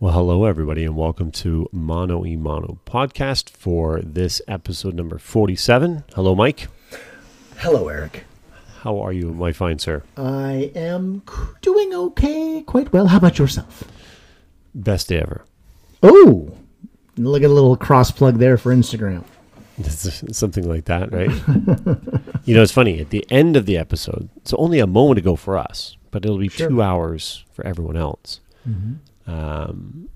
Well, hello, everybody, and welcome to Mono e Mono podcast for this episode number 47. Hello, Mike. Hello, Eric. How are you, my fine sir? I am doing okay, quite well. How about yourself? Best day ever. Oh, look at a little cross plug there for Instagram. Something like that, right? you know, it's funny. At the end of the episode, it's only a moment ago for us, but it'll be Sure. two hours for everyone else. Mm-hmm. Um,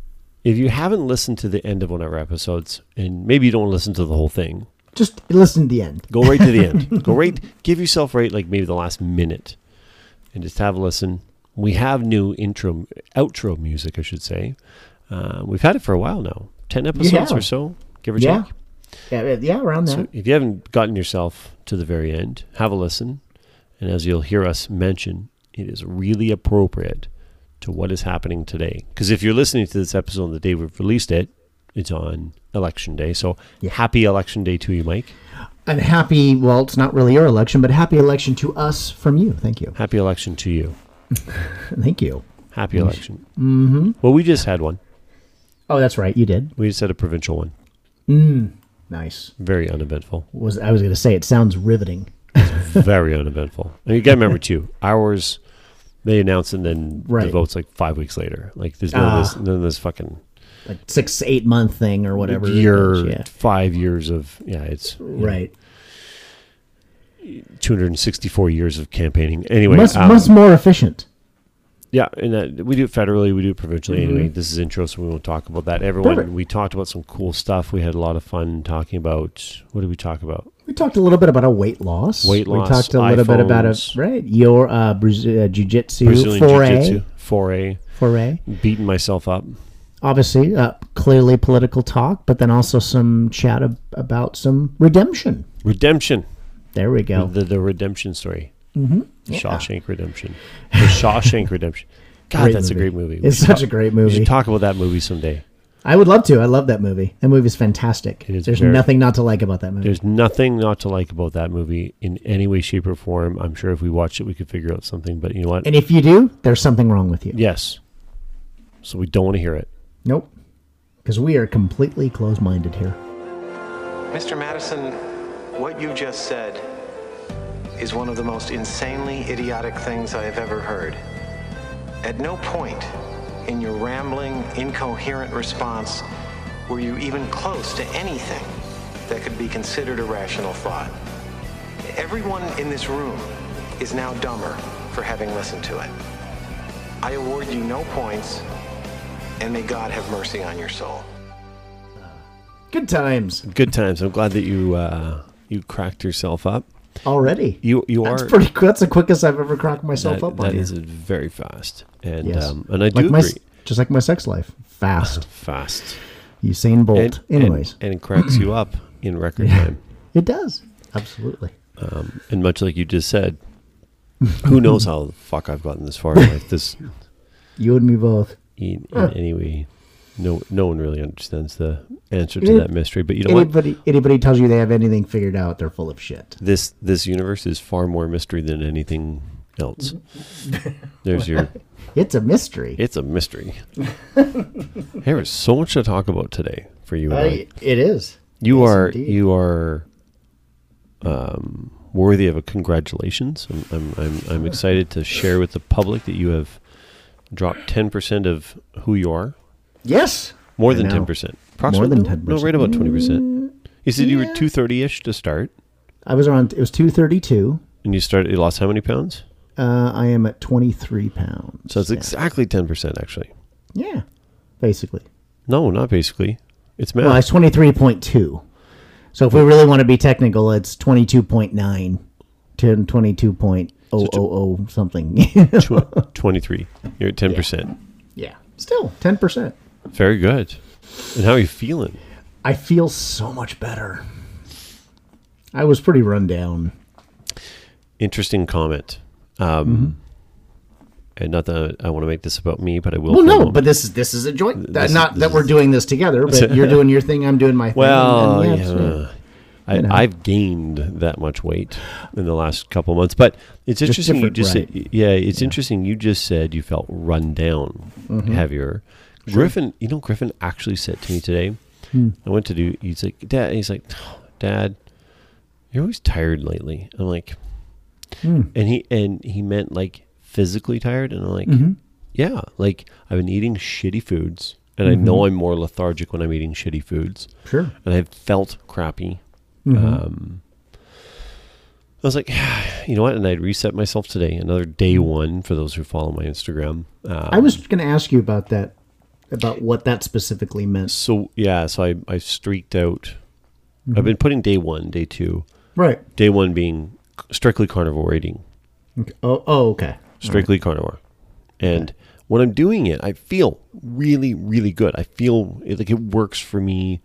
if you haven't listened to the end of one of our episodes, and maybe you don't listen to the whole thing, Just listen to the end. Go right to the end. Go right. Give yourself right like maybe the last minute, and just have a listen. We have new intro, outro music, I should say. Uh, we've had it for a while now, ten episodes Yeah. or so, give or Yeah. take. Yeah, yeah, around So that. if you haven't gotten yourself to the very end, have a listen, and as you'll hear us mention, it is really appropriate to what is happening today. Because if you're listening to this episode on the day we've released it, it's on election day. So Yeah. happy election day to you, Mike. And happy, well, it's not really your election, but happy election to us from you. Thank you. Happy election to you. Thank you. Happy election. Mm-hmm. Well, we just had one. Oh, that's right. You did. We just had a provincial one. Mm, Nice. Very uneventful. Was I was going to say it sounds riveting. Very uneventful. And you got to remember too, ours they announce and then the vote's like five weeks later. Like there's none Ah. of this, none of this fucking Like six, eight month thing or whatever. year, is, Yeah. five years of yeah, it's you know, Right. 264 years of campaigning. Anyway, Much, um, much more efficient. Yeah, and that, we do it federally, we do it provincially. Anyway, Mm-hmm. this is intro, so we won't talk about that. Everyone, Perfect. we talked about some cool stuff. We had a lot of fun talking about what did we talk about? We talked a little bit about a weight loss. Weight loss, We talked a little bit about a iPhones. right your uh, Braz- uh, jiu-jitsu Brazilian foray, jiu-jitsu, foray, foray. beating myself up. Obviously, uh, clearly political talk, but then also some chat ab- about some redemption. Redemption. There we go. The the redemption story. Mm-hmm. Shawshank Redemption. The Shawshank Redemption. God, Great that's a great movie. It's such talk- a great movie. We should talk about that movie someday. I would love to. I love that movie. That movie is fantastic. It is There's very- nothing not to like about that movie. There's nothing not to like about that movie in any way, shape, or form. I'm sure if we watched it, we could figure out something. But you know what? And if you do, there's something wrong with you. yes. So we don't want to hear it. Nope. Because we are completely closed-minded here. Mr. Madison, what you just said is one of the most insanely idiotic things I have ever heard. At no point in your rambling, incoherent response were you even close to anything that could be considered a rational thought. Everyone in this room is now dumber for having listened to it. I award you no points, and may God have mercy on your soul. Good times Good times. I'm glad that you uh, you cracked yourself up. Already. You you That's are pretty. That's the quickest I've ever cracked myself that, up on that here. is very fast, and Yes. um, and I do like my, agree. just like my sex life, fast. fast. Usain Bolt. And, Anyways, and, and it cracks you up in record time. it does absolutely. Um, and much like you just said, who knows how the fuck I've gotten this far in life? This You and me both. in, in any way, no no one really understands the answer to that mystery. But you know what? Anybody, anybody tells you they have anything figured out, they're full of shit. This this universe is far more mystery than anything else. There's your. It's a mystery. It's a mystery. there is so much to talk about today for you and I. It is. You are you are um, worthy of a congratulations. I'm, I'm I'm I'm excited to share with the public that you have dropped ten percent of who you are. Yes. More I than know. ten percent. More than 10%. right about twenty percent. You said you were two thirty ish to start, I was around. It was two thirty two. and you started. You lost how many pounds? Uh, I am at twenty three pounds. So it's yeah. exactly ten percent actually. yeah, basically. No, not basically. It's math. Well, it's twenty three point two. So if we really want to be technical, it's twenty two point nine to twenty two point oh oh oh something. Twenty-three. You're at ten percent. yeah, still ten percent. Very good. And how are you feeling? I feel so much better. I was pretty run down. Interesting comment. Um, And not that I want to make this about me, but I will. Mm-hmm. Well, no, but this is this is a joint. This not this that we're doing this together, but you're doing your thing. I'm doing my thing. Well, and- and yeah. I, know. I've gained that much weight in the last couple months, but it's Just interesting. You just right. said, yeah, it's interesting. You just said you felt run down, Mm-hmm. heavier. Griffin, you know, Griffin actually said to me today. Hmm. I went to do. He's like, Dad. He's like, "Oh, Dad, you're always tired lately. I'm like, Hmm. and he and he meant like physically tired, and I'm like, Mm-hmm. yeah, like I've been eating shitty foods, and I Mm-hmm. know I'm more lethargic when I'm eating shitty foods, Sure. and I've felt crappy. Mm-hmm. Um, I was like, you know what? And I'd reset myself today. Another day one for those who follow my Instagram. Um, I was going to ask you about that, about what that specifically meant. So yeah, so I I streaked out. Mm-hmm. I've been putting day one, day two. Right. Day one being strictly carnivore eating, Okay. Oh, oh, okay. strictly carnivore, and when I'm doing it, I feel really, really good. I feel it- like it works for me.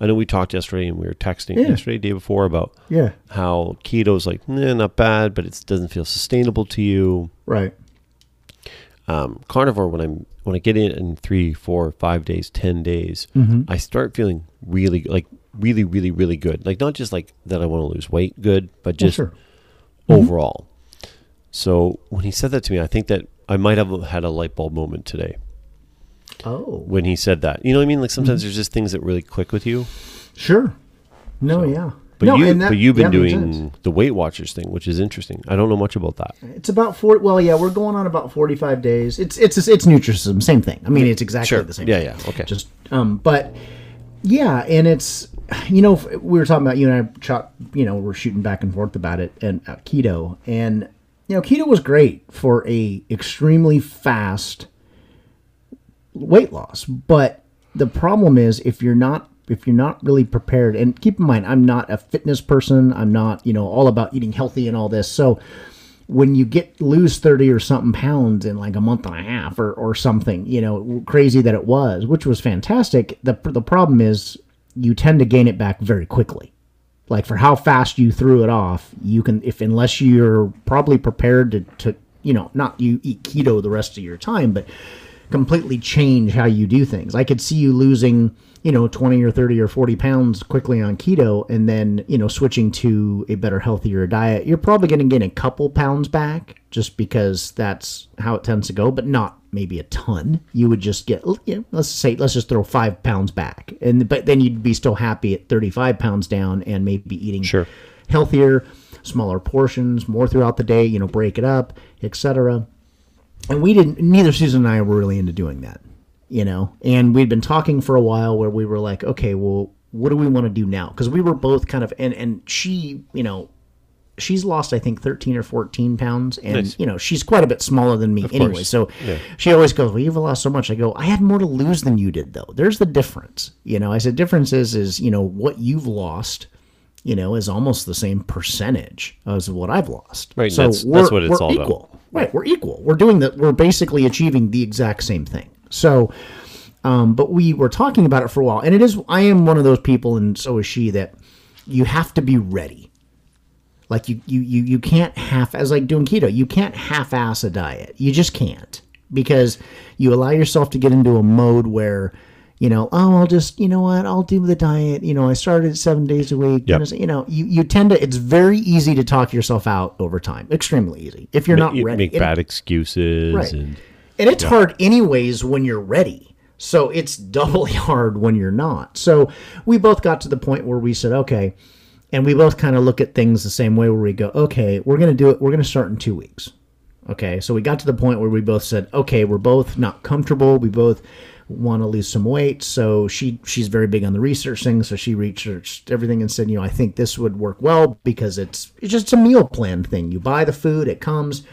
I know we talked yesterday, and we were texting Mm-hmm. Yeah. yesterday, day before about Yeah. how keto's like, nah, not bad, but it doesn't feel sustainable to you. Right. Um, carnivore when I'm when I get in in three, four, five days, ten days, Mm-hmm. I start feeling really like really, really, really good. Like not just like that I want to lose weight, good, but Well, just sure. overall. So when he said that to me, I think that I might have had a light bulb moment today Oh, when he said that. You know what I mean? Like Mm-hmm. sometimes there's just things that really click with you. sure. No, yeah. But no, you, that, but you've been doing the Weight Watchers thing, which is interesting. I don't know much about that. It's about four. Well, yeah, we're going on about forty-five days. It's it's it's Nutrisystem, same thing. I mean, it's exactly the same. Yeah, thing. yeah. Okay. Just um, but yeah, and it's you know we were talking about you and I shot you know we're shooting back and forth about it and uh, keto and you know keto was great for a extremely fast weight loss, but the problem is if you're not if you're not really prepared and keep in mind I'm not a fitness person, I'm not, you know, all about eating healthy and all this. So when you get lose 30 or something pounds in like a month and a half or, or something, you know, crazy that it was, which was fantastic. The, the problem is you tend to gain it back very quickly. Like for how fast you threw it off, you can, if unless you're probably prepared to, to you know, not you eat keto the rest of your time, but completely change how you do things. I could see you losing, you know, 20 or 30 or 40 pounds quickly on keto and then, you know, switching to a better, healthier diet. You're probably going to gain a couple pounds back just because that's how it tends to go, but not maybe a ton. You would just get, you know, let's say, let's just throw five pounds back. And, but then you'd be still happy at 35 pounds down and maybe eating Sure. healthier, smaller portions, more throughout the day, you know, break it up, etc and we didn't neither susan and i were really into doing that you know and we'd been talking for a while where we were like okay well what do we want to do now because we were both kind of and and she you know she's lost i think 13 or 14 pounds and Nice. you know she's quite a bit smaller than me anyway course. so Yeah. she always goes well you've lost so much i go i had more to lose than you did though there's the difference you know i said difference is is you know what you've lost you know is almost the same percentage as what i've lost Right, so that's- that's what it's all about. Right, we're equal. We're doing that. We're basically achieving the exact same thing. So, um, but we were talking about it for a while, and it is. I am one of those people, and so is she. That you have to be ready. Like you, you, you, you can't half as like doing keto. You can't half-ass a diet. You just can't because you allow yourself to get into a mode where. You know, oh, I'll just, you know what, I'll do the diet. You know, I started seven days a week. Yep. You know, you, you tend to, it's very easy to talk yourself out over time. Extremely easy. If you're not you ready. make bad excuses Right. and and it's hard anyways when you're ready. So it's doubly hard when you're not. So we both got to the point where we said, okay, and we both kind of look at things the same way where we go, okay, we're going to do it. We're going to start in two weeks. Okay. So we got to the point where we both said, okay, we're both not comfortable. We both want to lose some weight. So she she's very big on the research thing. So she researched everything and said, you know, I think this would work well because it's it's just a meal plan thing. You buy the food, it comes.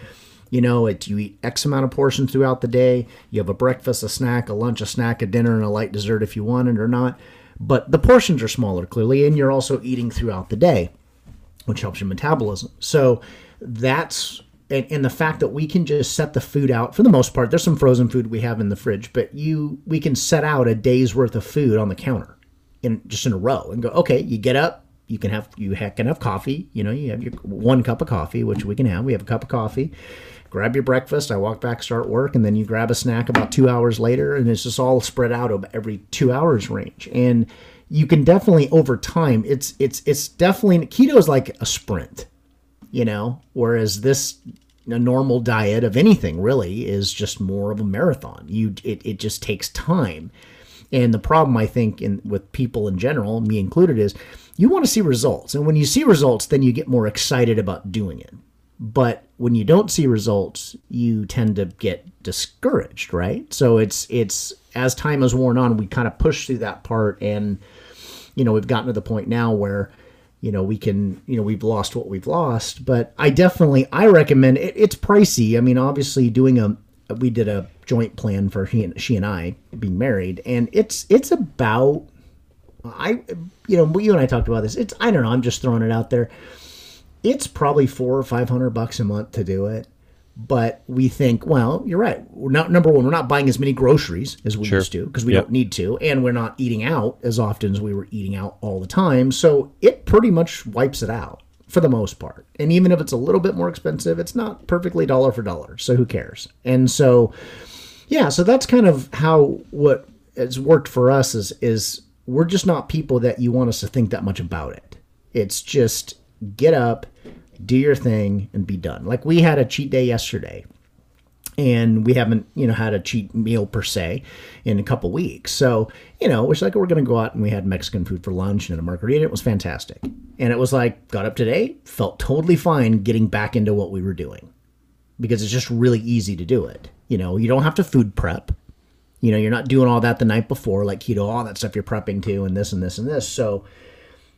You know, it you eat X amount of portions throughout the day. You have a breakfast, a snack, a lunch, a snack, a dinner, and a light dessert if you want it or not. But the portions are smaller, clearly, and you're also eating throughout the day, which helps your metabolism. So that's and, and the fact that we can just set the food out for the most part. There's some frozen food we have in the fridge, but you we can set out a day's worth of food on the counter in just in a row and go. Okay, you get up, you can have you can have coffee. You know, you have your one cup of coffee, which we can have. We have a cup of coffee. Grab your breakfast. I walk back, start work, and then you grab a snack about two hours later, and it's just all spread out over every two hours range. And you can definitely over time. It's it's it's definitely keto is like a sprint, you know, whereas this a normal diet of anything really is just more of a marathon. You it, it just takes time. And the problem I think in with people in general, me included, is you want to see results. And when you see results, then you get more excited about doing it. But when you don't see results, you tend to get discouraged, right? So it's it's as time has worn on, we kind of push through that part and you know, we've gotten to the point now where you know we can you know we've lost what we've lost. But i definitely i recommend it, it's pricey. I mean obviously doing a we did a joint plan for he and she and i being married and it's it's about i you know you and i talked about this. It's i don't know i'm just throwing it out there it's probably four or five hundred bucks a month to do it but we think, well, you're right. We're not number one. We're not buying as many groceries as we Sure. used to because we Yep. don't need to, and we're not eating out as often as we were eating out all the time. So it pretty much wipes it out for the most part. And even if it's a little bit more expensive, it's not perfectly dollar for dollar. So who cares? And so, yeah. So that's kind of how what has worked for us is is we're just not people that you want us to think that much about it. It's just get up, do your thing, and be done. Like we had a cheat day yesterday and we haven't you know had a cheat meal per se in a couple weeks. So you know it's like we're gonna go out and we had mexican food for lunch and a margarita. It was fantastic. And it was like got up today felt totally fine getting back into what we were doing. Because it's just really easy to do it. You know you don't have to food prep. You know you're not doing all that the night before like keto all that stuff you're prepping to and this and this and this. So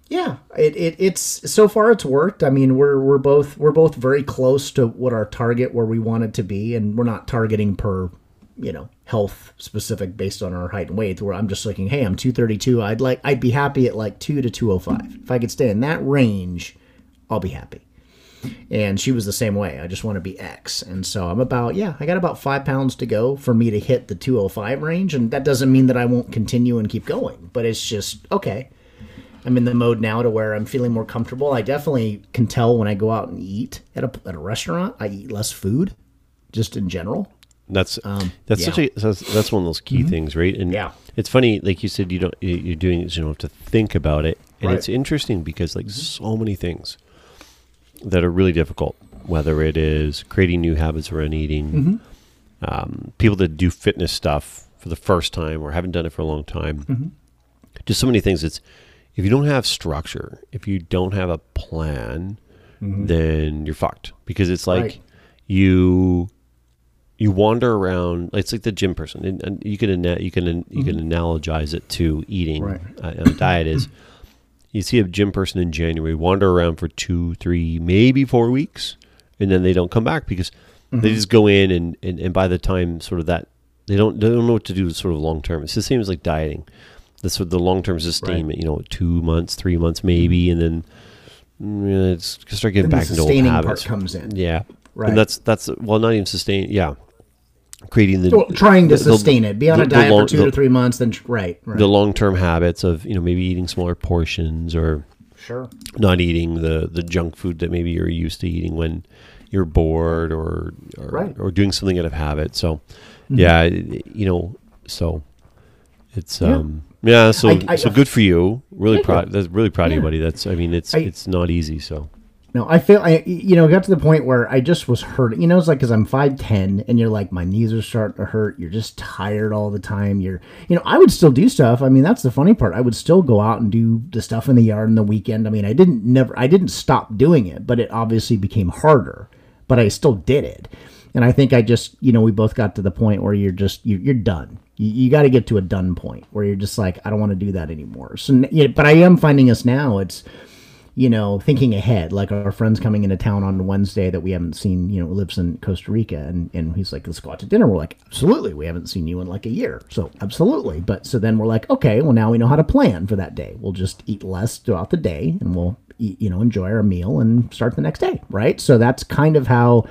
yeah, it, it it's so far it's worked. I mean, we're we're both we're both very close to what our target where we wanted to be, and we're not targeting per, you know, health specific based on our height and weight. Where I'm just looking, hey, I'm 232. I'd like I'd be happy at like two to 205. If I could stay in that range, I'll be happy. And she was the same way. I just want to be X, and so I'm about yeah. I got about five pounds to go for me to hit the 205 range, and that doesn't mean that I won't continue and keep going. But it's just okay. I'm in the mode now to where I'm feeling more comfortable. I definitely can tell when I go out and eat at a, at a restaurant, I eat less food, just in general. That's Um, that's yeah. such a that's, that's one of those key things, right? And Yeah. it's funny, like you said, you don't you- you're doing it, so you don't have to think about it, and Right. it's interesting because like so many things that are really difficult, whether it is creating new habits around eating, um, people that do fitness stuff for the first time or haven't done it for a long time, just so many things. It's if you don't have structure, if you don't have a plan, mm-hmm. then you're fucked because it's like Right. you you wander around. It's like the gym person, and, and you can you can you can mm-hmm. analogize it to eating. Right. Uh, a diet is you see a gym person in January wander around for two, three, maybe four weeks, and then they don't come back because they mm-hmm. just go in and, and and by the time sort of that they don't they don't know what to do sort of long term. It's the same as like dieting. The sort the long term sustainment. You know, two months, three months, maybe, and then mm, it's start getting And the back into old sustaining part habits. comes in. Yeah, Right. And that's that's well, not even sustain. Yeah, creating the Well, trying to the- the- sustain it, be on the- a diet long- for two the- to three months, then right, right, the long term habits of you know maybe eating smaller portions or sure, not eating the the junk food that maybe you're used to eating when you're bored or or, Right. Mm-hmm. or doing something out of habit. So yeah, you know, so it's Yeah. um yeah, so I- I- so good for you. Really proud. That's really proud of you, buddy. That's I mean it's I- it's not easy. So No, I feel I you know got to the point where I just was hurting. You know, it's like because I'm five ten, and you're like my knees are starting to hurt. You're just tired all the time. You're you know I would still do stuff. I mean that's the funny part. I would still go out and do the stuff in the yard in the weekend. I mean I didn't never I didn't stop doing it, but it obviously became harder. But I still did it, and I think I just you know we both got to the point where you're just you, you're done. You, you got to get to a done point where you're just like I don't want to do that anymore. So, yeah, but I am finding us now. It's you know, thinking ahead, like our friend's coming into town on Wednesday that we haven't seen, you know, lives in Costa Rica. And, and he's like, let's go out to dinner. We're like, absolutely. We haven't seen you in like a year. So, absolutely. But so then we're like, okay, well, now we know how to plan for that day. We'll just eat less throughout the day and we'll, you know, enjoy our meal and start the next day. Right. So that's kind of how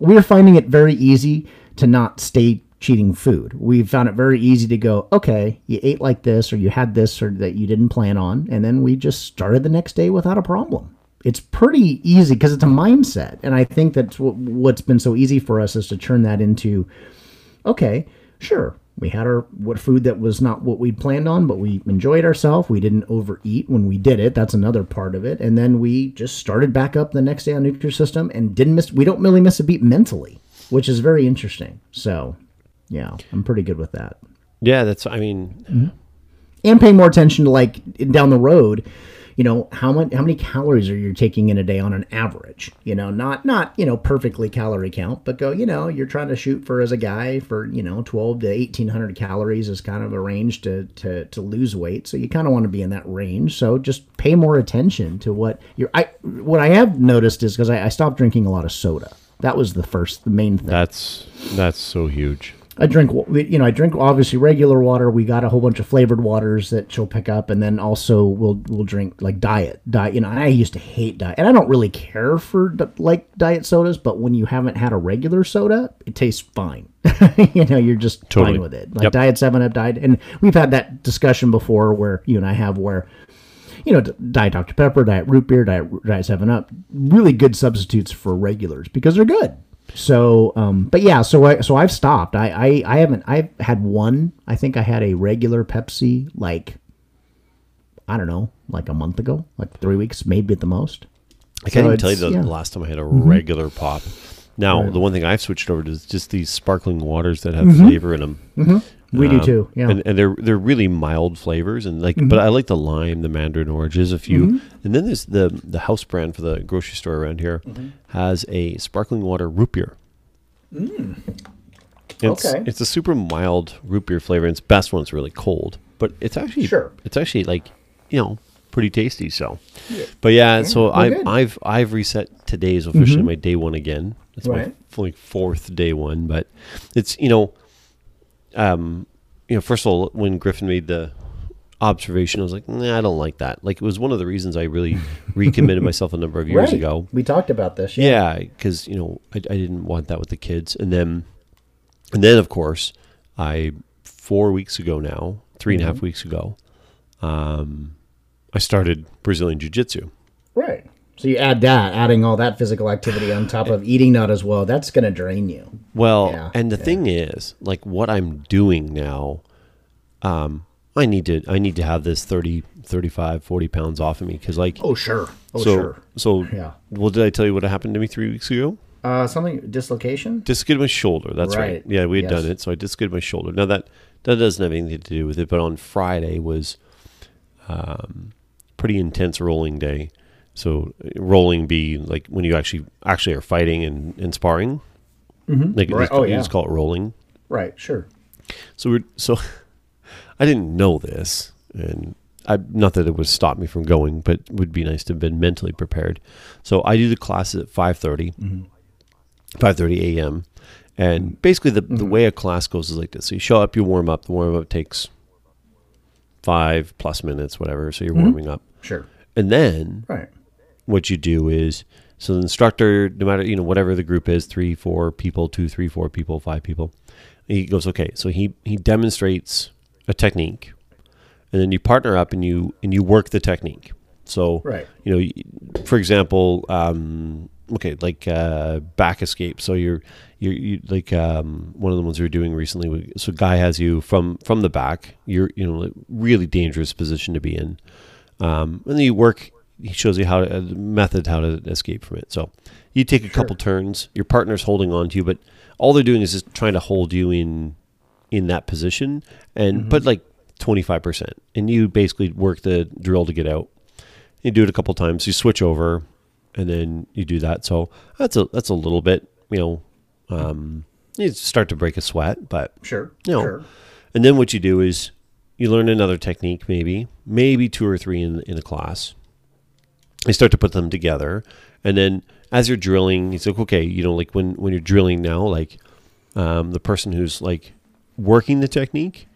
we're finding it very easy to not stay cheating food. We found it very easy to go, okay, you ate like this or you had this or that you didn't plan on, and then we just started the next day without a problem. It's pretty easy because it's a mindset, and I think that's what, what's been so easy for us is to turn that into, okay, sure, We had our what food that was not what we'd planned on, but we enjoyed ourselves. We didn't overeat when we did it. That's another part of it. And then we just started back up the next day on Nutrisystem and didn't miss. We don't really miss a beat mentally, which is very interesting. So, yeah, I'm pretty good with that. Yeah, that's. I mean, mm-hmm. and paying more attention to like down the road you know how much how many calories are you taking in a day on an average you know not not you know perfectly calorie count but go you know you're trying to shoot for as a guy for you know 12 to 1800 calories is kind of a range to to, to lose weight so you kind of want to be in that range so just pay more attention to what you're i what i have noticed is because I, I stopped drinking a lot of soda that was the first the main thing that's that's so huge. I drink, you know, I drink obviously regular water. We got a whole bunch of flavored waters that she'll pick up, and then also we'll we'll drink like diet, diet. You know, I used to hate diet, and I don't really care for like diet sodas. But when you haven't had a regular soda, it tastes fine. you know, you're just Totally. fine with it. Like Yep. Diet Seven Up, diet, and we've had that discussion before where you and I have where. You know, Diet Dr. Pepper, Diet Root Beer, Diet Diet Seven Up, really good substitutes for regulars because they're good. So, um, but yeah, so I so I've stopped. I, I I haven't. I've had one. I think I had a regular Pepsi like I don't know, like a month ago, like three weeks, maybe at the most. I can't So even tell you the yeah. Mm-hmm. last time I had a regular pop. Now, the one thing I've switched over to is just these sparkling waters that have flavor in them. We do too. Yeah. Um, and, and they're they're really mild flavors and like but I like the lime, the mandarin oranges, a few, and then there's the the house brand for the grocery store around here has a sparkling water root beer. It's, Okay. it's a super mild root beer flavor. And it's best when it's really cold, but it's actually Sure. It's actually like you know pretty tasty. So, but yeah, so well, I've good. Mm-hmm. I've I've reset today is officially my day one again. It's my Right. f- like fourth day one, but it's you know um, you know, first of all, when Griffin made the observation, I was like, nah, I don't like that. Like, it was one of the reasons I really recommitted myself a number of years right. ago. We talked about this. Yeah, because you know, I, I didn't want that with the kids, and then, and then of course, I four weeks ago now, three and a half Mm-hmm. weeks ago, um, I started Brazilian Jiu Jitsu. Right. So you add that, adding all that physical activity on top of eating not as well, that's going to drain you. Well, Yeah, and the yeah. thing is, like what I'm doing now, um, I need to I need to have this 30, 35, 40 pounds off of me because like Oh sure. Oh so sure. so Yeah. well did I tell you what happened to me three weeks ago? Uh, something dislocation. Dislocated my shoulder. That's right. Right. Yeah, we had Yes. done it. So I dislocated my shoulder. Now that that doesn't have anything to do with it, but on Friday was um, pretty intense rolling day. So uh, rolling be like when you actually actually are fighting and, and sparring. Mm-hmm. Like Right. just, Oh, you yeah. just call it rolling. Right. Sure. So we're so I didn't know this, and I not that it would stop me from going, but it would be nice to have been mentally prepared. So I do the classes at five five thirty a.m. And basically, the the way a class goes is like this: so you show up, you warm up. The warm up takes five plus minutes, whatever. So you're warming up, Sure. and then Right. What you do is so the instructor no matter you know whatever the group is three four people two three four people five people he goes okay so he he demonstrates a technique and then you partner up and you and you work the technique so Right. you know for example um okay like uh back escape so you're you're you, like um one of the ones we were doing recently so guy has you from from the back you're you know like really dangerous position to be in um, and then you work. He shows you how to, uh, method how to escape from it. So you take a couple turns. Your partner's holding on to you, but all they're doing is just trying to hold you in in that position, and but like twenty five percent. And you basically work the drill to get out. You do it a couple times. You switch over, and then you do that. So that's a that's a little bit. You know, um, you start to break a sweat, but Sure. you know, Sure. and then what you do is you learn another technique, maybe, maybe two or three in, in a class. You start to put them together. And then as you're drilling, it's like, okay, you know, like when, when you're drilling now, like um, the person who's like working the technique,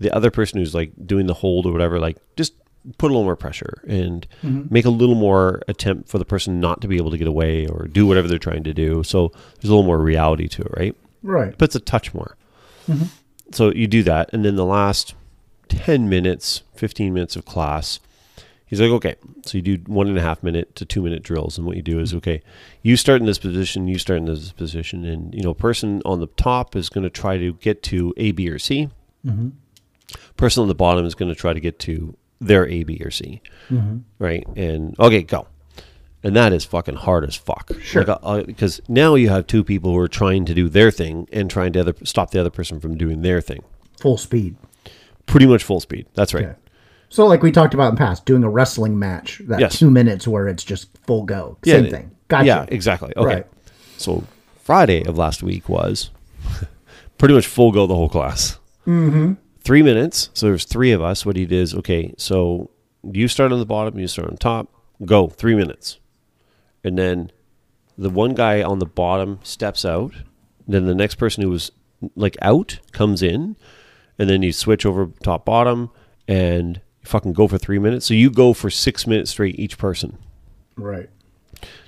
the other person who's like doing the hold or whatever, like just put a little more pressure and make a little more attempt for the person not to be able to get away or do whatever they're trying to do. So there's a little more reality to it, right? Right. puts a touch more. So you do that, and then the last ten minutes, fifteen minutes of class, he's like, okay. So you do one and a half minute to two minute drills, and what you do is, okay, you start in this position, you start in this position, and you know, person on the top is going to try to get to A, B, or C. Mm-hmm. Person on the bottom is going to try to get to their A, B, or C, mm-hmm. right? And okay, go. And that is fucking hard as fuck. Sure. Because uh, uh, now you have two people who are trying to do their thing and trying to other, stop the other person from doing their thing. Full speed. Pretty much full speed. That's right. Okay. So, like we talked about in the past, doing a wrestling match, that Yes. two minutes where it's just full go. Same Yeah, thing. Gotcha. Yeah, exactly. Okay. Right. So Friday of last week was pretty much full go the whole class. Mm-hmm. Three minutes. So there's three of us. What he did is okay. So you start on the bottom, you start on top. Go three minutes, and then the one guy on the bottom steps out. Then the next person who was like out comes in, and then you switch over top bottom and you fucking go for three minutes. So you go for six minutes straight each person. Right.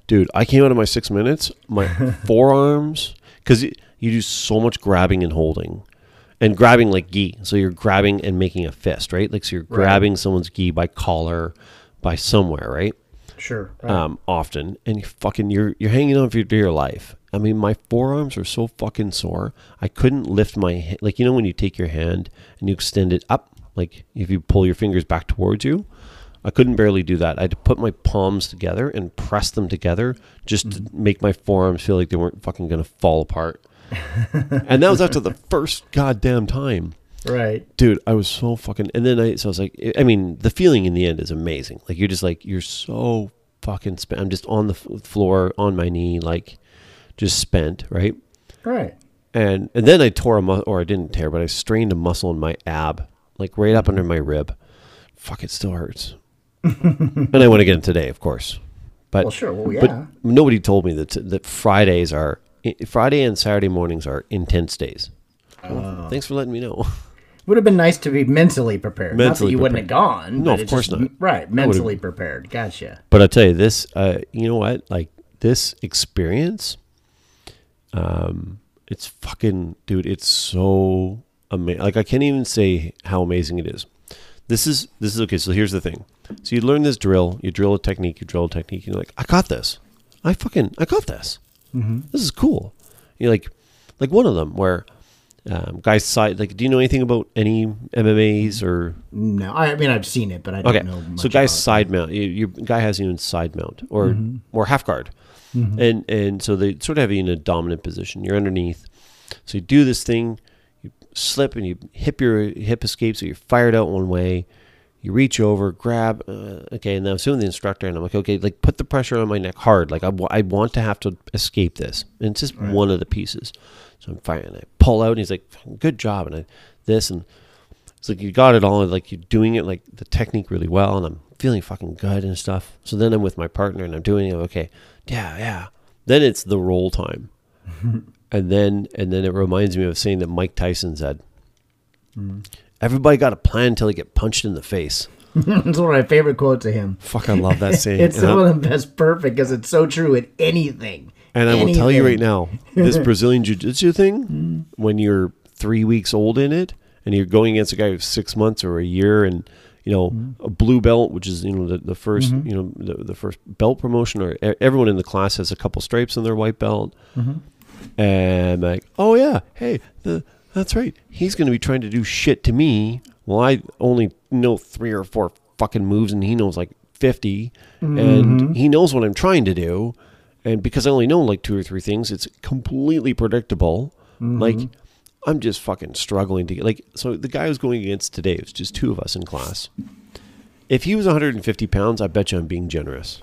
dude i came out of my six minutes my forearms because you do so much grabbing and holding and grabbing like gi. So you're grabbing and making a fist right? Like so you're grabbing someone's gi by collar by somewhere right? Sure. Right. um, often. And you fucking you're you're hanging on for your dear life. I mean my forearms are so fucking sore. I couldn't lift my like you know when you take your hand and you extend it up like if you pull your fingers back towards you i couldn't barely do that. I had to put my palms together and press them together just to mm-hmm. make my forearms feel like they weren't fucking gonna fall apart. And that was after the first goddamn time. Right. dude i was so fucking and then i so i was like i mean the feeling in the end is amazing. Like you're just like you're so fucking spent i'm just on the f- floor on my knee like just spent right? Right. and and then i tore a mu- or i didn't tear but i strained a muscle in my ab like right up under my rib fuck it still hurts and i went again today of course but Well, sure. Well, yeah. but nobody told me that that fridays are friday and saturday mornings are intense days Well, thanks for letting me know Would have been nice to be mentally prepared. not that Mentally you wouldn't have gone. No, of course just- not. Right. Mentally prepared. Gotcha. But I tell you this, uh, you know what? Like this experience, um, it's fucking, dude. It's so amazing. Like I can't even say how amazing it is. This is this is okay. So here's the thing. So you learn this drill, you drill a technique, you drill a technique. You're like, I got this. I fucking, I got this. This is cool. You're like, like one of them where. Um, guys side like do you know anything about any MMAs or No, I, mean I've seen it, but I don't Okay, know. Much so guys about it. side mount. You, your guy has you in side mount or Mm-hmm. or half guard, and and so they sort of have you in a dominant position. You're underneath, so you do this thing, you slip and you hip your hip escapes or you're fired out one way. You reach over, grab, uh, okay, and then I'm assuming the instructor, and I'm like, okay, like put the pressure on my neck hard, like I, I want to have to escape this, and it's just one of the pieces. So I'm firing, I pull out, and he's like, good job, and I this and it's like you got it all, like you're doing it like the technique really well, and I'm feeling fucking good and stuff. So then I'm with my partner and I'm doing it. Okay, yeah, yeah. Then it's the roll time, and then and then it reminds me of saying that Mike Tyson said, mm. "Everybody got a plan until they get punched in the face." it's one of my favorite quotes of him. Fuck, I love that saying. It's and, one I'm- of the best perfect because it's so true at anything. and I will tell you right now, this Brazilian jiu-jitsu thing, mm. when you're three weeks old in it, and you're going against a guy who's six months or a year, and you know mm. a blue belt, which is you know the, the 1st mm-hmm. you know the, the first belt promotion, or everyone in the class has a couple stripes on their white belt, mm-hmm. And like, oh yeah, hey, the, that's right, he's going to be trying to do shit to me. Well, I only know three or four fucking moves, and he knows like 50 and mm-hmm. he knows what I'm trying to do. And because I only know like two or three things, it's completely predictable. Mm-hmm. Like I'm just fucking struggling to get like so the guy I was going against today, it was just two of us in class. If he was 150 pounds, I bet you I'm being generous.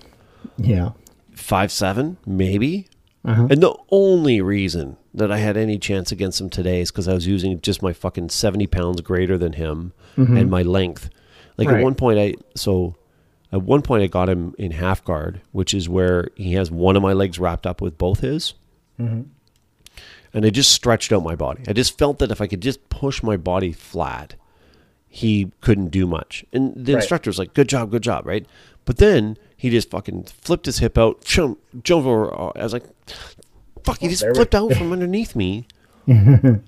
Yeah. Five seven, maybe. Mm-hmm. And the only reason that I had any chance against him today is because I was using just my fucking 70 pounds greater than him mm-hmm. and my length. Like at Right. one point, I so at one point I got him in half guard, which is where he has one of my legs wrapped up with both his. Mm-hmm. And I just stretched out my body. I just felt that if I could just push my body flat, he couldn't do much. And the Right. instructor was like, "Good job, good job," right? But then he just fucking flipped his hip out, jump, jumped over. uh, I was like, "Fuck!" He just flipped out from underneath me. I'm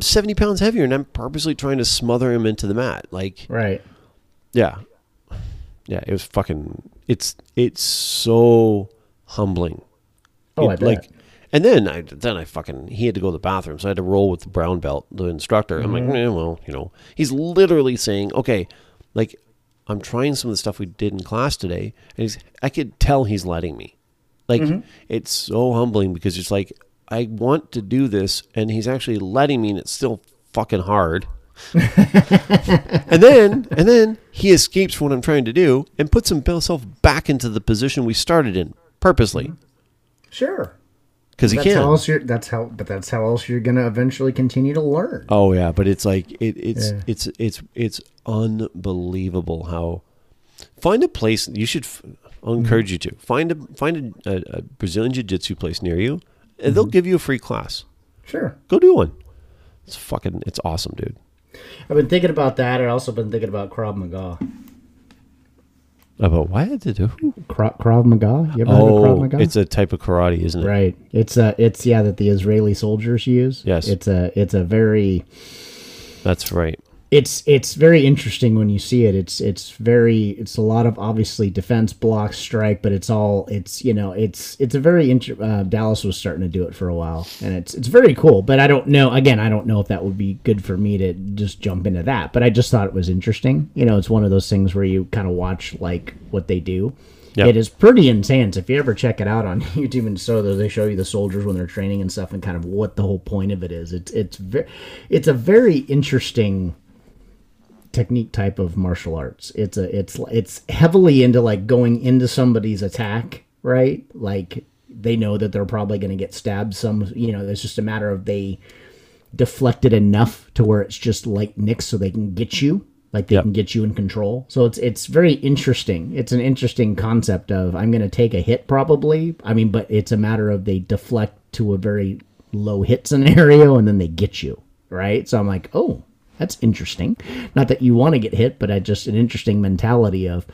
70 pounds heavier, and I'm purposely trying to smother him into the mat. Like, Right. yeah, yeah, it was fucking. It's it's so humbling. Oh, It, I bet. like, And then I then I fucking he had to go to the bathroom, so I had to roll with the brown belt, the instructor. I'm like, eh, well, you know, he's literally saying, okay, like I'm trying some of the stuff we did in class today, and he's I could tell he's letting me. Like mm-hmm. it's so humbling because it's like I want to do this, and he's actually letting me, and it's still fucking hard. and then and then he escapes from what I'm trying to do and puts himself back into the position we started in purposely Sure. Because he That's how can. else you're. That's how. But that's how else you're gonna eventually continue to learn. Oh yeah, but it's like it, it's Yeah. it's it's it's unbelievable how find a place you should. I'll Mm-hmm. encourage you to find a find a, a, a Brazilian Jiu Jitsu place near you, and Mm-hmm. they'll give you a free class. Sure. Go do one. It's fucking it's awesome, dude. I've been thinking about that. I've also been thinking about Krav Maga. About what to do? Kra- Krav Maga. You ever heard of Krav Oh, Maga? it's a type of karate, isn't it? right. It's a. It's yeah that the Israeli soldiers use. Yes. It's a. It's a very. That's right. It's it's very interesting when you see it. It's it's very it's a lot of obviously defense block strike, but it's all it's you know it's it's a very inter- uh, Dallas was starting to do it for a while, and it's it's very cool. But I don't know again, I don't know if that would be good for me to just jump into that. But I just thought it was interesting. You know, it's one of those things where you kind of watch like what they do. Yep. It is pretty intense. If you ever check it out on YouTube and so they show you the soldiers when they're training and stuff, and kind of what the whole point of it is. It's it's very it's a very interesting technique type of martial arts. It's a it's it's heavily into like going into somebody's attack, right? Like they know that they're probably going to get stabbed some, you know, it's just a matter of they deflect it enough to where it's just light nicks so they can get you, like they Yep. can get you in control. So it's it's very interesting. It's an interesting concept of I'm going to take a hit probably. I mean, but it's a matter of they deflect to a very low hit scenario and then they get you, right? So I'm like, "Oh, that's interesting. Not that you want to get hit, but I just an interesting mentality of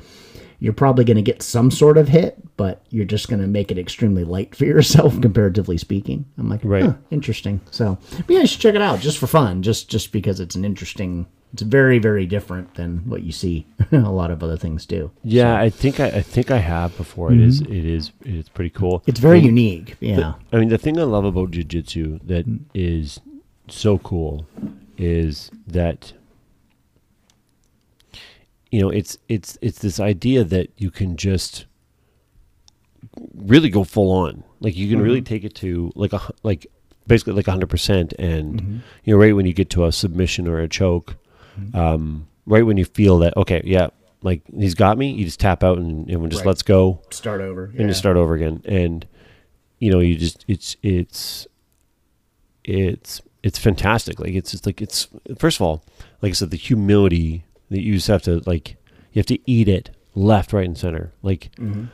you're probably going to get some sort of hit, but you're just going to make it extremely light for yourself, comparatively speaking. I'm like, Right. huh, interesting. So, but yeah, you should check it out just for fun, just just because it's an interesting. It's very very different than what you see a lot of other things do. Yeah, I think I, I think I have before. It is it is it's pretty cool. Mm-hmm. It's very And unique. Yeah. I mean, the thing I love about jujitsu that is so cool is that you know it's it's it's this idea that you can just really go full on. Like you can really mm-hmm. take it to like a like basically like hundred percent, and mm-hmm. you know right when you get to a submission or a choke, mm-hmm. um, right when you feel that okay, yeah, like he's got me, you just tap out and everyone just Right. lets go Start over. and just start over again. And you know, you just it's it's it's it's fantastic. Like it's just like it's first of all, like I said, the humility that you just have to like you have to eat it left, right, and center. Like Mm-hmm.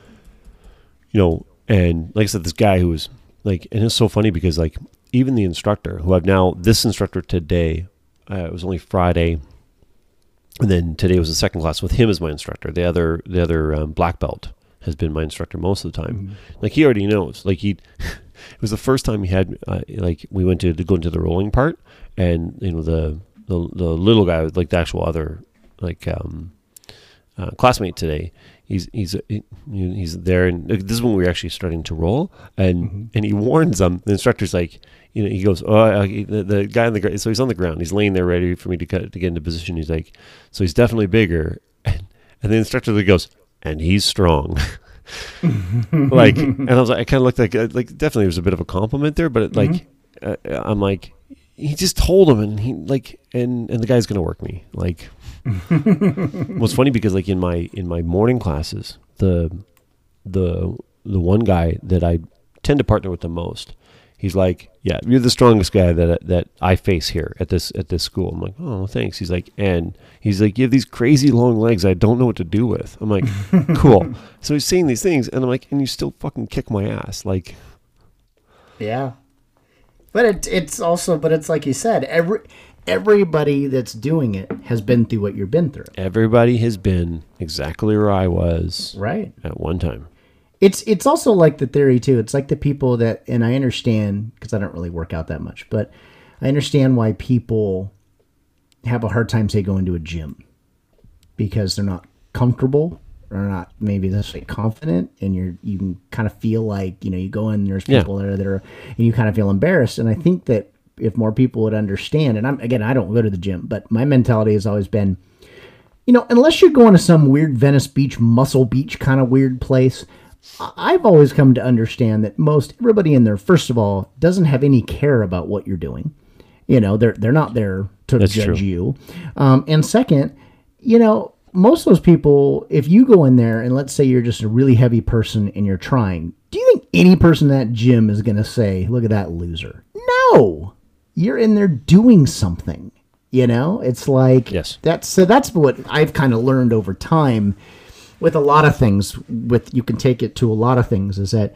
you know, and like I said, this guy who was like, and it's so funny because like even the instructor who I've now this instructor today, uh, it was only Friday, and then today was the second class with him as my instructor. The other the other um, black belt has been my instructor most of the time. Like he already knows. Like he, it was the first time he had uh, like we went to, to go into the rolling part, and you know the the the little guy like the actual other like um uh, classmate today. He's he's he- he's there, and this is when we were actually starting to roll, and and he warns them. The instructor's like, you know, he goes, oh, uh, he- the, the guy on the ground. So he's on the ground. He's laying there ready for me to cut to get into position. He's like, so he's definitely bigger, and, and the instructor goes, and he's strong. like, and I was like, I kind of looked like uh, like definitely there was a bit of a compliment there, but it, like, uh, I'm like, he just told him, and he like, and and the guy's gonna work me. Like, what's funny because like in my in my morning classes, the the the one guy that I tend to partner with the most, he's like, yeah, you're the strongest guy that that I face here at this at this school. I'm like, oh, thanks. He's like, and he's like, you have these crazy long legs. I don't know what to do with. I'm like, cool. So he's saying these things, and I'm like, and you still fucking kick my ass, like. Yeah. But it, it's also, but it's like you said, every everybody that's doing it has been through what you've been through, Everybody has been exactly where I was right? at one time. It's it's also like the theory too. It's like the people that, and I understand because I don't really work out that much, but I understand why people have a hard time say going to a gym because they're not comfortable or not maybe necessarily confident, and you're you can kind of feel like you know you go in, there's Yeah. people there that are, and you kind of feel embarrassed. And I think that if more people would understand, and I'm again, I don't go to the gym, but my mentality has always been, you know, unless you're going to some weird Venice Beach, Muscle Beach kind of weird place, I've always come to understand that most everybody in there, first of all, doesn't have any care about what you're doing. You know, they're they're not there to That's judge true. you. Um, and second, you know, most of those people, if you go in there and let's say you're just a really heavy person and you're trying, do you think any person in that gym is going to say, "Look at that loser"? No, you're in there doing something. You know, it's like Yes. That's so. That's what I've kind of learned over time with a lot of things. With you can take it to a lot of things. Is that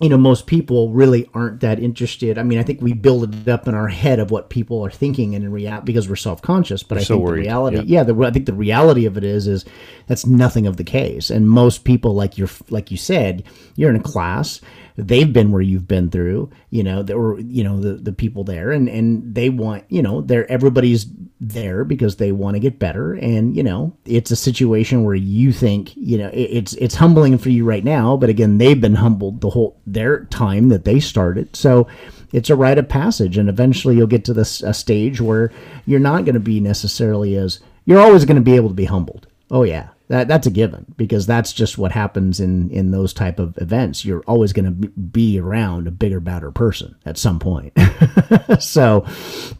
you know most people really aren't that interested. I mean, I think we build it up in our head of what people are thinking, and in reality, because we're self conscious. But I so think worried, the reality, yeah. yeah, the, I think the reality of it is, is that's nothing of the case. And most people, like you're, like you said, you're in a class. They've been where you've been through. You know, there were, you know, the the people there, and and they want, you know, they're everybody's there because they want to get better. And you know, it's a situation where you think, you know, it, it's it's humbling for you right now, but again, they've been humbled the whole their time that they started. So it's a rite of passage, and eventually you'll get to this a stage where you're not going to be necessarily as you're always going to be able to be humbled. Oh yeah, that that's a given because that's just what happens in in those type of events. You're always going to be around a bigger, badder person at some point. so,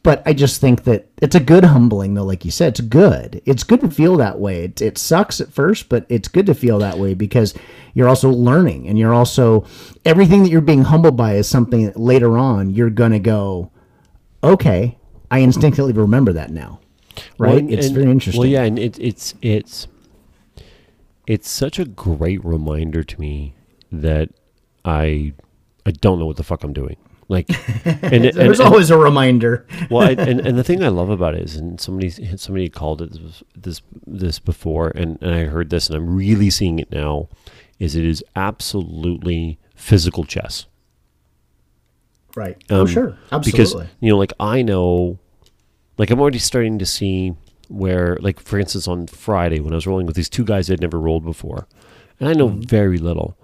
but I just think that it's a good humbling though. Like you said, it's good. It's good to feel that way. It, it sucks at first, but it's good to feel that way because you're also learning and you're also everything that you're being humbled by is something that later on you're going to go, okay, I instinctively remember that now. Right? Well, it's and- very interesting. Well, yeah, and it, it's it's it's such a great reminder to me that I I don't know what the fuck I'm doing. Like, and, and, There's and- always a reminder. well, I, and and the thing I love about it is, and somebody somebody called it this this, this before, and, and I heard this, and I'm really seeing it now. Is it is absolutely physical chess. Right. oh, Um, sure. Absolutely. Because you know, like I know, like I'm already starting to see where, like for instance, on Friday when I was rolling with these two guys I'd never rolled before, and I know Mm-hmm. very little,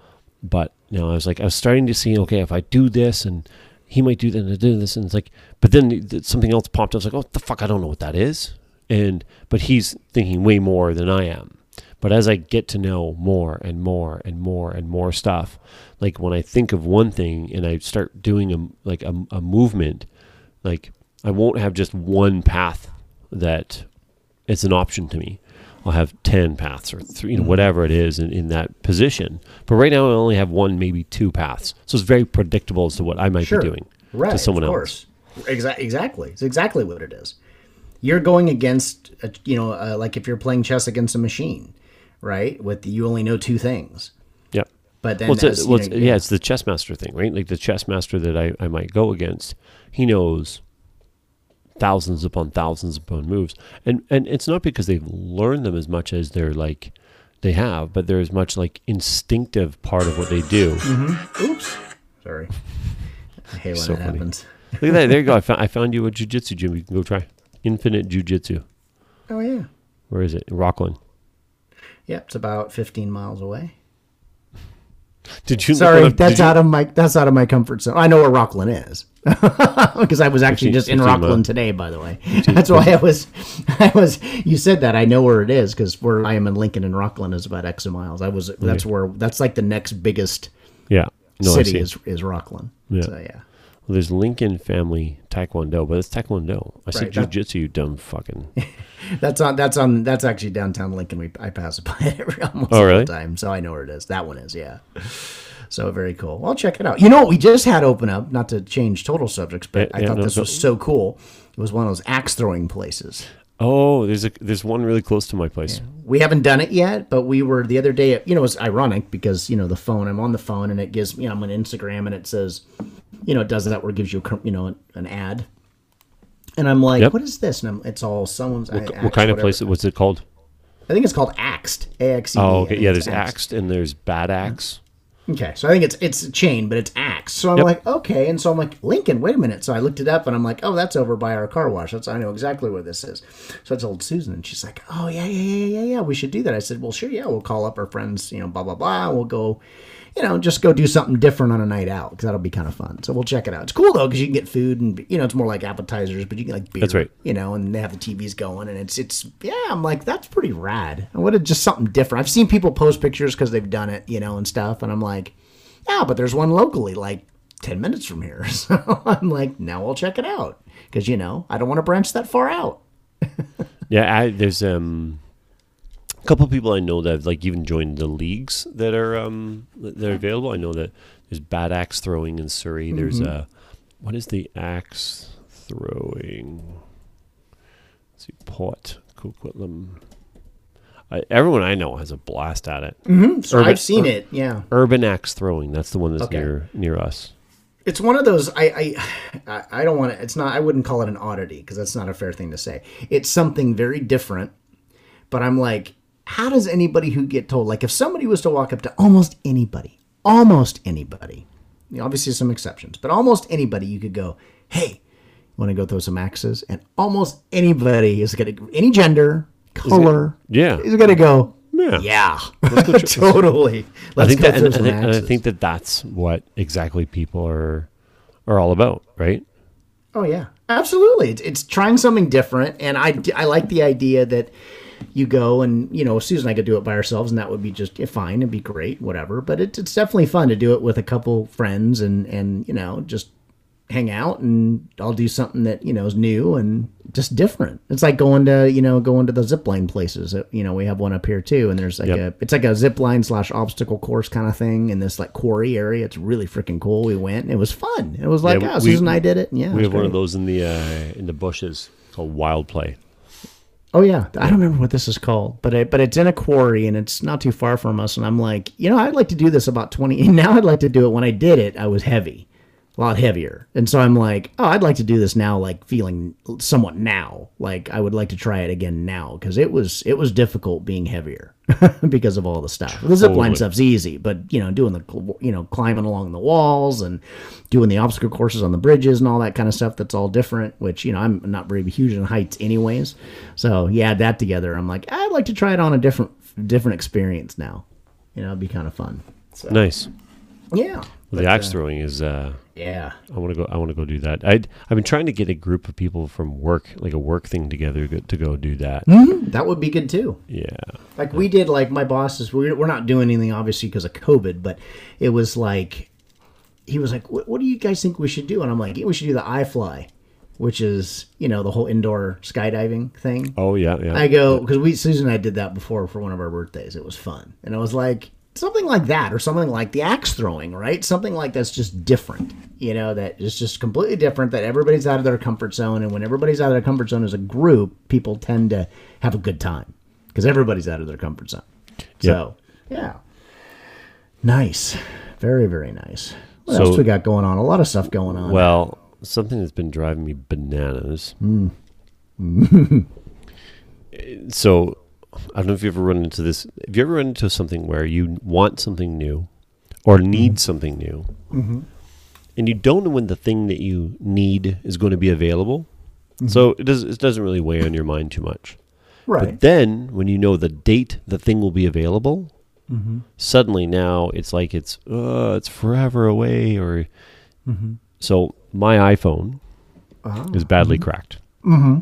but you know, I was like, I was starting to see, okay, if I do this and he might do that and I do this, and it's like, but then something else popped. up. I was like, oh, the fuck, I don't know what that is, and but he's thinking way more than I am. But as I get to know more and more and more and more stuff, like when I think of one thing and I start doing a like a, a movement, like I won't have just one path that it's an option to me. I'll have ten paths or three, you know, whatever it is in, in that position. But right now I only have one, maybe two paths, so it's very predictable as to what I might sure. be doing right, to someone of else. course. Exa- exactly. It's exactly what it is. You're going against, a, you know, uh, like if you're playing chess against a machine, right? With you only know two things. Yep. But then, well, it's, as, a, well, know, it's, yeah, it's the chess master thing, right? Like the chess master that I, I might go against, he knows thousands upon thousands upon moves, and and it's not because they've learned them as much as they're like they have, but they're much like instinctive part of what they do. Mm-hmm. Oops. Sorry. I hate when So that funny. happens. Look at that! There you go. I found I found you a jujitsu gym. You can go try Infinite Jujitsu. Oh yeah. Where is it? Rockland. Yep. It's about 15 miles away. Did you? Sorry, up- that's you- out of my that's out of my comfort zone. I know where Rockland is because I was actually 15 just in uh, Rockland miles. today. By the way, that's why I was I was. You said that I know where it is because where I am in Lincoln and Rockland is about X miles. I was that's where that's like the next biggest Yeah. No, city is is Rockland. Yeah. So yeah. Well, there's Lincoln Family Taekwondo, but it's Taekwondo. I said Right, jujitsu, you dumb fucking. That's on. That's on. That's actually downtown Lincoln. We I pass by it every almost Oh, all the time, so I know where it is. That one is, yeah. So very cool. Well, check it out. You know what we just had open up? Not to change total subjects, but Yeah, I yeah, thought no, this no. was so cool. It was one of those axe throwing places. Oh, there's a there's one really close to my place. We haven't done it yet, but we were the other day. You know, it's ironic because you know the phone. I'm on the phone, and it gives me. You know, I'm on Instagram, and it says, you know, it does that where it gives you, a, you know, an ad. And I'm like, Yep. what is this? And I'm, it's all someone's. What, what kind of place? What's it called? I think it's called Axed. A X E. Oh, okay. Yeah, there's axed and there's bad axe. Okay, so I think it's it's a chain, but it's Axe. So I'm Yep. like, okay, and so I'm like, Lincoln, wait a minute. So I looked it up, and I'm like, oh, that's over by our car wash. That's I know exactly where this is. So I told Susan, and she's like, oh yeah, yeah, yeah, yeah, yeah, we should do that. I said, well, sure, yeah, we'll call up our friends, you know, blah blah blah. We'll go, you know, just go do something different on a night out because that'll be kind of fun. So we'll check it out. It's cool though because you can get food and you know it's more like appetizers, but you can like beer. That's right. You know, and they have the TVs going, and it's it's yeah. I'm like, that's pretty rad. I would have just something different. I've seen people post pictures because they've done it, you know, and stuff, and I'm like. Yeah, but there's one locally, like 10 minutes from here. So I'm like, now I'll check it out. Because, you know, I don't want to branch that far out. Yeah, I, there's um, a couple of people I know that have like even joined the leagues that are um that are available. I know that there's bad axe throwing in Surrey. There's Mm-hmm. uh, what is the axe throwing? Let's see, Port Coquitlam. I, everyone I know has a blast at it. So Urban- I've seen it. Yeah. Urban axe throwing. That's the one that's Okay. near near us. It's one of those, I, I, I- I don't want to, it's not, I wouldn't call it an oddity because that's not a fair thing to say. It's something very different. But I'm like, how does anybody who get told, like if somebody was to walk up to almost anybody, almost anybody, you know, obviously some exceptions, but almost anybody, you could go, hey, want to go throw some axes? And almost anybody is going to, any gender, color, Yeah. is going to go, Yeah. yeah, totally. I think that, and, and I- and I think that that's what exactly people are are all about, right? Oh yeah, absolutely. It's, it's trying something different, and I, I like the idea that you go and you know Susan and I could do it by ourselves, and that would be just fine. It'd be great, whatever. But it, it's definitely fun to do it with a couple friends and and you know just hang out and I'll do something that you know is new and just different. It's like going to you know going to the zip line places. Uh, You know we have one up here too, and there's like Yep. a it's like a zip line slash obstacle course kind of thing in this like quarry area. It's really freaking cool. We went. It was fun. It was like Yeah, oh, we- Susan and I did it. and Yeah, We have one of those in the uh, in the bushes it's called Wild Play. Oh yeah, I don't remember what this is called, but it, but it's in a quarry and it's not too far from us. And I'm like, you know, I'd like to do this about twenty. Now I'd like to do it. When I did it, I was heavy, a lot heavier, and so I'm like, oh, I'd like to do this now, like feeling somewhat now. Like I would like to try it again now because it was it was difficult being heavier because of all the stuff. The zip line Totally. stuff's easy, but you know, doing the you know climbing along the walls and doing the obstacle courses on the bridges and all that kind of stuff that's all different. Which you know, I'm not very huge in heights, anyways. So you add that together, I'm like, I'd like to try it on a different different experience now. You know, it'd be kind of fun. So Nice. yeah, the axe throwing is. Uh, yeah. I want to go. I want to go do that. I I've been trying to get a group of people from work, like a work thing together, to go do that. Hmm? That would be good too. Yeah. Like we did, like my bosses, we're, we're not doing anything obviously because of COVID, but it was like, he was like, what, what do you guys think we should do? And I'm like, we should do the iFly, which is, you know, the whole indoor skydiving thing. Oh yeah, yeah. I go, because we, Susan and I did that before for one of our birthdays. It was fun. And I was like, something like that, or something like the axe throwing, right? Something like that's just different, you know, that is just completely different, that everybody's out of their comfort zone. And when everybody's out of their comfort zone as a group, people tend to have a good time because everybody's out of their comfort zone. So, yeah. Nice. Very, very nice. What So- else we got going on? A lot of stuff going on. Well, something that's been driving me bananas. Hmm. so, I don't know if you ever run into this. Have you ever run into something where you want something new or need something new, and you don't know when the thing that you need is going to be available? So it does. It doesn't really weigh on your mind too much. right. But then, when you know the date the thing will be available, Mm-hmm. suddenly now it's like it's uh, it's forever away. Or Mm-hmm. so my iPhone Ah. is badly cracked. Mm-hmm.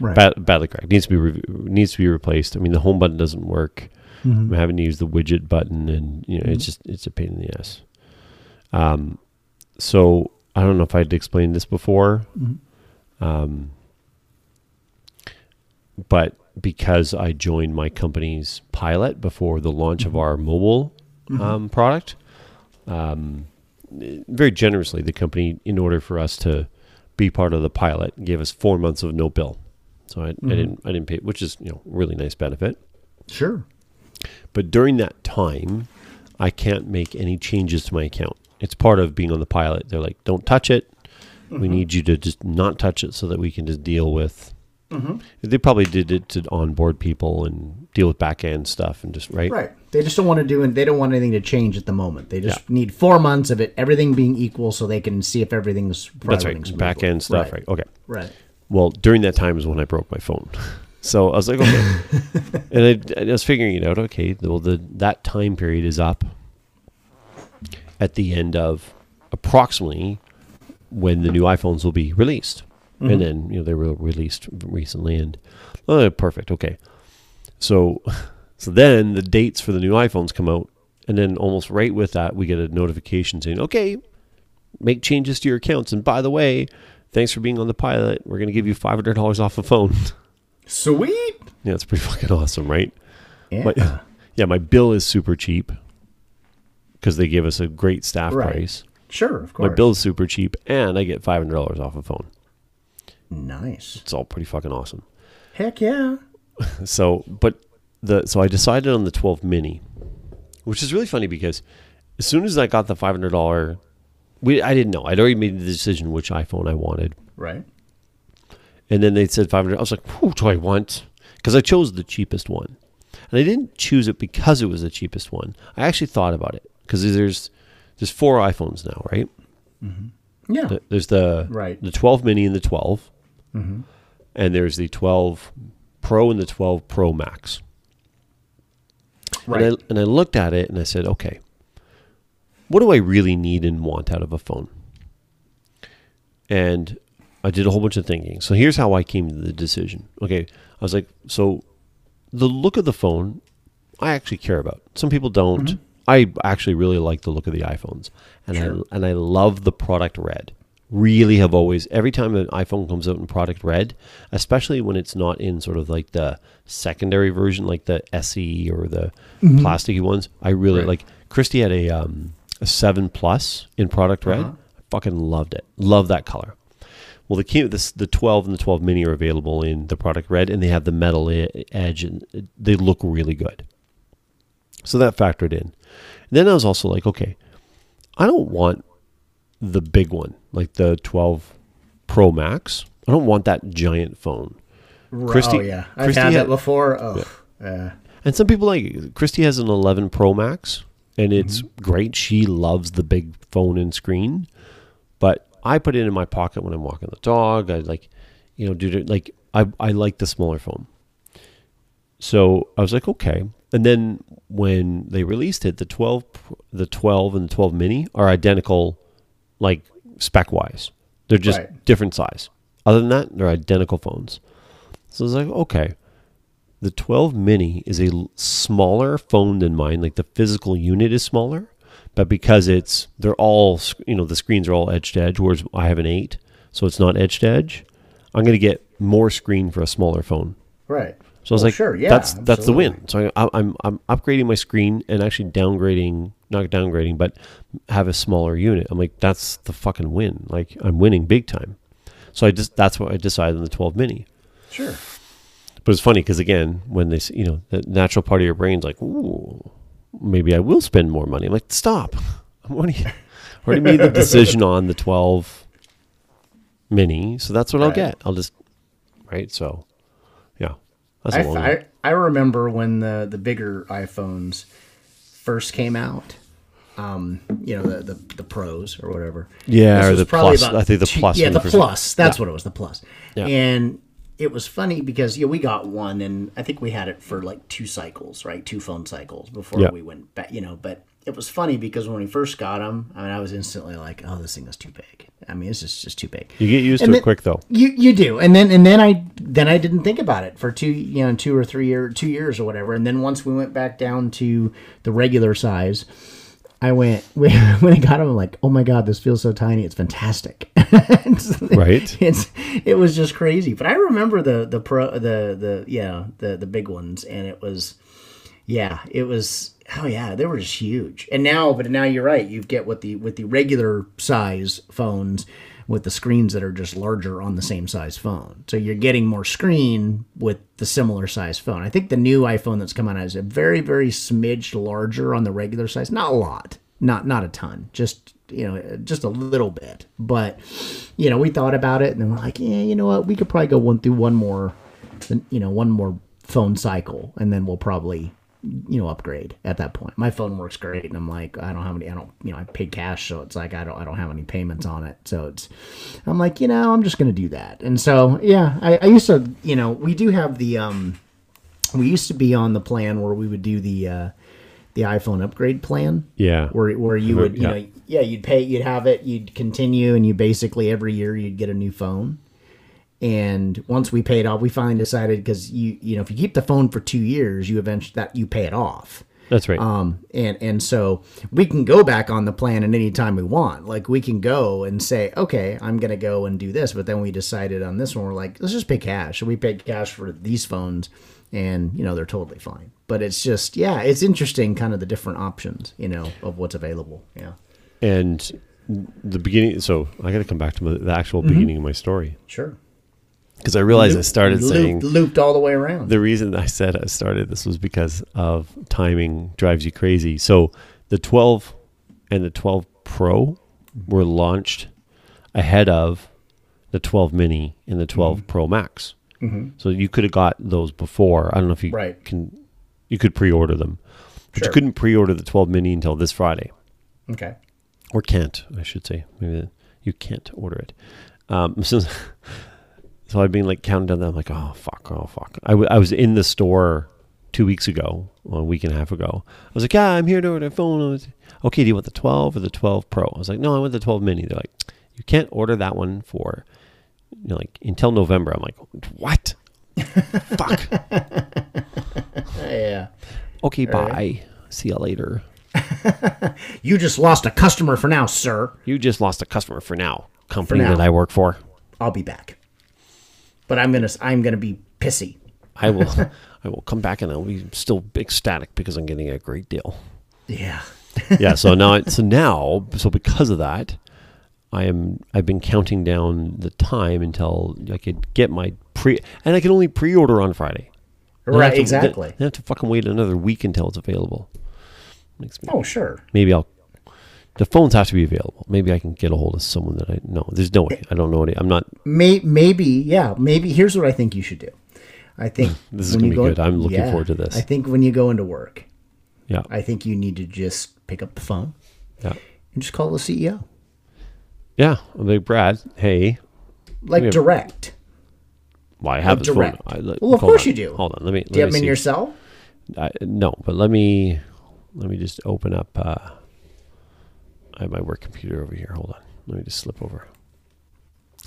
Right. Bad, badly cracked. Needs to be re- needs to be replaced. I mean, the home button doesn't work. Mm-hmm. I'm having to use the widget button, and you know, it's just it's a pain in the ass. Um, so I don't know if I'd explained this before. Um, but because I joined my company's pilot before the launch of our mobile um, product, um, very generously, the company, in order for us to be part of the pilot, gave us four months of no bill. So I, I mm-hmm. didn't, I didn't pay, which is you know really nice benefit. Sure. But during that time, I can't make any changes to my account. It's part of being on the pilot. They're like, don't touch it. We mm-hmm. need you to just not touch it so that we can just deal with mm-hmm. They probably did it to onboard people and deal with back end stuff and just right. Right. They just don't want to do it. They don't want anything to change at the moment. They just Yeah. need four months of it, everything being equal, so they can see if everything's That's right. Back end stuff. Right. Okay. Right. Well, during that time is when I broke my phone. So I was like, okay, and I, I was figuring it out. Okay, well, the that time period is up at the end of approximately when the new iPhones will be released, and mm-hmm. then you know they were released recently, and oh, perfect. Okay, so so then the dates for the new iPhones come out, and then almost right with that we get a notification saying, okay, make changes to your accounts, and by the way, thanks for being on the pilot. We're going to give you five hundred dollars off a phone. Sweet. yeah, it's pretty fucking awesome, right? Yeah. My, yeah, my bill is super cheap because they give us a great staff Right. price. Sure, of course. My bill is super cheap, and I get five hundred dollars off a phone. Nice. It's all pretty fucking awesome. Heck yeah. So, but the so I decided on the 12 mini, which is really funny because as soon as I got the five hundred dollar, we I didn't know I'd already made the decision which iPhone I wanted, Right. and then they said five hundred. I was like, who do I want? Because I chose the cheapest one, and I didn't choose it because it was the cheapest one. I actually thought about it because there's there's four iPhones now, right? Mm-hmm. Yeah. The- There's the Right. the 12 mini and the 12, and there's the 12 Pro and the 12 Pro Max. right. And I, and I looked at it and I said, okay, what do I really need and want out of a phone? And I did a whole bunch of thinking. So here's how I came to the decision. Okay, I was like, so the look of the phone, I actually care about. Some people don't. I actually really like the look of the iPhones, and I and I love the product red. Really have always every time an iPhone comes out in product red, especially when it's not in sort of like the secondary version, like the SE or the plasticky ones. I really Right. like. Christy had a um, a seven plus in product red. I fucking loved it. Love that color. Well, the key, this, the 12 and the 12 mini are available in the product red, and they have the metal edge, and they look really good. So that factored in. then I was also like, okay, I don't want the big one, like the 12 Pro Max. I don't want that giant phone. Christy- oh yeah, I've Christy had had- that before. Oh, uh, And some people like Christy has an 11 Pro Max, and it's Mm-hmm. great. She loves the big phone and screen, but I put it in my pocket when I'm walking the dog. I like, you know, do it like I I like the smaller phone. So I was like, okay. And then when they released it, the 12, the 12 and the 12 mini are identical, like spec wise. They're just Right. different size. Other than that, they're identical phones. So I was like, okay. The 12 mini is a smaller phone than mine. Like the physical unit is smaller, but because it's they're all you know the screens are all edge to edge, whereas I have an eight, so it's not edge to edge. I'm going to get more screen for a smaller phone. right. So I was Well, like, sure, yeah, that's that's the win. So I, I'm I'm upgrading my screen and actually downgrading, not downgrading, but have a smaller unit. I'm like, that's the fucking win. Like I'm winning big time. So I just that's what I decided on the 12 mini. Sure. But it's funny because again, when they, you know, the natural part of your brain's like, ooh, maybe I will spend more money. I'm like, stop. I'm already, already made the decision on the 12 mini, so that's what I'll get. I'll just, right? So, yeah, that's I, a long. one. I, I remember when the, the bigger iPhones first came out. Um, you know the, the the pros or whatever. Yeah, This or the plus. I think the two- plus Yeah, the the plus. That's Yeah. what it was. The plus. Yeah. And it was funny because yeah, we got one, and I think we had it for like two cycles, right? Two phone cycles before Yeah. we went back. You know, but it was funny because when we first got them, I mean, I was instantly like, "Oh, this thing is too big." I mean, it's just just too big. you get used And to then- it quick though. You you do, and then and then I then I didn't think about it for two you know two or three year two years or whatever, and then once we went back down to the regular size, I went when I got them I'm like oh my god this feels so tiny. It's fantastic, It's- Right. It's it was just crazy, but I remember the the pro the the yeah the the big ones, and it was yeah it was oh yeah they were just huge. And now but now you're right. You get with the with the regular size phones with the screens that are just larger on the same size phone. So you're getting more screen with the similar size phone. I think the new iphone that's come out is a very very smidged larger on the regular size. Not a lot not not a ton, just you know, just a little bit. But you know, we thought about it, and then we're like, yeah, you know what, we could probably go one through one more, you know, one more phone cycle, and then we'll probably you know upgrade at that point. My phone works great and i'm like i don't have any i don't you know i paid cash so it's like i don't i don't have any payments on it. So it's i'm like you know i'm just gonna do that. And so yeah i, I used to you know we do have the um we used to be on the plan where we would do the uh the iphone upgrade plan. Yeah. where where you would you Yeah. know yeah you'd pay you'd have it you'd continue and you basically every year you'd get a new phone and once we paid off we finally decided because you you know if you keep the phone for two years you eventually that you pay it off. That's right. um and and so we can go back on the plan at any time we want. Like we can go and say okay i'm gonna go and do this but then we decided on this one. We're like let's just pay cash. So we paid cash for these phones and you know they're totally fine. But it's just yeah it's interesting kind of the different options you know of what's available. Yeah. And the beginning. So I got to come back to the, the actual Mm-hmm. beginning of my story. Sure because I realized I started looped, saying looped all the way around the reason I said I started this was because of timing drives you crazy. So the 12 and the 12 Pro were launched ahead of the 12 Mini and the 12 Mm-hmm. Pro Max. So you could have got those before. I don't know if you Right. can. You could pre-order them, but Sure. you couldn't pre-order the 12 Mini until this Friday, okay or can't I should say. Maybe you can't order it. Um, so, so I've been like counting down. I'm like, oh fuck, oh fuck. I, w- I was in the store two weeks ago, or a week and a half ago. I was like, yeah, I'm here to order a phone. I was, okay, do you want the 12 or the 12 Pro? I was like, no, I want the 12 Mini. They're like, you can't order that one for, you know, like until November. I'm like, what? fuck. yeah Okay, bye. See you later. you just lost a customer for now sir You just lost a customer for now. Company now. that I work for. i'll be back but i'm gonna i'm gonna be pissy I will I will come back and I'll be still ecstatic because I'm getting a great deal. yeah yeah. So now, so now, so because of that, I am I've been counting down the time until I could get my pre, and I can only pre-order on Friday. I right to- exactly I have to fucking wait another week until it's available. Makes me oh sure maybe I'll. The phones have to be available. Maybe I can get a hold of someone that I know. There's no way. I don't know. Any, I'm not. May, maybe yeah maybe here's what i think you should do i think This is gonna be good. I'm looking forward to this. i think when you go into work Yeah. i think you need to just pick up the phone Yeah. and just call the ceo Yeah. Like Brad. Hey, like have- direct well, I have his phone. direct. I, let- Well, of course on. you do. Hold on. Let me. do you let have them in your cell I, no, but let me let me just open up. Uh, I have my work computer over here. Hold on. Let me just slip over.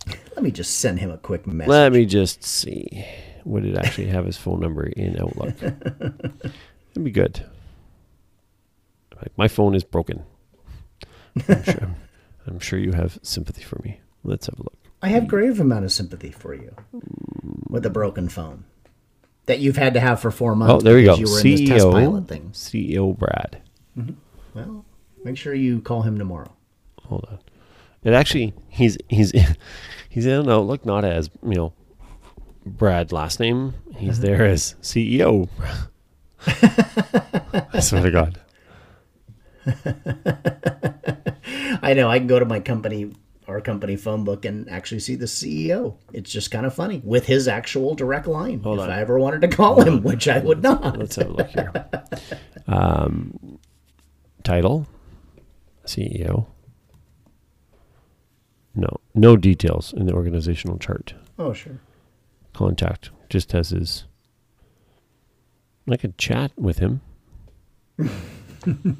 let me just send him a quick message Let me just see. Would it actually have his phone number in Outlook? That'd be good. Like my phone is broken. I'm sure, I'm sure you have sympathy for me. Let's have a look. I have grave amount of sympathy for you with a broken phone that you've had to have for four months. Oh, there you go. You were in this test pilot CEO, thing. CEO Brad. Mm-hmm. Well, make sure you call him tomorrow. Hold on. It actually he's he's he's in Outlook not as you know Brad last name. He's there as CEO. I swear to God. I know. I can go to my company, our company phone book, and actually see the CEO. It's just kind of funny with his actual direct line. Hold if on. I ever wanted to call him, which I would not. Let's have a look here. Um, title, CEO. No, no details in the organizational chart. Oh, sure. Contact just has his. I could chat with him.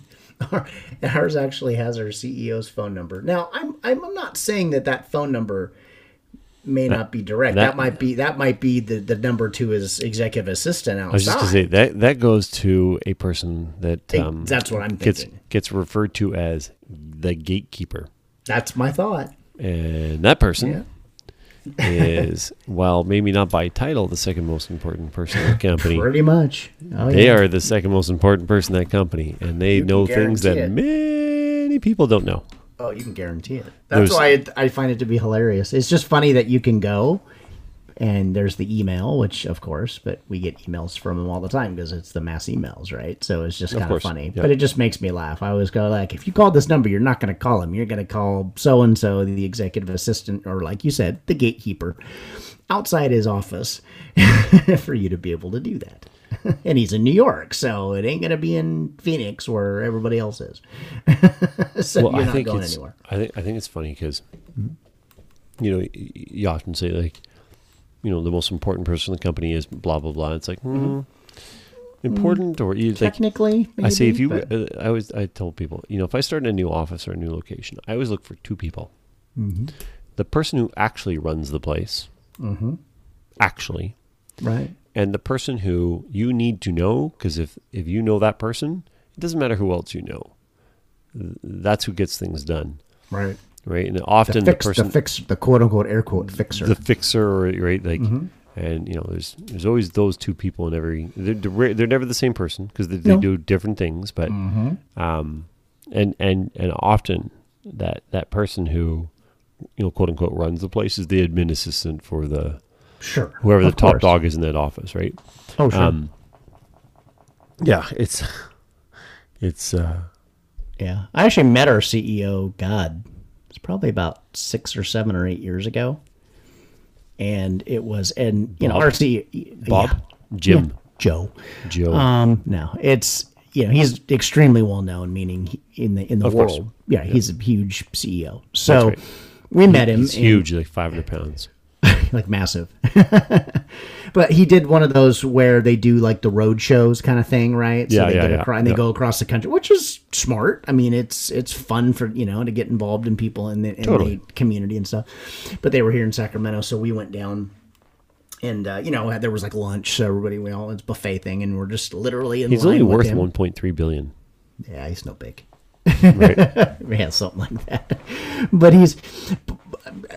Ours actually has our CEO's phone number. Now, I'm I'm I'm not saying that that phone number may not be direct. That, that- might be that might be the, the number to his executive assistant outside. I was just gonna say that that goes to a person that um, that's what I'm gets thinking. gets referred to as the gatekeeper, That's my thought. and that person is while maybe not by title the second most important person in the company. Pretty much. Oh, They yeah. are the second most important person in that company, and they You know things that many people don't know. Oh, you can guarantee it. There's- That's why it, I find it to be hilarious. It's just funny that you can go and there's the email, which of course, but we get emails from them all the time because it's the mass emails, right? So it's just kind of funny, yeah. but it just makes me laugh. I always go like, if you call this number, you're not going to call him. You're going to call so and so, the executive assistant, or like you said, the gatekeeper, outside his office, for you to be able to do that. and he's in New York, so it ain't going to be in Phoenix where everybody else is. so well, you're I not think going it's anywhere. I think I think it's funny because you know you often say like you know the most important person in the company is blah blah blah. It's like hmm, important or you like Technically, I say if you but- uh, I always I tell people you know if I start in a new office or a new location I always look for two people. Mm-hmm. The person who actually runs the place, Mm-hmm. actually, right. And the person who you need to know because if if you know that person it doesn't matter who else you know that's who gets things done Right. right and The, often the, fix, person the fix, the quote unquote air quote fixer. the fixer right like Mm-hmm. and you know there's there's always those two people in every they're, they're never the same person because they, they No. Mm-hmm. do different things but um and and and often that that person who you know quote unquote runs the place is the admin assistant for the sure. whoever the top course. dog is in that office right Oh, sure. um yeah it's it's uh yeah. I actually met our CEO, God, it's probably about six or seven or eight years ago. And it was, and, you know, Bob? our CEO, Bob? yeah. Jim. Yeah, Joe. Joe Um, no, it's you know he's extremely well known, meaning he- in the in the Of course. world. Yeah, he's a huge CEO. So right. we met him. he's and- huge like 500 pounds like massive. but he did one of those where they do like the road shows kind of thing, right? Yeah, they yeah, get yeah, acro- and they yeah. go across the country, which is smart. I mean, it's it's fun for you know to get involved in people in the, in Totally. the community and stuff. But they were here in Sacramento, so we went down. And uh, you know there was like lunch, so everybody we all it's buffet thing, and we're just literally in the he's only worth 1.3 billion Yeah, he's no big. right Yeah, something like that. But he's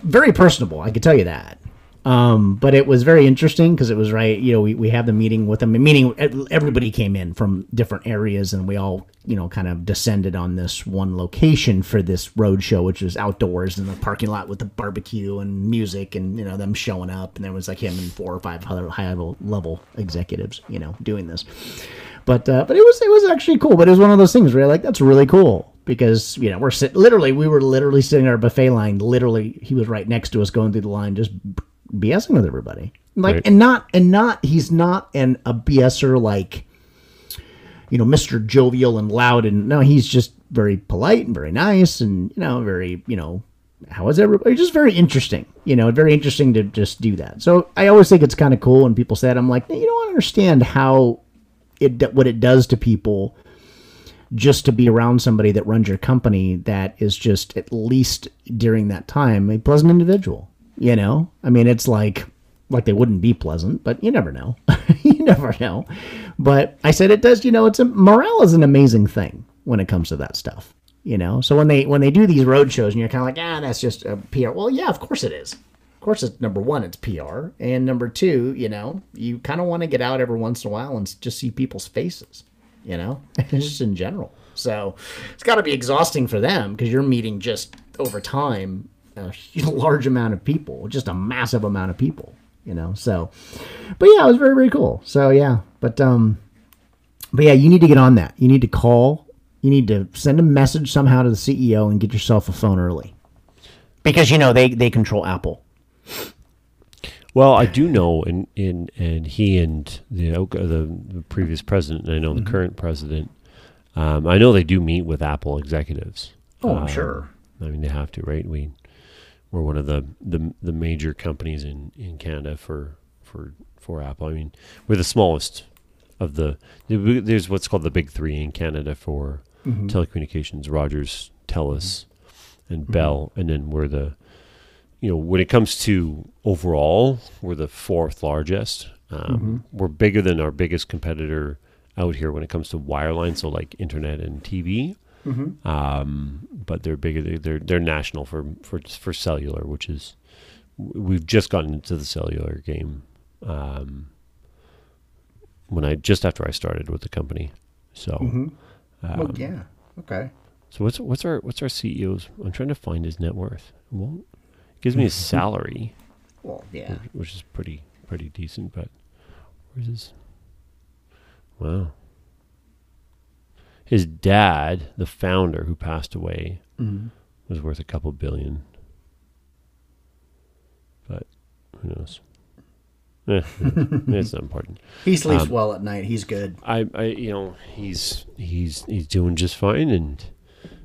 very personable. I can tell you that. Um, but it was very interesting because it was right. You know, we, we have the meeting with them. Meaning everybody came in from different areas, and we all you know kind of descended on this one location for this road show, which was outdoors in the parking lot with the barbecue and music, and you know them showing up. And there was like him and four or five other high level executives, you know, doing this. But uh, but it was it was actually cool. But it was one of those things where like that's really cool because you know we're sit literally we were literally sitting in our buffet line. Literally, he was right next to us going through the line, just BSing with everybody. Like Right. and not and not he's not an a BSer like you know Mr. Jovial and loud and no he's just very polite and very nice and you know very you know how is everybody just very interesting you know very interesting to just do that so i always think it's kind of cool when people say that i'm like you don't understand how it do- what it does to people just to be around somebody that runs your company that is just at least during that time a pleasant individual you know? I mean it's like like they wouldn't be pleasant but you never know. You never know. But i said it does you know it's a morale is an amazing thing when it comes to that stuff you know? So when they when they do these road shows and you're kind of like ah that's just a pr well yeah of course it is. Of course it's number one it's pr and number two you know you kind of want to get out every once in a while and just see people's faces you know just in general. So it's got to be exhausting for them because you're meeting just over time a large amount of people just a massive amount of people you know so but yeah it was very very cool so yeah but um but yeah you need to get on that you need to call you need to send a message somehow to the ceo and get yourself a phone early because you know they they control apple Well, I do know, and and and he and the the, the previous president, and I know Mm-hmm. the current president. Um, I know they do meet with Apple executives. Oh, I'm Um, sure. I mean, they have to, right? We we're one of the the, the major companies in, in Canada for for for Apple. I mean, we're the smallest of the. There's what's called the big three in Canada for Mm-hmm. telecommunications: Rogers, Telus, and Bell, and then we're the you know, when it comes to overall, we're the fourth largest. Um, We're bigger than our biggest competitor out here when it comes to wireline, so like internet and TV. Um, but they're bigger. They're, they're national for for for cellular, which is we've just gotten into the cellular game. Um, when I just after I started with the company, so oh yeah okay so what's what's our what's our CEO's? I'm trying to find his net worth. Won't it gives me his salary. Well, yeah. which is pretty pretty decent. But where's his? Wow. His dad, the founder who passed away, Mm-hmm. was worth a couple billion. But who knows? Eh, it's not important. He sleeps Um, well at night. He's good. I, I, you know, he's he's he's doing just fine, and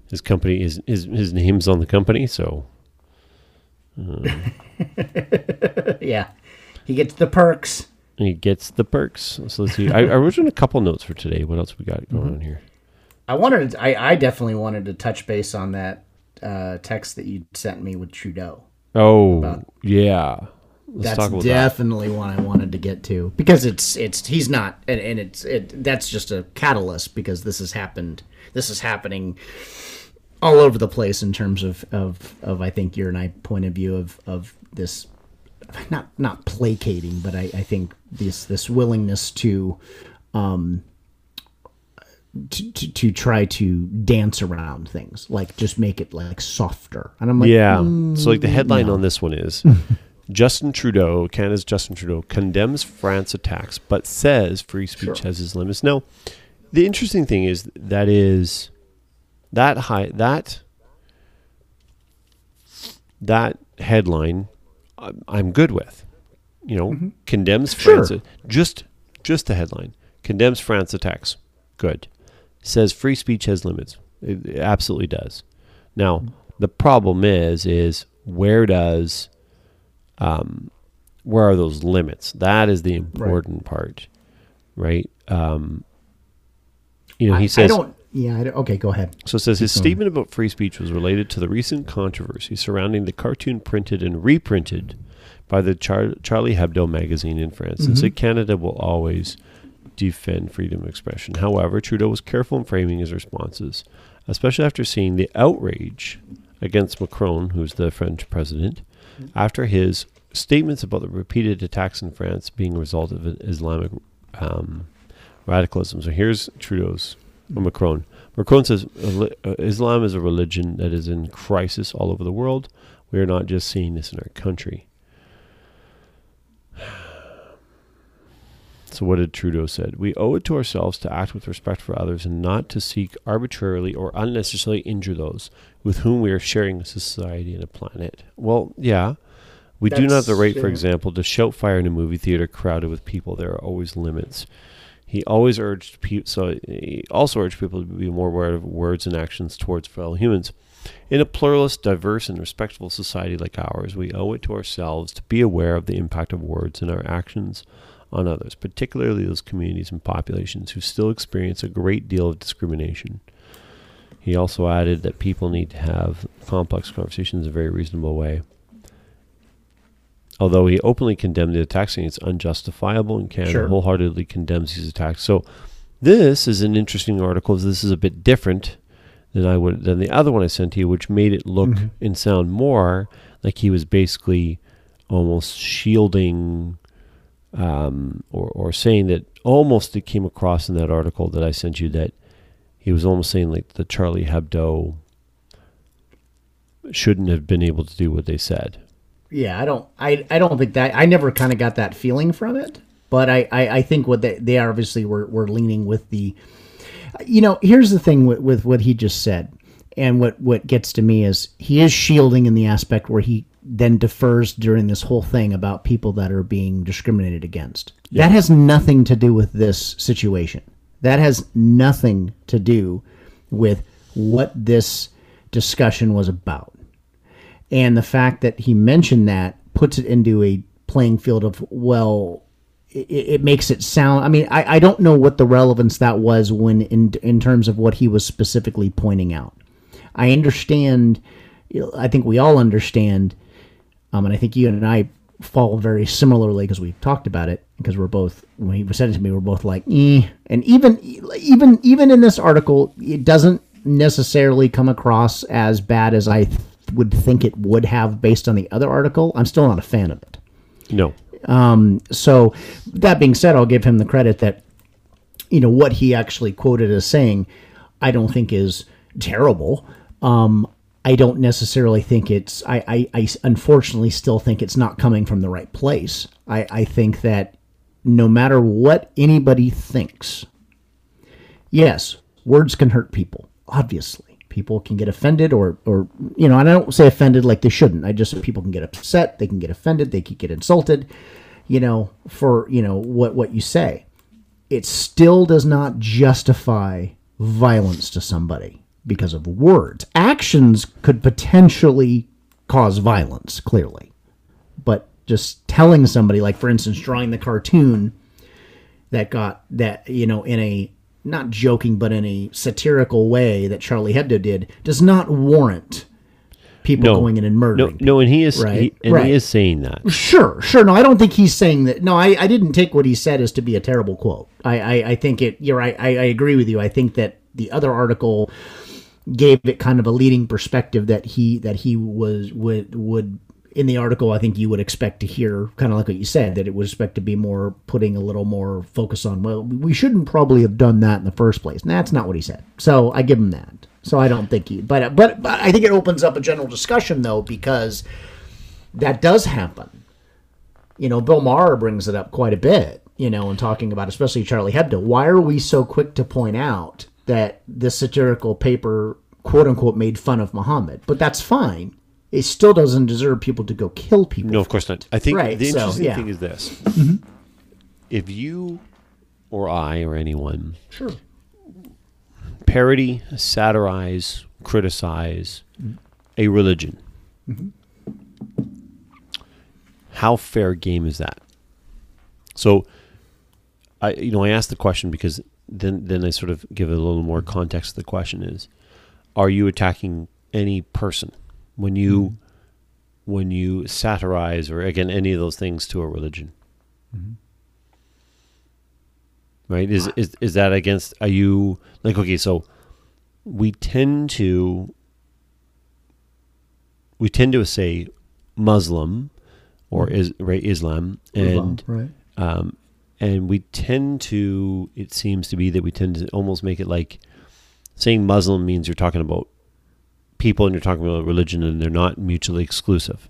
his company is his his name's on the company, so yeah. He gets the perks. he gets the perks. So let's see. I, I wrote in a couple notes for today. What else we got going on here? I wanted. I, I definitely wanted to touch base on that uh, text that you sent me with Trudeau. Oh, About- yeah. Let's that's about that. definitely one I wanted to get to because it's it's he's not and, and it's it that's just a catalyst because this has happened this is happening all over the place in terms of of of I think your and I point of view of of this not not placating but I, I think this this willingness to um to, to, to try to dance around things like just make it like softer and I'm like Yeah. mm, so like the headline on this one is Justin Trudeau, Canada's Justin Trudeau, condemns France attacks but says free speech has its limits. Now, the interesting thing is that is that high that that headline I'm- I'm good with. You know, condemns France Sure. just just the headline. Condemns France attacks. Good. Says free speech has limits. It, it absolutely does. Now, the problem is is where does um where are those limits? That is the important part. Right? Um you know, I, he says I don't yeah I don't, okay go ahead so it says his statement about free speech was related to the recent controversy surrounding the cartoon printed and reprinted by the Char- Charlie Hebdo magazine in France and said Canada will always defend freedom of expression. However, Trudeau was careful in framing his responses, especially after seeing the outrage against Macron, who's the French president, after his statements about the repeated attacks in France being a result of Islamic um, radicalism. So here's Trudeau's or Macron. Macron says uh, Islam is a religion that is in crisis all over the world. We are not just seeing this in our country. So what did Trudeau said? We owe it to ourselves to act with respect for others and not to seek arbitrarily or unnecessarily injure those with whom we are sharing a society and a planet. Well, yeah. We do not have the That's, right, for example, to shout fire in a movie theater crowded with people. There are always limits. He always urged people, so he also urged people to be more aware of words and actions towards fellow humans. In a pluralist, diverse, and respectful society like ours, we owe it to ourselves to be aware of the impact of words and our actions on others, particularly those communities and populations who still experience a great deal of discrimination. He also added that people need to have complex conversations in a very reasonable way. Although he openly condemned the attacks, saying it's unjustifiable, and Canada Sure. wholeheartedly condemns these attacks. So, this is an interesting article. This is a bit different than I would than the other one I sent to you, which made it look Mm-hmm. and sound more like he was basically almost shielding um, or or saying that almost it came across in that article that I sent you that he was almost saying like the Charlie Hebdo shouldn't have been able to do what they said. yeah I don't I I don't think that I never kind of got that feeling from it but I I, I think what they they obviously were were leaning with the you know here's the thing with, with what he just said and what what gets to me is he is shielding in the aspect where he then defers during this whole thing about people that are being discriminated against. That has nothing to do with this situation. That has nothing to do with what this discussion was about. And the fact that he mentioned that puts it into a playing field of well it, it makes it sound i mean I, I don't know what the relevance that was when in in terms of what he was specifically pointing out. I understand i think we all understand um, and i think you and i fall very similarly because we talked about it because we're both when he said it to me we're both like eh. and even even even in this article it doesn't necessarily come across as bad as i th- would think it would have based on the other article i'm still not a fan of it No. so that being said, I'll give him the credit that you know what he actually quoted as saying, I don't think is terrible. Um, I don't necessarily think it's. I, I, I unfortunately still think it's not coming from the right place. I, I think that no matter what anybody thinks, yes, words can hurt people. Obviously, people can get offended, or or you know, and I don't say offended like they shouldn't. I just people can get upset, they can get offended, they can get insulted, you know, for you know what what you say. It still does not justify violence to somebody because of words. Actions could potentially cause violence, clearly. But just telling somebody, like for instance, drawing the cartoon that got that, you know, in a not joking, but in a satirical way that Charlie Hebdo did, does not warrant people No. going in and No, murdering. no, and he is Right, he, and right. he is saying that. Sure, sure. No, I don't think he's saying that. No, I, I didn't take what he said as to be a terrible quote. I, I, I think it. You're right. I, I agree with you. I think that the other article gave it kind of a leading perspective that he that he was would would in the article. I think you would expect to hear kind of like what you said that it would expect to be more putting a little more focus on. Well, we shouldn't probably have done that in the first place. And that's not what he said. So I give him that. So I don't think he. But but but I think it opens up a general discussion though because that does happen. You know, Bill Maher brings it up quite a bit, you know, and talking about especially Charlie Hebdo. Why are we so quick to point out that this satirical paper, quote unquote, made fun of Muhammad? But that's fine. It still doesn't deserve people to go kill people. No, of course not. I think Right, the so, interesting yeah. thing is this: mm-hmm. if you or I or anyone Sure. parody, satirize, criticize mm-hmm. a religion, mm-hmm. how fair game is that? So, I you know I asked the question because then then I sort of give it a little more context. to The question is, are you attacking any person when you mm-hmm. when you satirize or again any of those things to a religion? Mm-hmm. Right? Is is is that against? Are you like okay? So we tend to we tend to say Muslim or mm-hmm. is right Islam and right. um, and we tend to it seems to be that we tend to almost make it like saying Muslim means you're talking about people and you're talking about religion and they're not mutually exclusive,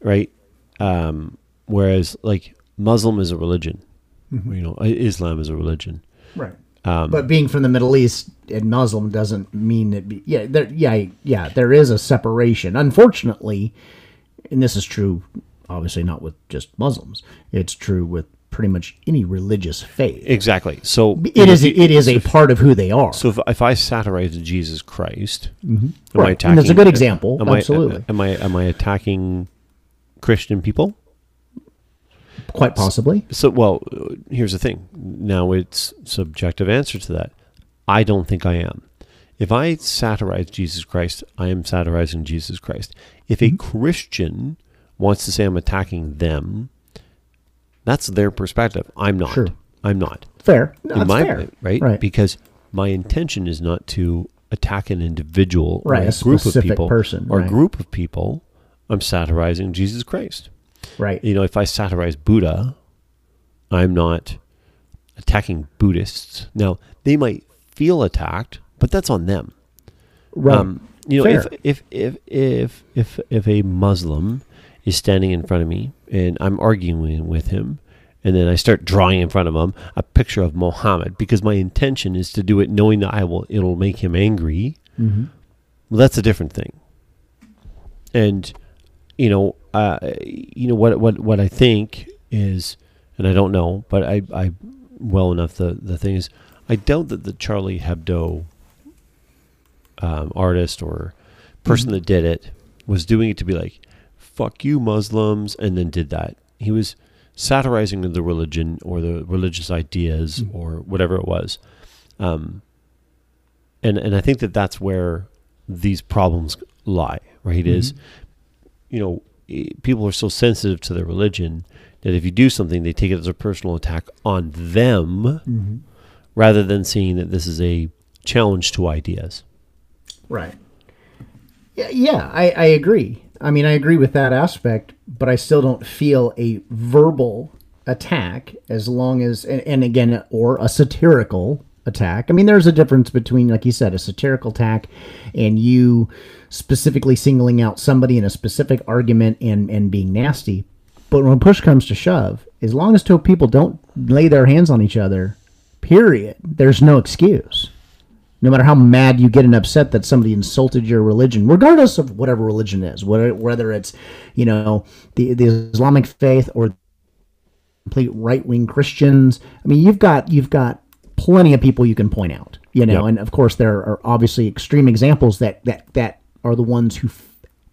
right? Um, whereas like Muslim is a religion, you know, Islam is a religion. Right. Um, but being from the Middle East and Muslim doesn't mean that. Be, yeah, there, yeah, yeah. There is a separation. Unfortunately, and this is true. Obviously, not with just Muslims. It's true with pretty much any religious faith. exactly. So It is. It is a part of who they are. So if, if I satirize Jesus Christ, am I Right. attacking? And that's a good example. Am I- Absolutely. am I am I attacking Christian people? Quite possibly. So well, uh, here's the thing. Now it's subjective answer to that. I don't think I am. If I satirize Jesus Christ, I am satirizing Jesus Christ. If Mm-hmm. a Christian wants to say I'm attacking them, that's their perspective. I'm not. Sure. I'm not. Fair. No, in my fair. right? Right. Because my intention is not to attack an individual or Right, a a group of people person, or right. group of people. I'm satirizing Jesus Christ. right. You know, if I satirize Buddha, I'm not attacking Buddhists. Now, they might feel attacked, but that's on them. right. Um, you know, if, if if if if if a Muslim is standing in front of me and I'm arguing with him, and then I start drawing in front of him a picture of Muhammad because my intention is to do it knowing that I will it'll make him angry. Mm-hmm. Well, that's a different thing. And you know, uh, you know what what what I think is, and I don't know, but I I well enough. The the thing is, I doubt that the Charlie Hebdo um, artist or person that did it was doing it to be like, "Fuck you, Muslims," and then did that. He was satirizing the religion or the religious ideas mm. or whatever it was, um, and and I think that that's where these problems lie. Right? Is mm-hmm. you know people are so sensitive to their religion that if you do something, they take it as a personal attack on them mm-hmm. rather than seeing that this is a challenge to ideas. Right. Yeah, yeah, I, I agree. I mean, I agree with that aspect, but I still don't feel a verbal attack as long as, and, and again, or a satirical attack. I mean, there's a difference between, like you said, a satirical attack and you specifically singling out somebody in a specific argument and, and being nasty. But when push comes to shove, as long as two people don't lay their hands on each other, period, there's no excuse. No matter how mad you get and upset that somebody insulted your religion, regardless of whatever religion is, whether, whether it's, you know, the, the Islamic faith or complete right wing Christians. I mean, you've got you've got plenty of people you can point out, you know, Yep. and of course there are obviously extreme examples that that that are the ones who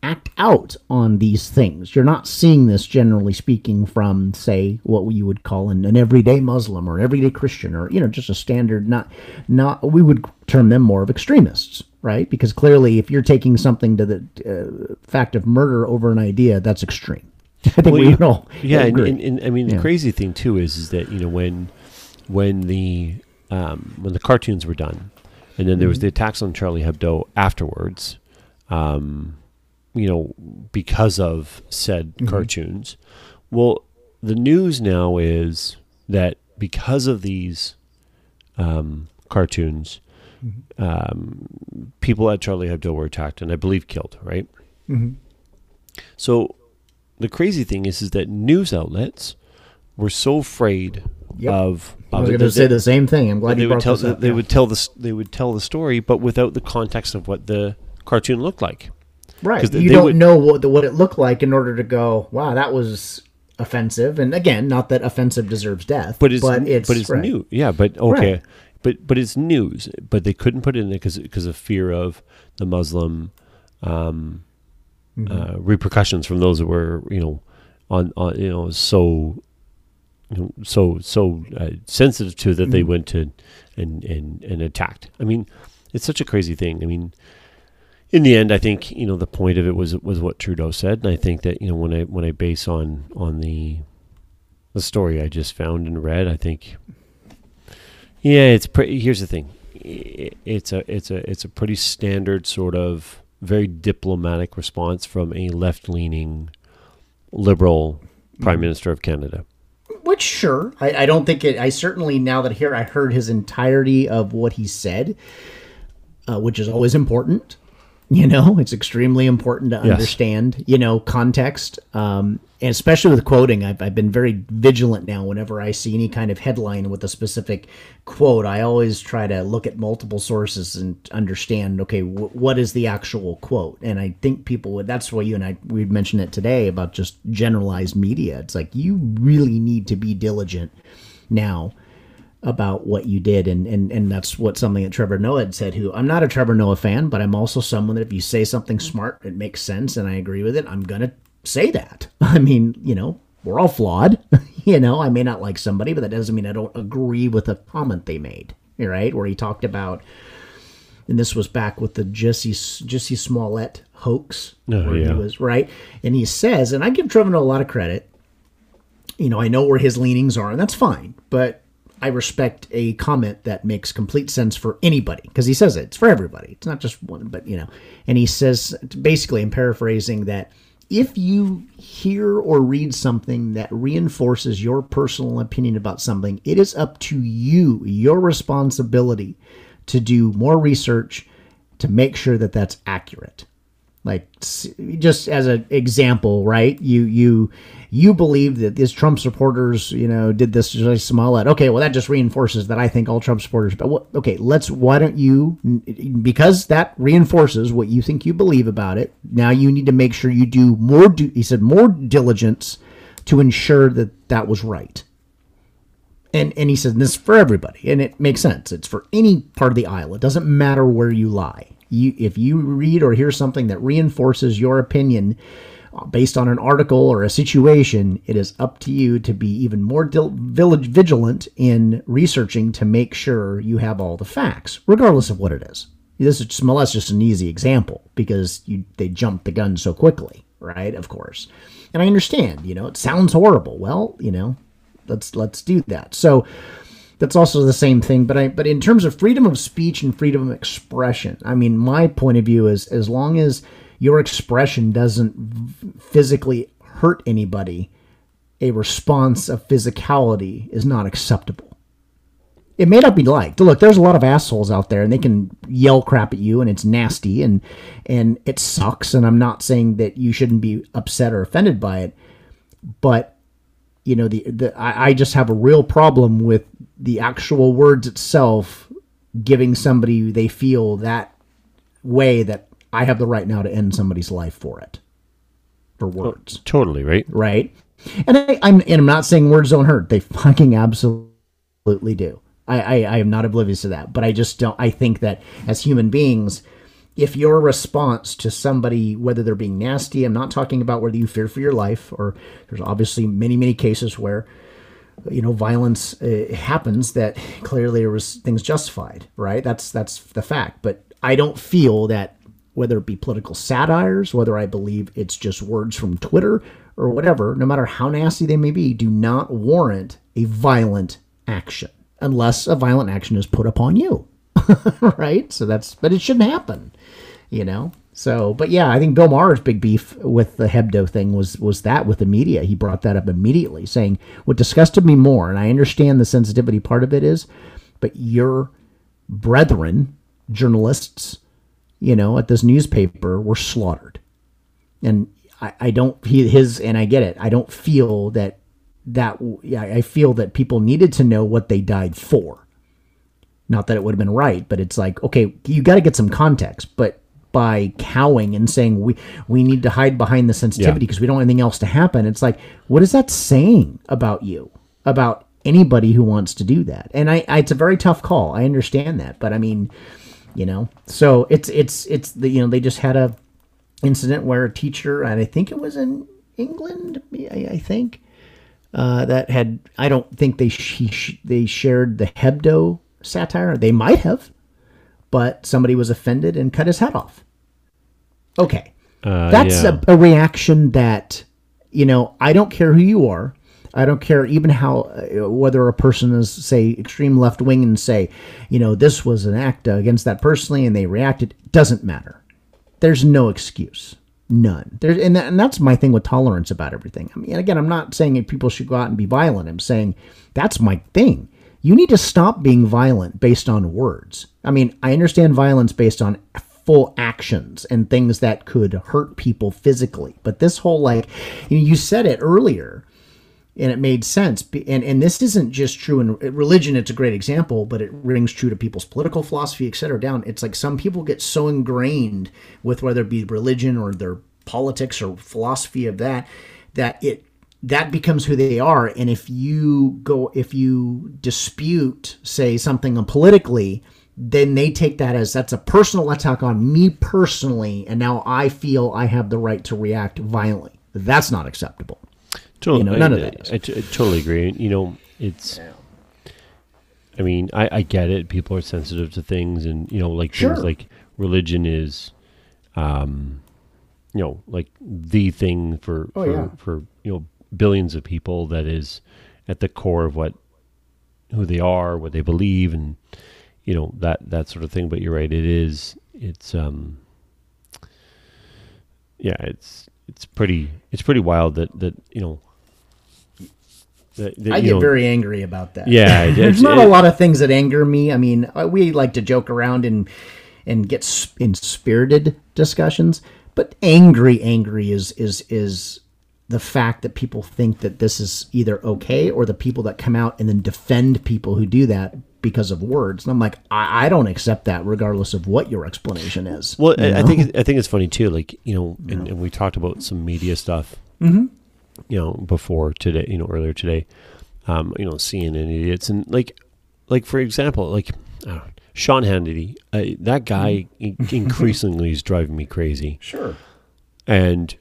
act out on these things. You're not seeing this generally speaking from say what you would call an, an everyday Muslim or everyday Christian or you know just a standard not not we would term them more of extremists. Right, because clearly, if you're taking something to the uh, fact of murder over an idea, that's extreme. I think Well, we you- all yeah, and, and, and I mean Yeah. the crazy thing too is is that you know when when the um, when the cartoons were done, and then there Mm-hmm. was the attacks on Charlie Hebdo afterwards, um, you know, because of said Mm-hmm. cartoons. Well, the news now is that because of these um, cartoons, Mm-hmm. um, people at Charlie Hebdo were attacked and I believe killed. Right. Mm-hmm. So the crazy thing is, is that news outlets were so afraid Yep. of. I was going to say the same thing. I'm glad they would tell up. they yeah. would tell this they would tell the story, but without the context of what the cartoon looked like. Right. You don't would- know what the, what it looked like in order to go, wow, that was offensive. And again, not that offensive deserves death, But it's but it's, but it's right. new. Yeah, but okay. Right. But but it's news. But they couldn't put it in there because because of fear of the Muslim um, Mm-hmm. uh, repercussions from those that were you know on on you know so you know, so so uh, sensitive to that Mm-hmm. they went to and and and attacked. I mean, it's such a crazy thing. I mean, in the end, I think you know the point of it was was what Trudeau said, and I think that you know when I when I base on on the the story I just found and read, I think yeah, it's pretty. Here's the thing, it's a it's a it's a pretty standard sort of very diplomatic response from a left leaning liberal prime minister of Canada. Which sure, I, I don't think it. I certainly now that here I heard his entirety of what he said, uh, which is always important. You know, it's extremely important to Yes. understand. You know, context, um, and especially with quoting. I've, I've been very vigilant now. Whenever I see any kind of headline with a specific quote, I always try to look at multiple sources and understand. Okay, wh- what is the actual quote? And I think people would. That's why you and I we mentioned it today about just generalized media. It's like you really need to be diligent now about what you did and, and and that's what something that Trevor Noah had said who I'm not a Trevor Noah fan but I'm also someone that if you say something mm-hmm. smart it makes sense and I agree with it I'm gonna say that I mean you know we're all flawed you know I may not like somebody but that doesn't mean I don't agree with a comment they made right where he talked about and this was back with the Jesse Jesse Smollett hoax Oh, where he was right and he says and I give Trevor Noah a lot of credit you know, I know where his leanings are, and that's fine. But I respect a comment that makes complete sense for anybody because he says it. It's for everybody. It's not just one, but you know. And he says, basically, I'm paraphrasing that if you hear or read something that reinforces your personal opinion about something, it is up to you, your responsibility, to do more research to make sure that that's accurate like just as an example right you you you believe that these trump supporters you know did this to Smollett. okay well that just reinforces that i think all trump supporters but what, okay let's why don't you because that reinforces what you think you believe about it now you need to make sure you do more he said more diligence to ensure that that was right. And and he said this is for everybody and it makes sense. It's for any part of the aisle. It doesn't matter where you lie. You if you read or hear something that reinforces your opinion based on an article or a situation it is up to you to be even more vigilant in researching to make sure you have all the facts regardless of what it is. This is Smollett's just an easy example because you they jumped the gun so quickly right? Of course. And i understand you know it sounds horrible. Well you know let's let's do that. So that's also the same thing but i but in terms of freedom of speech and freedom of expression i mean my point of view is as long as your expression doesn't physically hurt anybody a response of physicality is not acceptable It may not be liked. Look, there's a lot of assholes out there, and they can yell crap at you, and it's nasty, and and it sucks. And I'm not saying that you shouldn't be upset or offended by it, but you know, the, the I, I just have a real problem with the actual words itself giving somebody they feel that way that I have the right now to end somebody's life for it, for words Totally, right? right? And I, I'm and I'm not saying words don't hurt. They fucking absolutely do. I, I I am not oblivious to that. But I just don't. I think that as human beings, if your response to somebody, whether they're being nasty, I'm not talking about whether you fear for your life, or there's obviously many many cases where you know violence uh, happens that clearly there was things justified right that's that's the fact but i don't feel that whether it be political satires whether i believe it's just words from twitter or whatever no matter how nasty they may be do not warrant a violent action unless a violent action is put upon you right? So that's but it shouldn't happen you know? So but yeah i think bill maher's big beef with the hebdo thing was was that with the media. He brought that up immediately saying what disgusted me more and i understand the sensitivity part of it is but your brethren journalists you know at this newspaper were slaughtered and i, I don't he, his and i get it i don't feel that that yeah i feel that people needed to know what they died for not that it would have been right, but it's like, okay, you got to get some context. But by cowing and saying we we need to hide behind the sensitivity Yeah. because we don't want anything else to happen, it's like, what is that saying about you? About anybody who wants to do that? And I, I it's a very tough call. I understand that, but I mean, you know, so it's it's it's the you know they just had a incident where a teacher, and I think it was in England, I, I think, uh, that had I don't think they she, sh- they shared the Hebdo satire. They might have, but somebody was offended and cut his head off. Okay, Uh, that's yeah. a, a reaction that you know I don't care who you are. I don't care even how uh, whether a person is say extreme left wing and say, you know, this was an act against that personally and they reacted. Doesn't matter. There's no excuse. None. There's and, that, and that's my thing with tolerance about everything. I mean, again, I'm not saying people should go out and be violent. I'm saying that's my thing. You need to stop being violent based on words. I mean, I understand violence based on full actions and things that could hurt people physically, but this whole like, you, know, you said it earlier and it made sense. And and this isn't just true in religion. It's a great example, but it rings true to people's political philosophy, et cetera. Down, it's like some people get so ingrained with whether it be religion or their politics or philosophy of that that it that becomes who they are. And if you go, if you dispute, say something politically. Then they take that as that's a personal attack on me personally, and now I feel I have the right to react violently. That's not acceptable. Totally, you know, none I, of that is. I, I totally agree. You know, it's. I mean, I, I get it. People are sensitive to things, and you know, like Sure. things like religion is, um, you know, like the thing for Oh, for, yeah. for you know billions of people that is at the core of what who they are, what they believe, and you know that that sort of thing. But you're right. It is. It's um. Yeah, it's it's pretty it's pretty wild that that you know. I get know, very angry about that. Yeah, there's not it- a lot of things that anger me. I mean, uh, we like to joke around and and get in spirited discussions, but angry, angry is is is the fact that people think that this is either okay or the people that come out and then defend people who do that because of words. And I'm like, I, I don't accept that, regardless of what your explanation is. Well, you I think I think it's funny too. Like you know, and, and we talked about some media stuff. Mm-hmm. You know, before today, you know, earlier today, um, you know, CNN idiots and like, like for example, like uh, Sean Hannity, uh, that guy increasingly is driving me crazy. sure. and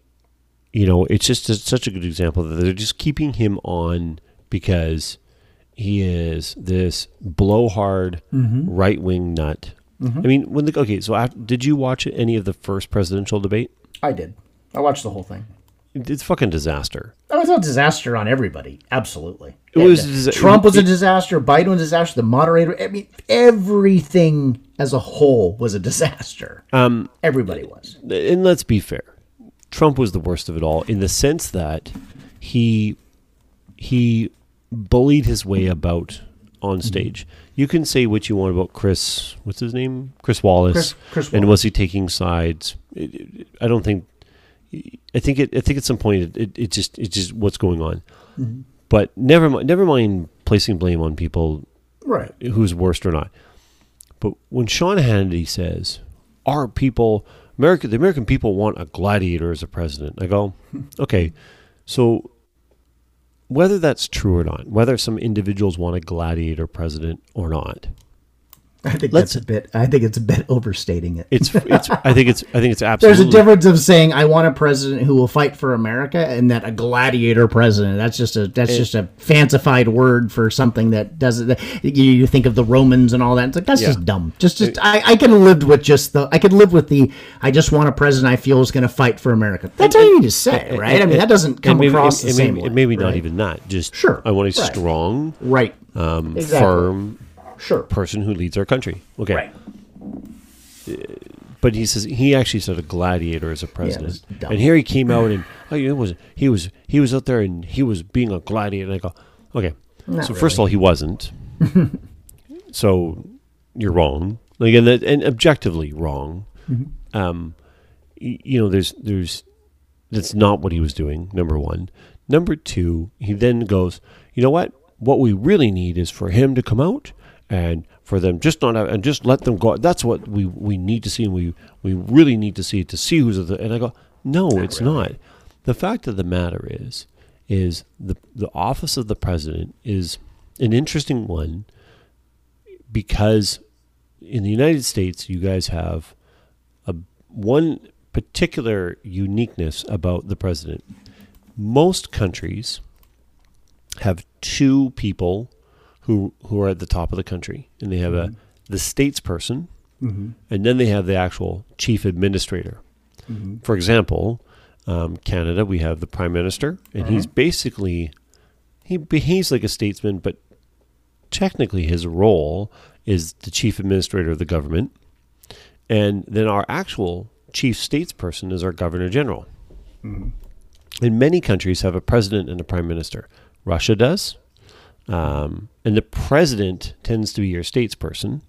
you know it's just a, such a good example that they're just keeping him on because he is this blowhard right wing nut. I mean, when the okay, so after, did you watch any of the first presidential debate? I did. I watched the whole thing. It's fucking disaster. That was a disaster on everybody. Absolutely. It was disa- Trump was a disaster. Biden was a disaster. The moderator. I mean, everything as a whole was a disaster. Um, Everybody was. and let's be fair, Trump was the worst of it all in the sense that he he bullied his way about on stage. You can say what you want about Chris. What's his name? Chris Wallace. Chris- Chris And was he taking sides? I don't think. I think it. I think at some point it, it, it just it's just what's going on. Mm-hmm. But never mind. Never mind placing blame on people Right. who's worst or not. But when Sean Hannity says, "Our people, America, the American people want a gladiator as a president," I go, "Okay, so whether that's true or not, whether some individuals want a gladiator president or not, I think Let's- that's a bit. I think it's a bit overstating it. it's it's. I think it's. I think it's absolutely. There's a difference of saying I want a president who will fight for America and that a gladiator president. That's just a that's just a fancified word for something that doesn't. You, you think of the Romans and all that. It's like that's Yeah. just dumb. Just just I, I can live with just the I could live with the I just want a president I feel is going to fight for America. That's all you need to say, right? I mean that doesn't come maybe, across and the maybe, same way. maybe not right? even that. Just Sure, I want a right. strong, right. um, Exactly. firm Sure. person who leads our country. Okay. Right. but he says he actually said a gladiator as a president. dumb. and here he came out and oh, it was he was he was out there and he was being a gladiator. And I go, okay. Not so first of all, he wasn't. so you're wrong. Like and, that, and objectively wrong. Mm-hmm. Um, you know, there's there's that's not what he was doing. Number one. Number two, he then goes, you know what? What we really need is for him to come out and for them just not and just let them go. That's what we we need to see, and we we really need to see to see who's the. And I go, no, it's not. The fact of the matter is, is the the office of the president is an interesting one because in the United States, you guys have a one particular uniqueness about the president. Most countries have two people who who are at the top of the country, and they have a mm-hmm. the statesperson, mm-hmm. and then they have the actual chief administrator. Mm-hmm. For example, um, Canada, we have the prime minister, and he's uh-huh. basically he behaves like a statesman, but technically his role is the chief administrator of the government. And then our actual chief statesperson is our governor general. And many countries have a president and a prime minister. Russia does. Um, and the president tends to be your statesperson,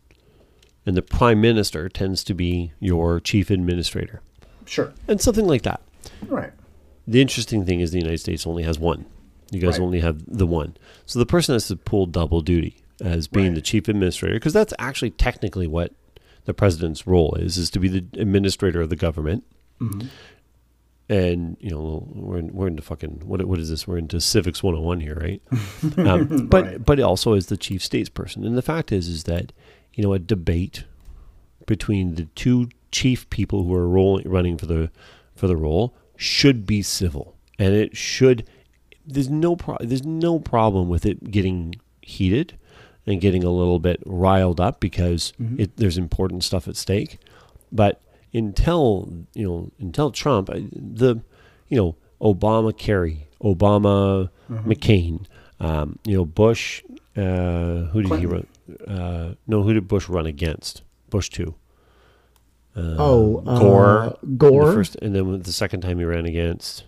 and the prime minister tends to be your chief administrator, Sure. and something like that. Right. The interesting thing is the United States only has one. You guys Right. only have the one. So the person has to pull double duty as being Right. the chief administrator because that's actually technically what the president's role is is to be the administrator of the government. Mm-hmm. And you know we're in, we're into fucking what what is this? We're into civics 101 here, right? um, but Right. but also as the chief statesperson. And the fact is is that you know a debate between the two chief people who are rolling, running for the for the role should be civil, and it should. There's no pro- there's no problem with it getting heated and getting a little bit riled up because it, there's important stuff at stake. But until you know until Trump, the you know Obama Kerry, Obama McCain, um, you know Bush. Uh, who did he run? Uh, no, who did Bush run against? Bush two. Uh, Oh, uh, Gore. Gore? The first, and then the second time he ran against.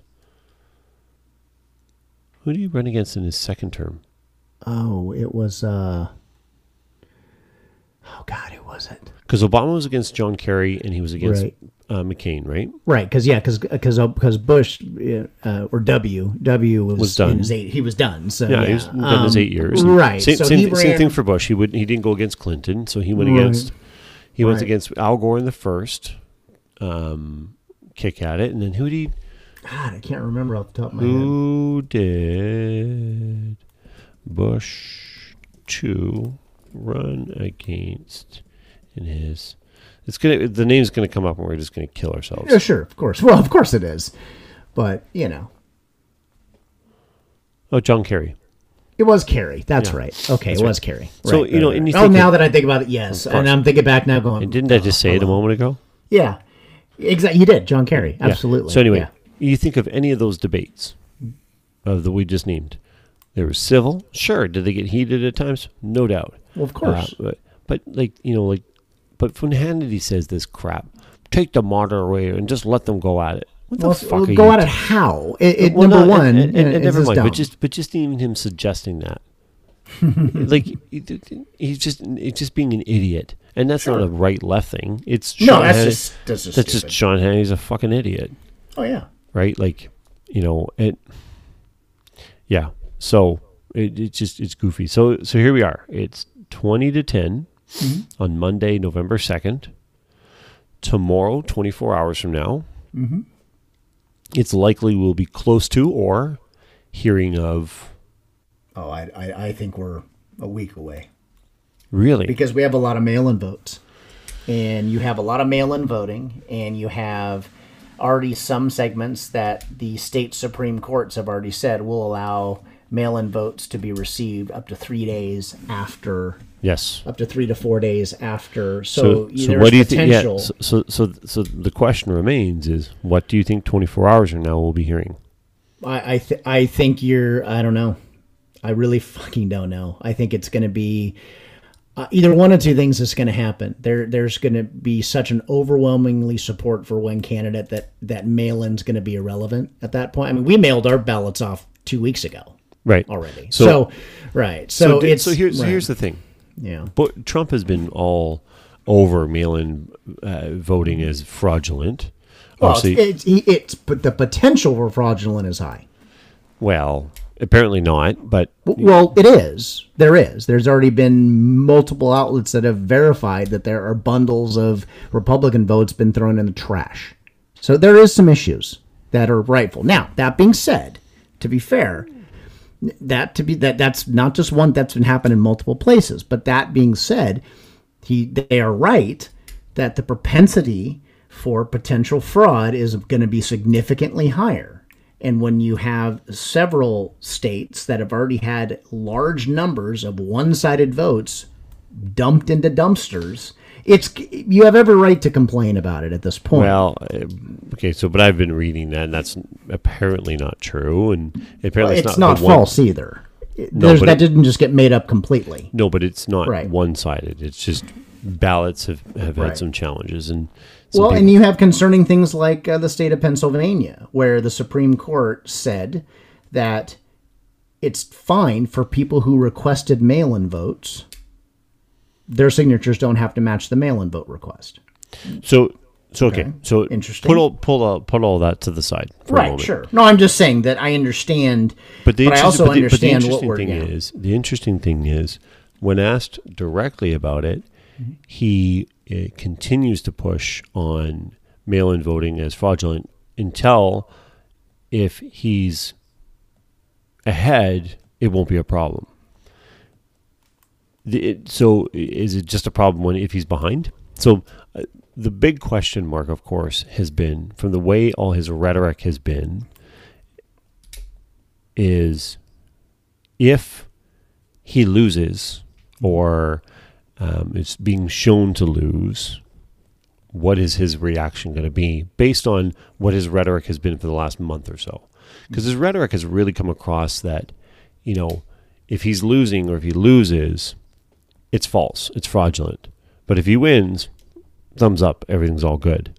Who did he run against in his second term? Oh, it was. uh Oh God, who was it? Because Obama was against John Kerry and he was against Right. uh, McCain, right? Right, because yeah, because because Bush uh, or W W was, Was done. in his eight, he was done. So Yeah, yeah, he was done his Um, eight years. Right. Same, so same, he same thing for Bush. He would he didn't go against Clinton, so he went Right. against he went Right. against Al Gore in the first um, kick at it, and then who did he, God, I can't remember off the top of my head. who did Bush two run against in his? It's gonna the name's gonna come up and we're just gonna kill ourselves. Yeah, sure, of course. Well, of course it is, but you know, Oh, John Kerry. it was Kerry. That's Yeah. right. Okay, That's it right. was Kerry. So, you know, right, and you oh, now that I think about it, yes, and I'm thinking back now, going, And didn't I just oh, say it a moment ago? Yeah, exactly. You did, John Kerry. Yeah. Absolutely. So anyway, yeah. you think of any of those debates of the we just named. They were civil, sure. Did they get heated at times? No doubt. Well, of course. Uh, but, but like you know, like, but when Hannity says this crap, take the moderator and just let them go at it. What the well, fuck well, are go you at it how? It, it, Well, number no, one, and, and, and never mind. dumb. But just but just even him suggesting that, like he's just he's just being an idiot, and that's not a right left thing. It's No, that's Hannity- just that's just that's just Sean Hannity's a fucking idiot, oh yeah. right? Like, you know, it. Yeah, so it, it's just it's goofy. So so here we are. It's twenty to 10 Mm-hmm. on Monday, November second. Tomorrow, twenty four hours from now, Mm-hmm. it's likely we'll be close to or hearing of. Oh, I, I I think we're a week away Really? because we have a lot of mail-in votes, and you have a lot of mail-in voting, and you have already some segments that the state supreme courts have already said will allow mail-in votes to be received up to three days after yes. up to three to four days after. So, So, so what do you think? Yeah. potential. So, so, so, so the question remains: is what do you think? Twenty four hours from now, we'll be hearing. I I, th- I think you're. I don't know. I really fucking don't know. I think it's going to be uh, either one of two things is going to happen. There, there's going to be such an overwhelmingly support for one candidate that that mail-in's going to be irrelevant at that point. I mean, we mailed our ballots off two weeks ago Right. already. So- So, right. So, di- it's so here's right. here's the thing. yeah. But Trump has been all over mail-in uh, voting as fraudulent. Well, it's, Obviously, it's, he- it's but the potential for fraudulent is high. well, apparently not. But Well, it is. There is. There's already been multiple outlets that have verified that there are bundles of Republican votes been thrown in the trash. So there is some issues that are rightful. Now, that being said, to be fair, that to be that that's not just one that's been happening in multiple places. But that being said, he they are right that the propensity for potential fraud is going to be significantly higher. And when you have several states that have already had large numbers of one-sided votes dumped into dumpsters, it's you have every right to complain about it at this point. well, uh, okay. So, but I've been reading that, and that's apparently not true. And apparently, it's, it's, not, one- false either. No, but that it- didn't just get made up completely. No, but it's not Right. one-sided. It's just ballots have, have Right. had some challenges, and some Well, people- and you have concerning things like uh, the state of Pennsylvania, where the Supreme Court said that it's fine for people who requested mail in votes, their signatures don't have to match the mail in vote request. So, so okay, Okay. so Interesting. Put all pull all, put all that to the side for Right, sure. No, I'm just saying that I understand, But the but I also but the- but the understand what we're thing is the interesting thing is when asked directly about it, he uh, continues to push on mail-in voting as fraudulent until if he's ahead, it won't be a problem. It, so is it just a problem when if he's behind? So uh, the big question mark, of course, has been from the way all his rhetoric has been is if he loses or um, is being shown to lose, what is his reaction going to be based on what his rhetoric has been for the last month or so? Because his rhetoric has really come across that, you know, if he's losing or if he loses, it's false, it's fraudulent. But if he wins, thumbs up, everything's all good.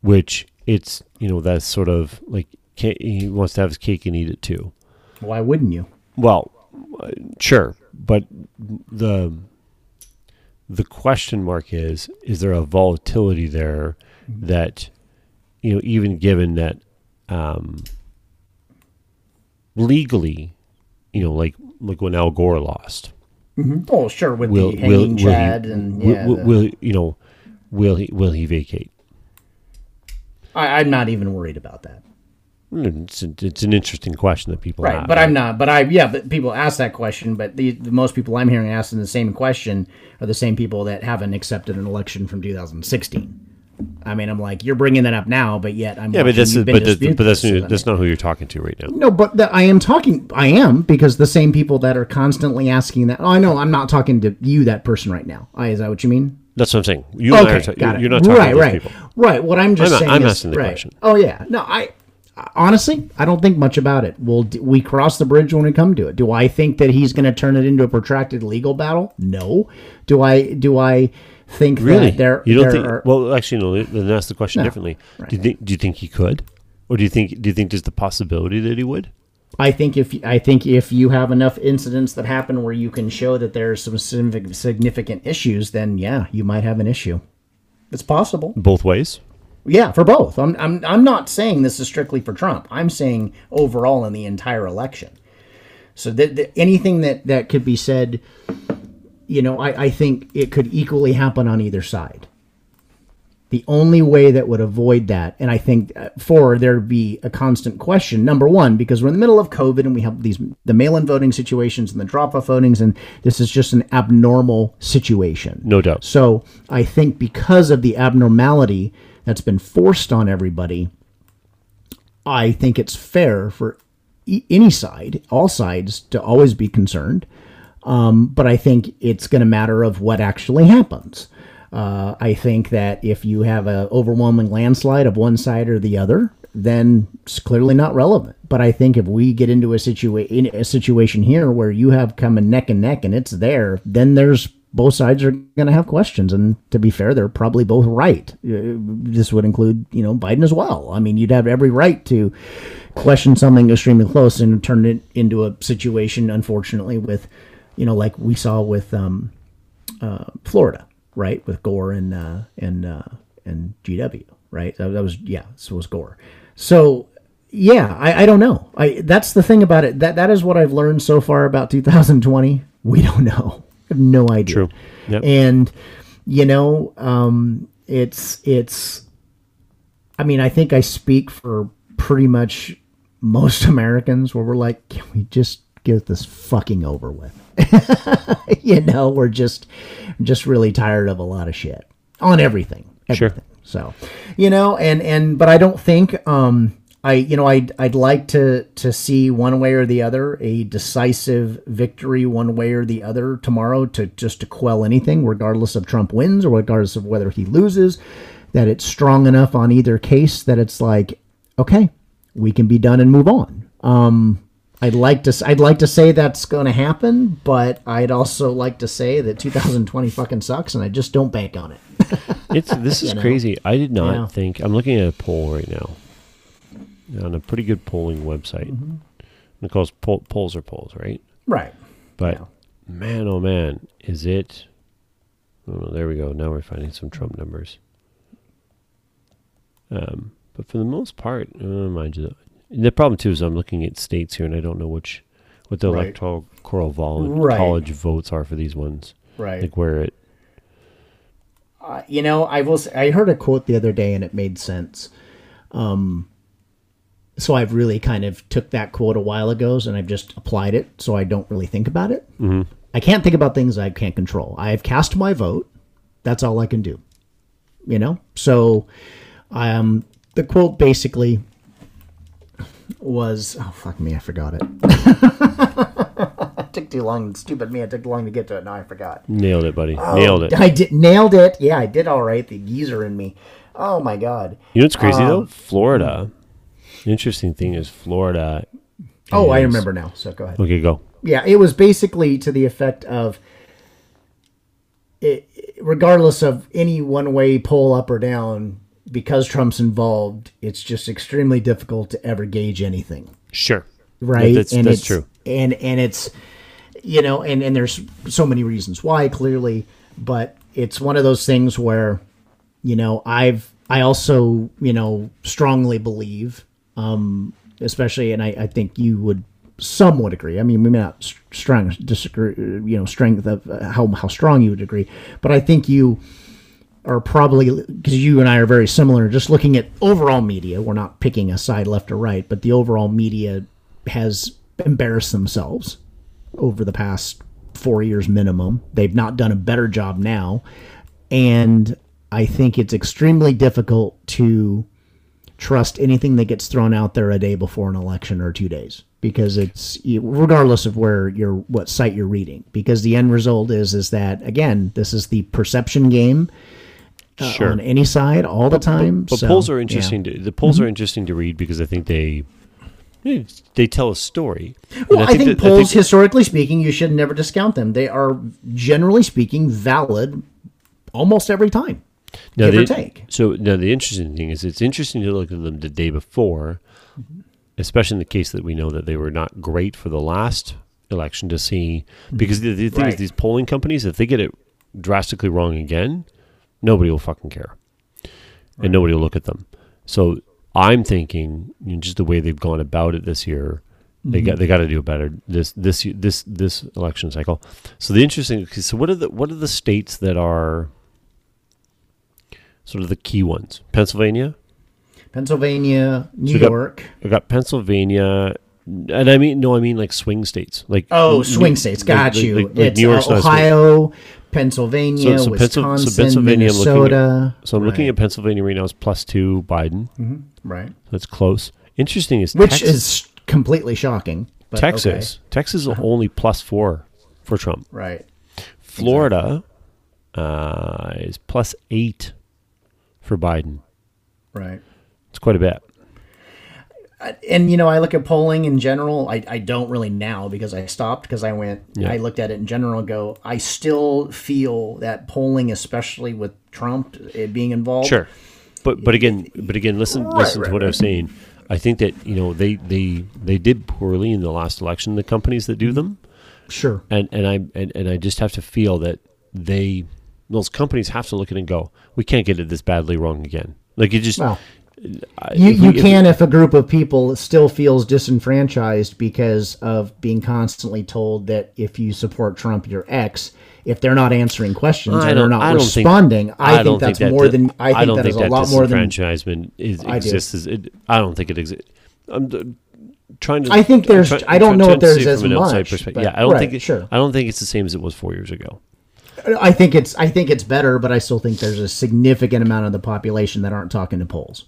Which it's, you know, that's sort of like he wants to have his cake and eat it too. Why wouldn't you? Well, sure, but the the question mark is: is there a volatility there that you know, even given that um, legally, you know, like like when Al Gore lost, Mm-hmm. Oh, sure, with will the hanging will Chad he, and yeah, will, the- will you know will he will he vacate? I, I'm not even worried about that. Mm, it's, it's an interesting question that people Right, have. but I'm not. But I, yeah, but people ask that question. But the, the most people I'm hearing asking the same question are the same people that haven't accepted an election from 2016. I mean, I'm like, you're bringing that up now, but yet I'm. yeah, but this is but, that's but that's this, so that's I- not who you're talking to right now. No, but the, I am talking. I am because the same people that are constantly asking that. Oh, I know. I'm not talking to you, that person, right now. I, is that what you mean? That's what I'm saying. You and I are Okay, ta- got it. you're not talking right, to those right, people. right. What I'm just I'm- saying I'm is, asking the right. question. Oh yeah, no, I honestly, I don't think much about it. We'll we cross the bridge when we come to it. Do I think that he's going to turn it into a protracted legal battle? No. Do I? Do I think Really? that there? you don't there think? are, well, actually, no. Then ask the question No, differently. Do you think? Do you think he could, or do you think? Do you think there's the possibility that he would? I think if I think if you have enough incidents that happen where you can show that there's some significant significant issues, then yeah, you might have an issue. It's possible. Both ways. Yeah, for both. I'm I'm I'm not saying this is strictly for Trump. I'm saying overall in the entire election. So that, that anything that that could be said, you know, I I think it could equally happen on either side. The only way that would avoid that, and I think uh, for there'd be a constant question, number one, because we're in the middle of COVID and we have these the mail-in voting situations and the drop-off votings, and this is just an abnormal situation. No doubt. So I think because of the abnormality that's been forced on everybody, I think it's fair for e- any side, all sides, to always be concerned. Um, but I think it's going to matter of what actually happens. Uh, I think that if you have an overwhelming landslide of one side or the other, then it's clearly not relevant. But I think if we get into a situation a situation here where you have coming neck and neck and it's there, then there's both sides are going to have questions. And to be fair, they're probably both right. Uh, This would include, you know, Biden as well. I mean, you'd have every right to question something extremely close and turn it into a situation, unfortunately, with, you know, like we saw with um, uh, Florida, right, with Gore and uh, and uh, and GW, right? That, that was yeah, so was Gore. So yeah, I, I don't know. I that's the thing about it. That that is what I've learned so far about 2020. We don't know. I have no idea. True. Yep. And you know, um, it's it's. I mean, I think I speak for pretty much most Americans, where we're like, can we just get this fucking over with? you know, we're just just really tired of a lot of shit on everything. Sure. So, you know, and and but I don't think um I you know I'd I'd like to to see one way or the other a decisive victory one way or the other tomorrow to just to quell anything regardless of Trump wins or regardless of whether he loses that it's strong enough on either case that it's like okay we can be done and move on. Um I'd like to. I'd like to say that's going to happen, but I'd also like to say that 2020 fucking sucks, and I just don't bank on it. It's this is know? crazy. I did not Yeah. think. I'm looking at a poll right now on a pretty good polling website. Mm-hmm. It calls poll, polls are polls, right? Right. But Yeah. man, oh man, is it? Oh, there we go. Now we're finding some Trump numbers. Um, but for the most part, uh, mind you, the problem too is I'm looking at states here and I don't know which what the Right. electoral vol- Right. college votes are for these ones. Right. Like where it Uh, you know, I will. Say, I heard a quote the other day, and it made sense. Um, so I've really kind of took that quote a while ago, and I've just applied it, so I don't really think about it. Mm-hmm. I can't think about things I can't control. I have cast my vote. That's all I can do. You know. So, um, the quote basically was, "Oh fuck me, I forgot it." it took too long. Stupid me. It took too long to get to it. Now I forgot. nailed it, buddy. nailed it. I did nailed it. Yeah, I did all right. The geezer in me. Oh my god. You know what's crazy Um, though? Florida. The interesting thing is Florida. Oh, I remember now. So go ahead. Okay, go. Yeah, it was basically to the effect of, it, regardless of any one way pull up or down, because Trump's involved, it's just extremely difficult to ever gauge anything. Sure. right? that's- and that's it's, true. And and it's you know, and and there's so many reasons why clearly, but it's one of those things where you know I've I also you know strongly believe, um, especially, and I, I think you would somewhat agree. I mean, we may not strong disagree, you know, strength of uh, how how strong you would agree, but I think you are probably because you and I are very similar. Just looking at overall media, we're not picking a side left or right, but the overall media has embarrassed themselves over the past four years minimum. They've not done a better job now, and I think it's extremely difficult to trust anything that gets thrown out there a day before an election or two days because it's regardless of where you're what site you're reading because the end result is is that again this is the perception game uh, Sure. on any side all the time But So, polls are yeah. Mm-hmm. interesting. To, the polls are interesting to read because I think they they- they tell a story. Well, I think, that- polls, historically speaking, you should never discount them. They are generally speaking valid almost every time. now give or the- take. So now the interesting thing is, it's interesting to look at them the day before, especially in the case that we know that they were not great for the last election to see because the, the thing is these polling companies if they get it drastically wrong again nobody will fucking care. And nobody will look at them. So i'm thinking you know, just the way they've gone about it this year they mm-hmm. got they got to do better this this this this election cycle. So the interesting so what are the what are the states that are sort of the key ones? Pennsylvania? Pennsylvania, New we got- York. I got Pennsylvania, and I mean no, I mean like swing states, like Oh, New- swing states. Got like- you. like- like it's New uh, not a swing- Ohio, Pennsylvania, So- so Pencil- so Wisconsin, Pennsylvania, at- Minnesota. So I'm looking at Pennsylvania right now. It's plus two Biden. right, That's close. Interesting is which Texas. is completely shocking. But Texas. okay. Uh-huh. Texas is only plus four for Trump. right? Florida uh, is plus eight for Biden. Right. It's quite a bit. And you know i look at polling in general i, I don't really now because i stopped because i went Yeah. i looked at it in general and go i still feel that polling especially with trump eh, being involved Sure, but but again, but again, listen Right, listen right, to what I was saying. I think that you know they they they did poorly in the last election. The companies that do them, sure and and I and, and I just have to feel that they those companies have to look at it and go, we can't get it this badly wrong again. Like you just I- you, if we- you if- can if a group of people still feels disenfranchised because of being constantly told that if you support trump you're x if they're not answering questions I or they're not I don't think- responding i, think that's that more than i think don't that think is a lot more than disenfranchisement is, I do. exists. It, I don't think it exists. I'm d- trying to. I think there's- try- I don't know if there's as from an outside much, perspective. but- Yeah, I don't right, think. It, sure. I don't think it's the same as it was four years ago. I think it's I think it's better, but I still think there's a significant amount of the population that aren't talking to polls.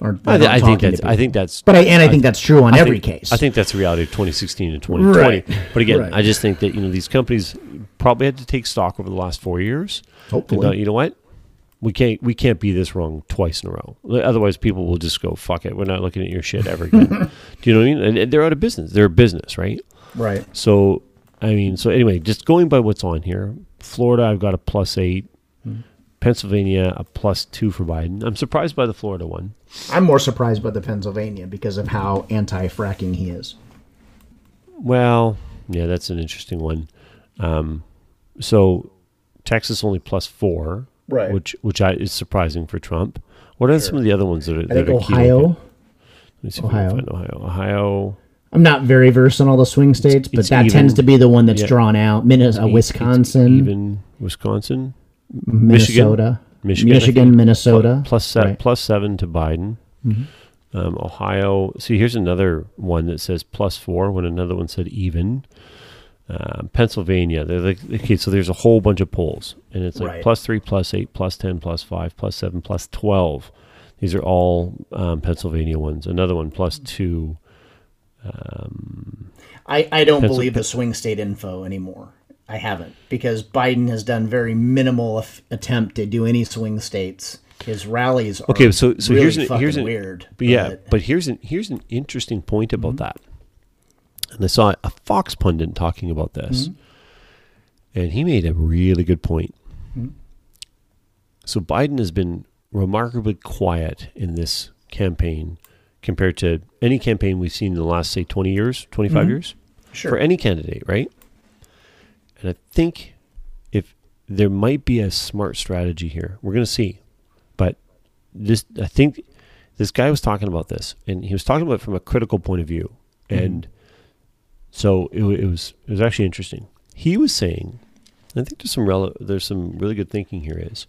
Or I, that I think that's. I think that's. But I and I think that's true on I every think- case. I think that's the reality of 2016 and 2020. Right. But again, Right. I just think that you know these companies probably had to take stock over the last four years. Hopefully. Uh, you know what? We can't we can't be this wrong twice in a row. Otherwise, people will just go fuck it. We're not looking at your shit ever again. Do you know what I mean? And, and they're out of business. They're a business, right? right. So I mean, so anyway, just going by what's on here, Florida, I've got a plus eight. Pennsylvania, a plus two for Biden. I'm surprised by the Florida one. I'm more surprised by the Pennsylvania because of how anti-fracking he is. Well, yeah, that's an interesting one. Um, so Texas only plus four, Right. Which which I, is surprising for Trump. What are some of the other ones that are? I that are key? Ohio. Let me see if I can Ohio. find Ohio. Ohio. I'm not very versed on all the swing states, but it's that even. tends to be the one that's Yeah. drawn out. Minnesota, It's Wisconsin, even Wisconsin, Minnesota, Michigan, I Michigan. Minnesota. plus se- Right. Mm-hmm. plus seven to Biden. Um, Ohio. See, here's another one that says plus four when another one said even. Um, Pennsylvania. They're like, okay, so there's a whole bunch of polls, and it's like Right. plus three, plus eight, plus ten, plus five, plus seven, plus twelve. These are all um, Pennsylvania ones. Another one plus two. I, I don't Pensil- believe the swing state info anymore. I haven't because Biden has done very minimal attempt to do any swing states. His rallies are Okay, so so really here's an, here's an, weird. But yeah, but- Mm-hmm. but here's an here's an interesting point about that. And I saw a Fox pundit talking about this, Mm-hmm. and he made a really good point. So Biden has been remarkably quiet in this campaign compared to any campaign we've seen in the last say 20 years, 25 years Mm-hmm. Sure. for any candidate, right? And I think if there might be a smart strategy here, we're going to see. But this, I think, this guy was talking about this, and he was talking about it from a critical point of view, mm-hmm. and so it, it was it was actually interesting. He was saying, I think there's some rele- there's some really good thinking here. Is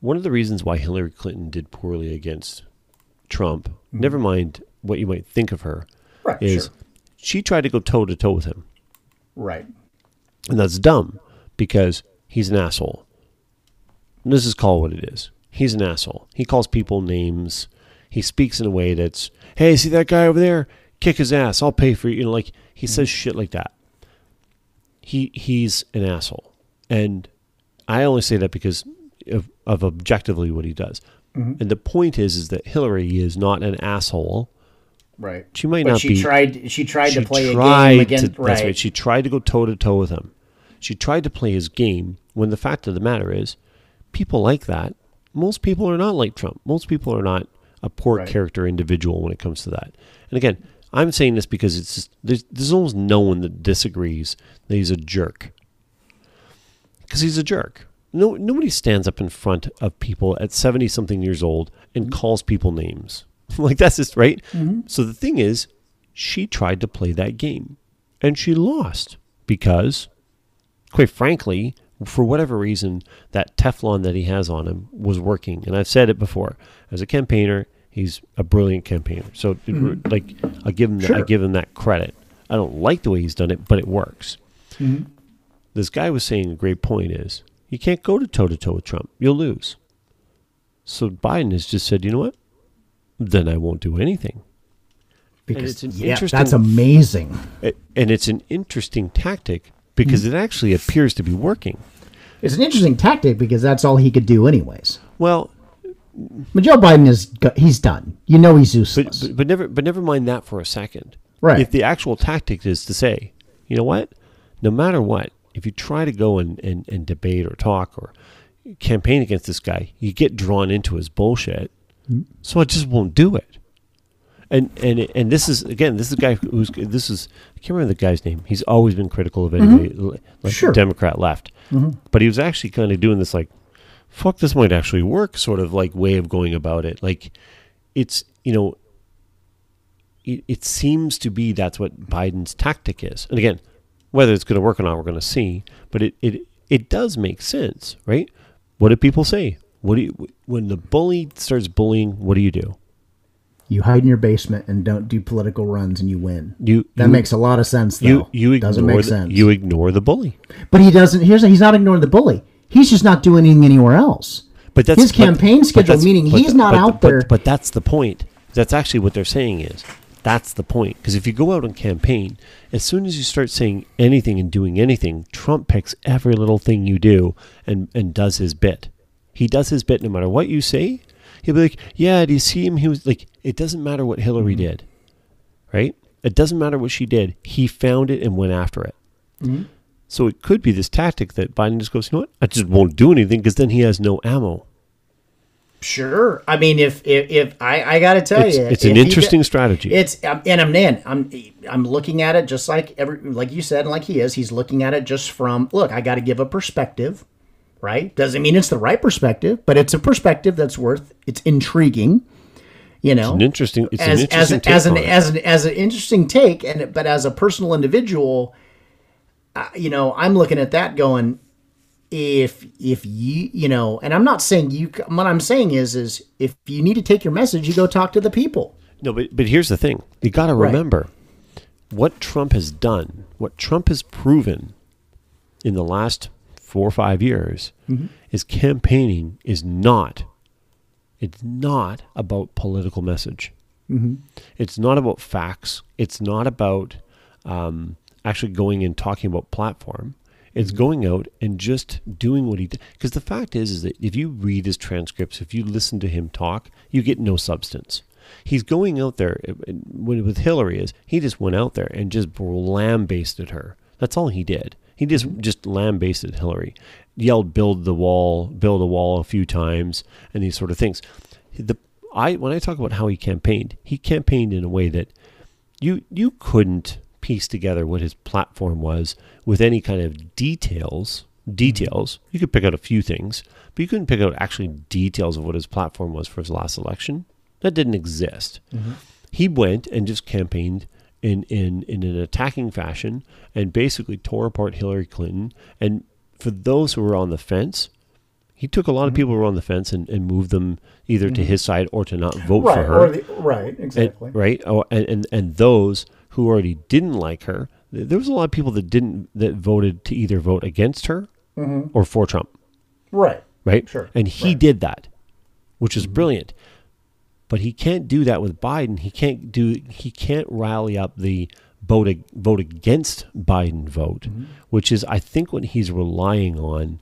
one of the reasons why Hillary Clinton did poorly against Trump. Mm-hmm. Never mind what you might think of her right, is sure. she tried to go toe to toe with him. Right. And that's dumb because he's an asshole. And this is called what it is. He's an asshole. He calls people names. He speaks in a way that's, hey, see that guy over there? Kick his ass. I'll pay for you. You know, like he says mm-hmm. shit like that. He he's an asshole. And I only say that because of, of objectively what he does. Mm-hmm. And the point is is that Hillary is not an asshole. Right. She might but not she be- tried. She tried she to play tried a game against. to, right. That's right. She tried to go toe to toe with him. She tried to play his game when the fact of the matter is, people like that. Most people are not like Trump. Most people are not a poor Right. character individual when it comes to that. And again, I'm saying this because it's just, there's, there's almost no one that disagrees that he's a jerk. Because he's a jerk. No, nobody stands up in front of people at 70 something years old and calls people names. like that's just right. Mm-hmm. So the thing is, she tried to play that game and she lost because, quite frankly, for whatever reason, that Teflon that he has on him was working. And I've said it before. As a campaigner, he's a brilliant campaigner. So, it- mm-hmm. like, I give him, I give him that credit. I don't like the way he's done it, but it works. Mm-hmm. This guy was saying a great point is you can't go to toe to toe with Trump. You'll lose. So Biden has just said, you know what? Then I won't do anything. Because it's an yeah, interesting- that's amazing. And it's an interesting tactic because hmm. it actually appears to be working. It's an interesting tactic because that's all he could do anyways. Well, But Joe Biden is he's done. You know he's but, useless. but but never but never mind that for a second. Right. If the actual tactic is to say, you know what, no matter what, if you try to go and, and, and debate or talk or campaign against this guy, you get drawn into his bullshit. So I just won't do it. And and and this is again, this is a guy who's this is I can't remember the guy's name. He's always been critical of anybody like Mm-hmm. Sure. Mm-hmm. Democrat left, but he was actually kind of doing this like, fuck, this might actually work, sort of like way of going about it. Like, it's you know, it, it seems to be that's what Biden's tactic is. And again, whether it's going to work or not, we're going to see. But it, it it does make sense, right? What do people say? What do you when the bully starts bullying? What do you do? you hide in your basement and don't do political runs, and you win. You That you, makes a lot of sense. Though. you you ignore doesn't make the, sense. you ignore the bully. but he doesn't. Here's he's not ignoring the bully. He's just not doing anything anywhere else. But that's His campaign but schedule, that's- meaning but- he's not out but- there- But that's the point. That's actually what they're saying is that's the point. Because if you go out and campaign, as soon as you start saying anything and doing anything, Trump picks every little thing you do and and does his bit. He does his bit no matter what you say. He'll be like, "Yeah, do you see him? He was like, it doesn't matter what Hillary Mm-hmm. did, right? It doesn't matter what she did. He found it and went after it." Mm-hmm. So it could be this tactic that Biden just goes, you know what? I just won't do anything because then he has no ammo. Sure. I mean, if if, if I I got to tell It's, you, it's an interesting d- strategy. It's um, and I'm man, I'm I'm looking at it just like every like you said, and like he is. He's looking at it just from look. I got to give a perspective, right? Doesn't mean it's the right perspective, but it's a perspective that's worth. It's intriguing, you know. an interesting. It's as an as interesting an, take as an as an as an interesting take, and but as a personal individual, uh, you know, I'm looking at that going, if if you you know, and I'm not saying you. What I'm saying is is if you need to take your message, you go talk to the people. No, but but here's the thing: you got to Right. remember what Trump has done, what Trump has proven in the last four or five years, Mm-hmm. is campaigning is not. It's not about political message. Mm-hmm. It's not about facts. It's not about um, actually going and talking about platform. It's Mm-hmm. going out and just doing what he did. Because the fact is, is that if you read his transcripts, if you listen to him talk, you get no substance. He's going out there uh, when with Hillary is he just went out there and just lambasted her. That's all he did. He just just lambasted Hillary, yelled "build the wall, build a wall" a few times, and these sort of things. The I when I talk about how he campaigned, he campaigned in a way that you you couldn't piece together what his platform was with any kind of details. Mm-hmm. Details. You could pick out a few things, but you couldn't pick out actually details of what his platform was for his last election. That didn't exist. Mm-hmm. He went and just campaigned in, in, in an attacking fashion and basically tore apart Hillary Clinton. And for those who were on the fence, he took a lot of mm-hmm. people who were on the fence and, and moved them either to mm-hmm. his side or to not vote for her. right, And- right? Oh, and, and and those who already didn't like her, there was a lot of people that didn't that voted to either vote against her mm-hmm. or for Trump, right. right? Sure, And he right. Mm-hmm. did that, which is brilliant. But he can't do that with Biden. He can't do. He can't rally up the vote ag- vote against Biden vote, Mm-hmm. which is I think what he's relying on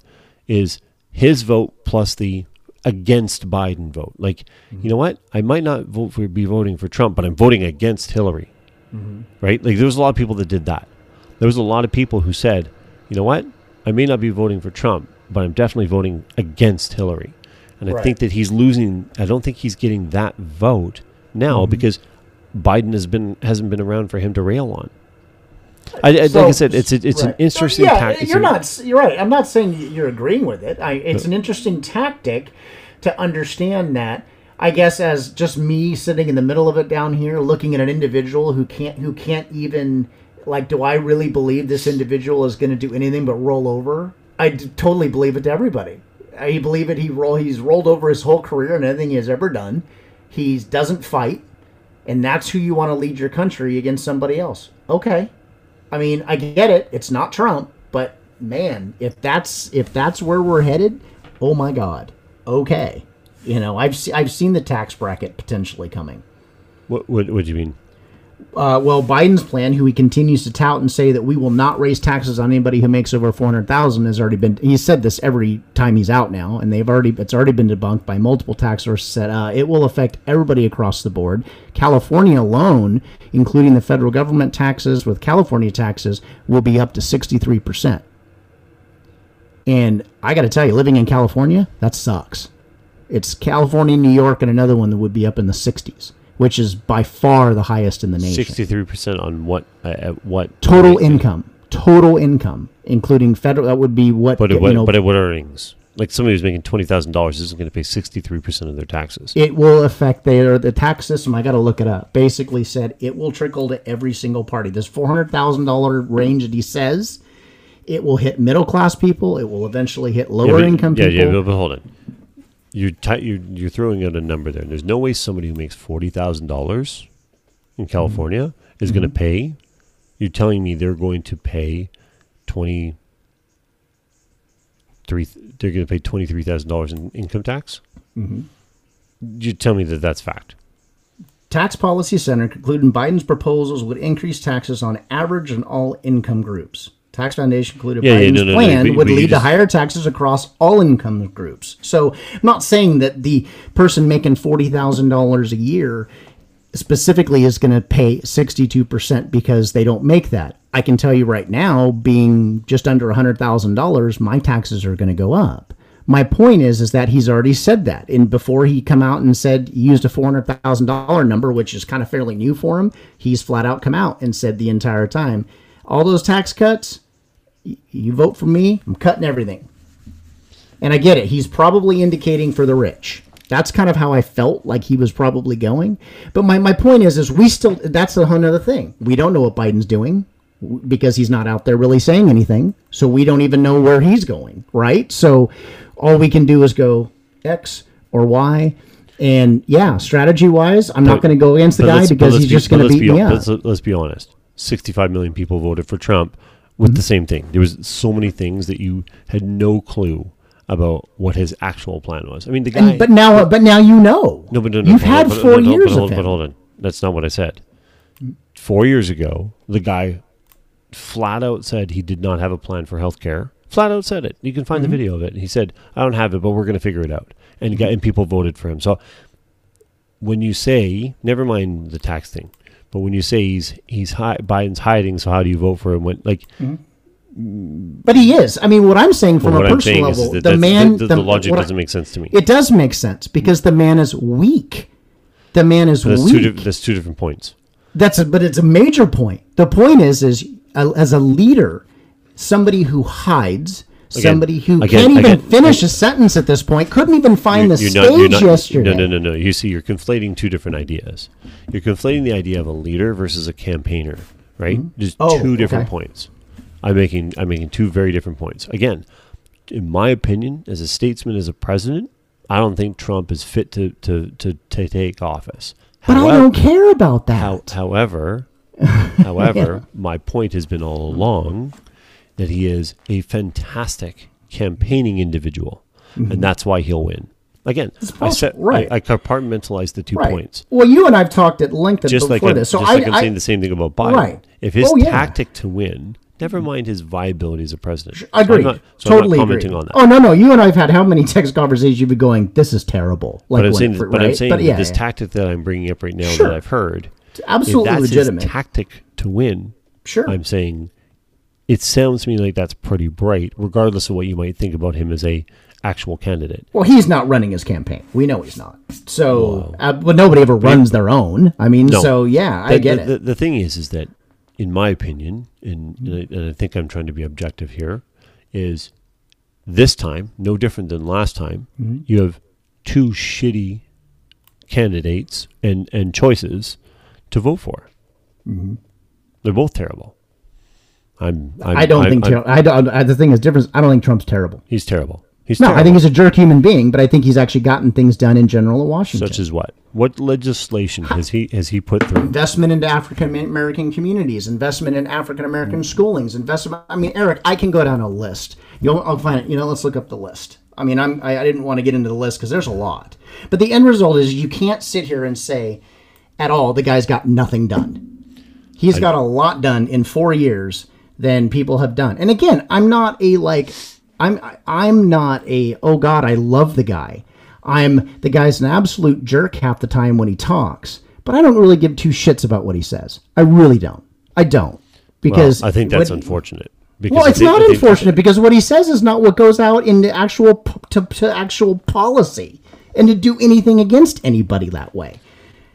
is his vote plus the against Biden vote. Like, Mm-hmm. you know what? I might not vote for be voting for Trump, but I'm voting against Hillary. Mm-hmm. Right? Like there was a lot of people that did that. There was a lot of people who said, you know what? I may not be voting for Trump, but I'm definitely voting against Hillary. And I Right. think that he's losing. I don't think he's getting that vote now Mm-hmm. because Biden has been hasn't been around for him to rail on. I, I- So- like I said, it's a, it's an right. interesting Yeah, tactic. you're not. You're right. I'm not saying you're agreeing with it. I, it's an interesting tactic to understand that. I guess as just me sitting in the middle of it down here, looking at an individual who can't who can't even like, do I really believe this individual is going to do anything but roll over? I d- totally believe it to everybody. I believe it. He roll. He's rolled over his whole career and anything he has ever done. He doesn't fight, and that's who you want to lead your country against somebody else. Okay, I mean, I get it. It's not Trump, but man, if that's if that's where we're headed, oh my God. Okay, you know, I've se- I've seen the tax bracket potentially coming. What, what, what do you mean? Uh, well, Biden's plan, who he continues to tout and say that we will not raise taxes on anybody who makes over four hundred thousand, has already been. He's said this every time he's out now, and they've already it's already been debunked by multiple tax sources. Said uh, it will affect everybody across the board. California alone, including the federal government taxes with California taxes, will be up to sixty three percent. And I got to tell you, living in California, that sucks. It's California, New York, and another one that would be up in the 60s, which is by far the highest in the nation. Sixty-three percent on what? Uh, at what Total rate? income, total income, including federal. That would be what But at what? know. but at what earnings? Like somebody who's making twenty thousand dollars isn't going to pay sixty-three percent of their taxes. it will affect their the tax system. I got to look it up. Basically, said it will trickle to every single party. This four hundred thousand dollar range that he says, it will hit middle class people. It will eventually hit lower but- income yeah, people. yeah, but, but hold on. You're, ti you're you're throwing out a number there. There's no way somebody who makes forty thousand dollars in California is going to pay. You're telling me they're going to pay twenty three. They're going to pay twenty three thousand dollars in income tax. Mm-hmm. You tell me that that's fact. Tax Policy Center concluding Biden's proposals would increase taxes on average on all income groups. Tax Foundation concluded Yeah, yeah, Biden's no, no, no, plan but- would lead to higher taxes across all income groups. So I'm not saying that the person making forty thousand dollars a year specifically is going to pay 62% because they don't make that. I can tell you right now, being just under $100,000, my taxes are going to go up. My point is, is that he's already said that, and before he come out and said he used a four hundred thousand dollar number, which is kind of fairly new for him, he's flat out come out and said the entire time, all those tax cuts, you vote for me, I'm cutting everything. And I get it. He's probably indicating for the rich. That's kind of how I felt like he was probably going. But my, my point is, is we still, that's a whole other thing. We don't know what Biden's doing because he's not out there really saying anything. So we don't even know where he's going, right? So all we can do is go X or Y. And yeah, strategy wise, I'm not going to go against the guy because he's be- just going to beat be, me up. Let's, let's be honest. 65 million people voted for Trump with Mm-hmm. the same thing. There was so many things that you had no clue about what his actual plan was. I mean, the guy. And, but now, but now you know. no, but no, no, You've had on, four but, years but, hold- of. But hold on, that's not what I said. Four years ago, the guy flat out said he did not have a plan for health care. Flat out said it. You can find Mm-hmm. the video of it. He said, "I don't have it, but we're going to figure it out." And got, and people voted for him. So when you say, never mind the tax thing, but when you say he's he's hi- Biden's hiding, so how do you vote for him? When like But he is. I mean, what I'm saying from a personal level, that the man, the, the, logic what doesn't make sense to me. It does make sense because the man is weak. The man is that's weak. two. Di- that's two different points. That's a, but it's a major point. The point is, is uh, as a leader, somebody who hides, somebody who again, can't even again, finish a sentence at this point, couldn't even find the stage yesterday. No, no, no, no. You see, you're conflating two different ideas. You're conflating the idea of a leader versus a campaigner, right? Mm-hmm. Just Oh, two different okay. points. I'm making I'm making two very different points. Again, in my opinion, as a statesman, as a president, I don't think Trump is fit to to to, to take office. But I don't care about that. how, however, however, my point has been all along that he is a fantastic campaigning individual, and that's why he'll win. Again, I Mm-hmm. right. I, I compartmentalized the two right. points. Well, you and I've talked at length Just before like I'm, this. So just I, like I'm I- saying the same thing about Biden. Right. If his Oh, yeah. tactic to win, never mind his viability as a president. I agree. So I'm not, so I'm totally not commenting agree. on that. Oh no, no. You and I've had how many text conversations you've been going? This is terrible. Like but I'm saying, it- but I'm saying But yeah, this yeah. tactic that I'm bringing up right now Sure. that I've heard, absolutely if that's legitimate. his tactic to win, Sure. I'm saying it sounds to me like that's pretty bright, regardless of what you might think about him as a actual candidate. Well, he's not running his campaign. We know he's not. So, uh, but nobody ever runs their own. I mean, No. so yeah, I The- get the, it. The, the thing is, is that in my opinion, and, and, I, and I think I'm trying to be objective here, is this time no different than last time. Mm-hmm. You have two shitty candidates and and choices to vote for. They're both terrible. I'm. I'm Mm-hmm. I don't I'm- think. I'm- Ter- I don't. I, the thing is different. I don't think Trump's terrible. he's terrible. He's No, terrible. I think he's a jerk human being, but I think he's actually gotten things done in general at Washington. such as what? What legislation has he has he put through? investment into African American communities, investment in African American schoolings, investment. I mean, Eric, I can go down a list. You'll, I'll find it. You know, let's look up the list. I mean, I'm, I, I didn't want to get into the list because there's a lot. But the end result is you can't sit here and say at all the guy's got nothing done. He's got a lot done in four years than people have done. And again, I'm not a like, I'm I'm not a oh god, I love the guy. I'm the guy's an absolute jerk half the time when he talks, but I don't really give two shits about what he says. I really don't. I don't because Well, I think that's what- unfortunate. Because Well, it's think- not unfortunate because what he says is not what goes out into actual p- to, to actual policy and to do anything against anybody that way.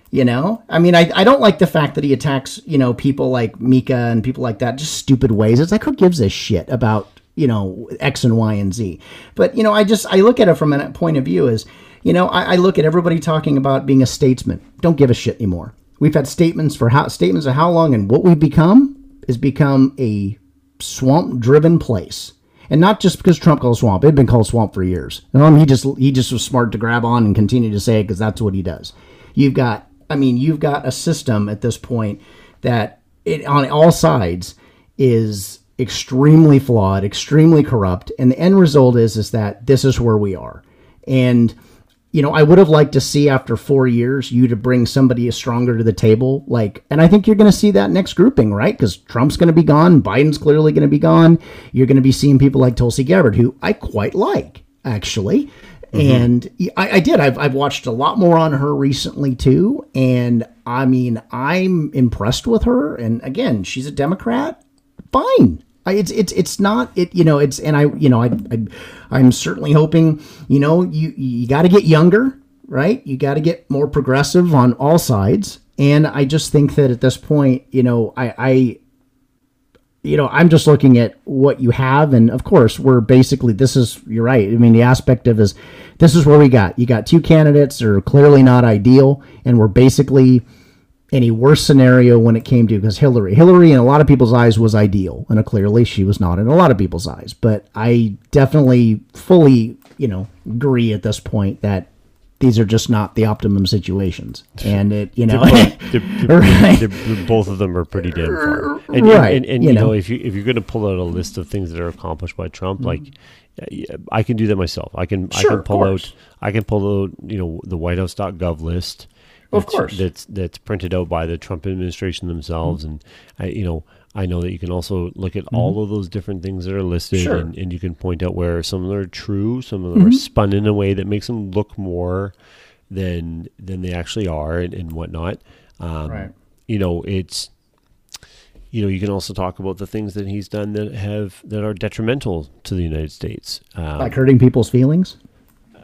You know, I mean, I, I don't like the fact that he attacks you know people like Mika and people like that just stupid ways. It's like who gives a shit about you know X and Y and Z. But you know, I just I look at it from a point of view as you know I, I look at everybody talking about being a statesman. Don't give a shit anymore. We've had statements for how statements of how long and what we've become is become a swamp driven place. And not just because Trump called swamp; it had been called swamp for years. Um, he just he just was smart to grab on and continue to say it because that's what he does. You've got, I mean, you've got a system at this point that it on all sides is extremely flawed, extremely corrupt, and the end result is is that this is where we are. And you know, I would have liked to see after four years you to bring somebody stronger to the table. Like, and I think you're going to see that next grouping, right? Because Trump's going to be gone, Biden's clearly going to be gone. You're going to be seeing people like Tulsi Gabbard, who I quite like, actually. Mm-hmm. And I, I did. I've, I've watched a lot more on her recently too, and I mean, I'm impressed with her. And again, she's a Democrat. Fine. It's it's it's not it you know it's and I you know I, I I'm certainly hoping you know you you got to get younger right you got to get more progressive on all sides and I just think that at this point you know I I you know I'm just looking at what you have and of course we're basically this is you're right I mean the aspect of is this is where we got you got two candidates that are clearly not ideal and we're basically any worse scenario when it came to because Hillary, Hillary in a lot of people's eyes was ideal, and clearly she was not in a lot of people's eyes. But I definitely fully, you know, agree at this point that these are just not the optimum situations, and it, you know, They're- they're- Right. they're- both of them are pretty damn far. And, Right, And, and, you you know, know. if you if you're going to pull out a list of things that are accomplished by Trump, like uh, yeah, I can do that myself. I can I can pull out I can pull out you know the WhiteHouse.gov list. Of course. that's that's printed out by the Trump administration themselves, and I, you know I know that you can also look at all of those different things that are listed, Mm-hmm. Sure. and, and you can point out where some of them are true, some of them are spun in a way that makes them look more than than they actually are, and, and whatnot. Um, Right. You know, it's you know you can also talk about the things that he's done that have that are detrimental to the United States. Um, like hurting people's feelings.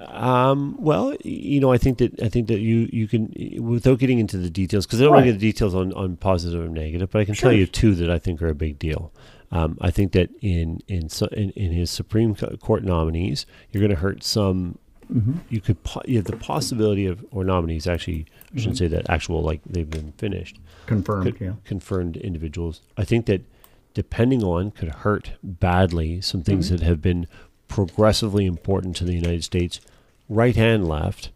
Um, well, you know, I think that I think that you you can without getting into the details because I don't want to get the details on on positive or negative, but I can tell you two that I think are a big deal. Um, I think that in in, so- in in his Supreme Court nominees, you're going to hurt some. You could po- you have the possibility of or nominees actually I shouldn't say that actual like they've been finished Confirmed. yeah. confirmed individuals. I think that depending on could hurt badly some things Mm-hmm. that have been progressively important to the United States, right and left,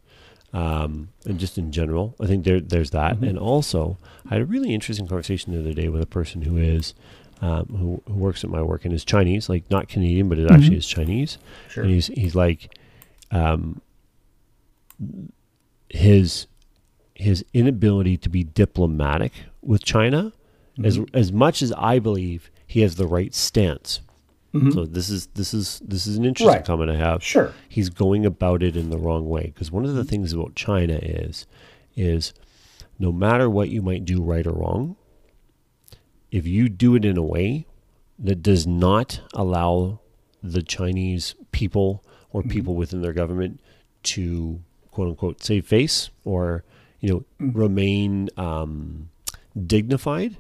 um, and just in general. I think there there's that, Mm-hmm. and also I had a really interesting conversation the other day with a person who is. Um, who, who works at my work and is Chinese, like not Canadian, but it actually is Chinese. Mm-hmm. Sure. And he's he's like, um, his his inability to be diplomatic with China, as Mm-hmm. as much as I believe he has the right stance. Mm-hmm. So this is this is this is an interesting Right. comment I have. Sure. he's going about it in the wrong way because one of the things about China is is no matter what you might do right or wrong, if you do it in a way that does not allow the Chinese people or people within their government to quote unquote save face or you know remain um, dignified.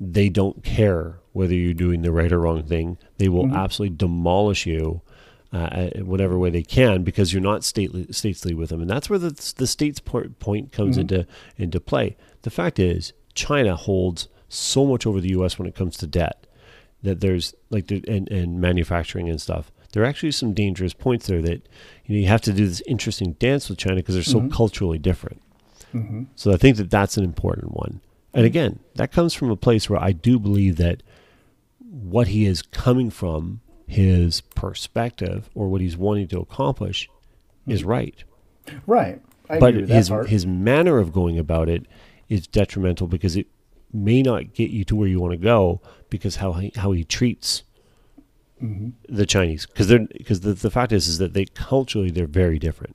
They don't care whether you're doing the right or wrong thing. They will mm-hmm. absolutely demolish you uh, in whatever way they can because you're not stately, statesly with them, and that's where the the states point, point comes mm-hmm. into into play. The fact is, China holds so much over the U.S. when it comes to debt that there's like the, and, and manufacturing and stuff. There are actually some dangerous points there that you know you have to do this interesting dance with China because they're so mm-hmm. culturally different. So I think that that's an important one. And again, that comes from a place where I do believe that what he is coming from, his perspective, or what he's wanting to accomplish, is right. Right. I but agree with that his part. his manner of going about it is detrimental because it may not get you to where you want to go because how he, how he treats Mm-hmm. the Chinese because they're because the, the fact is is that they culturally they're very different,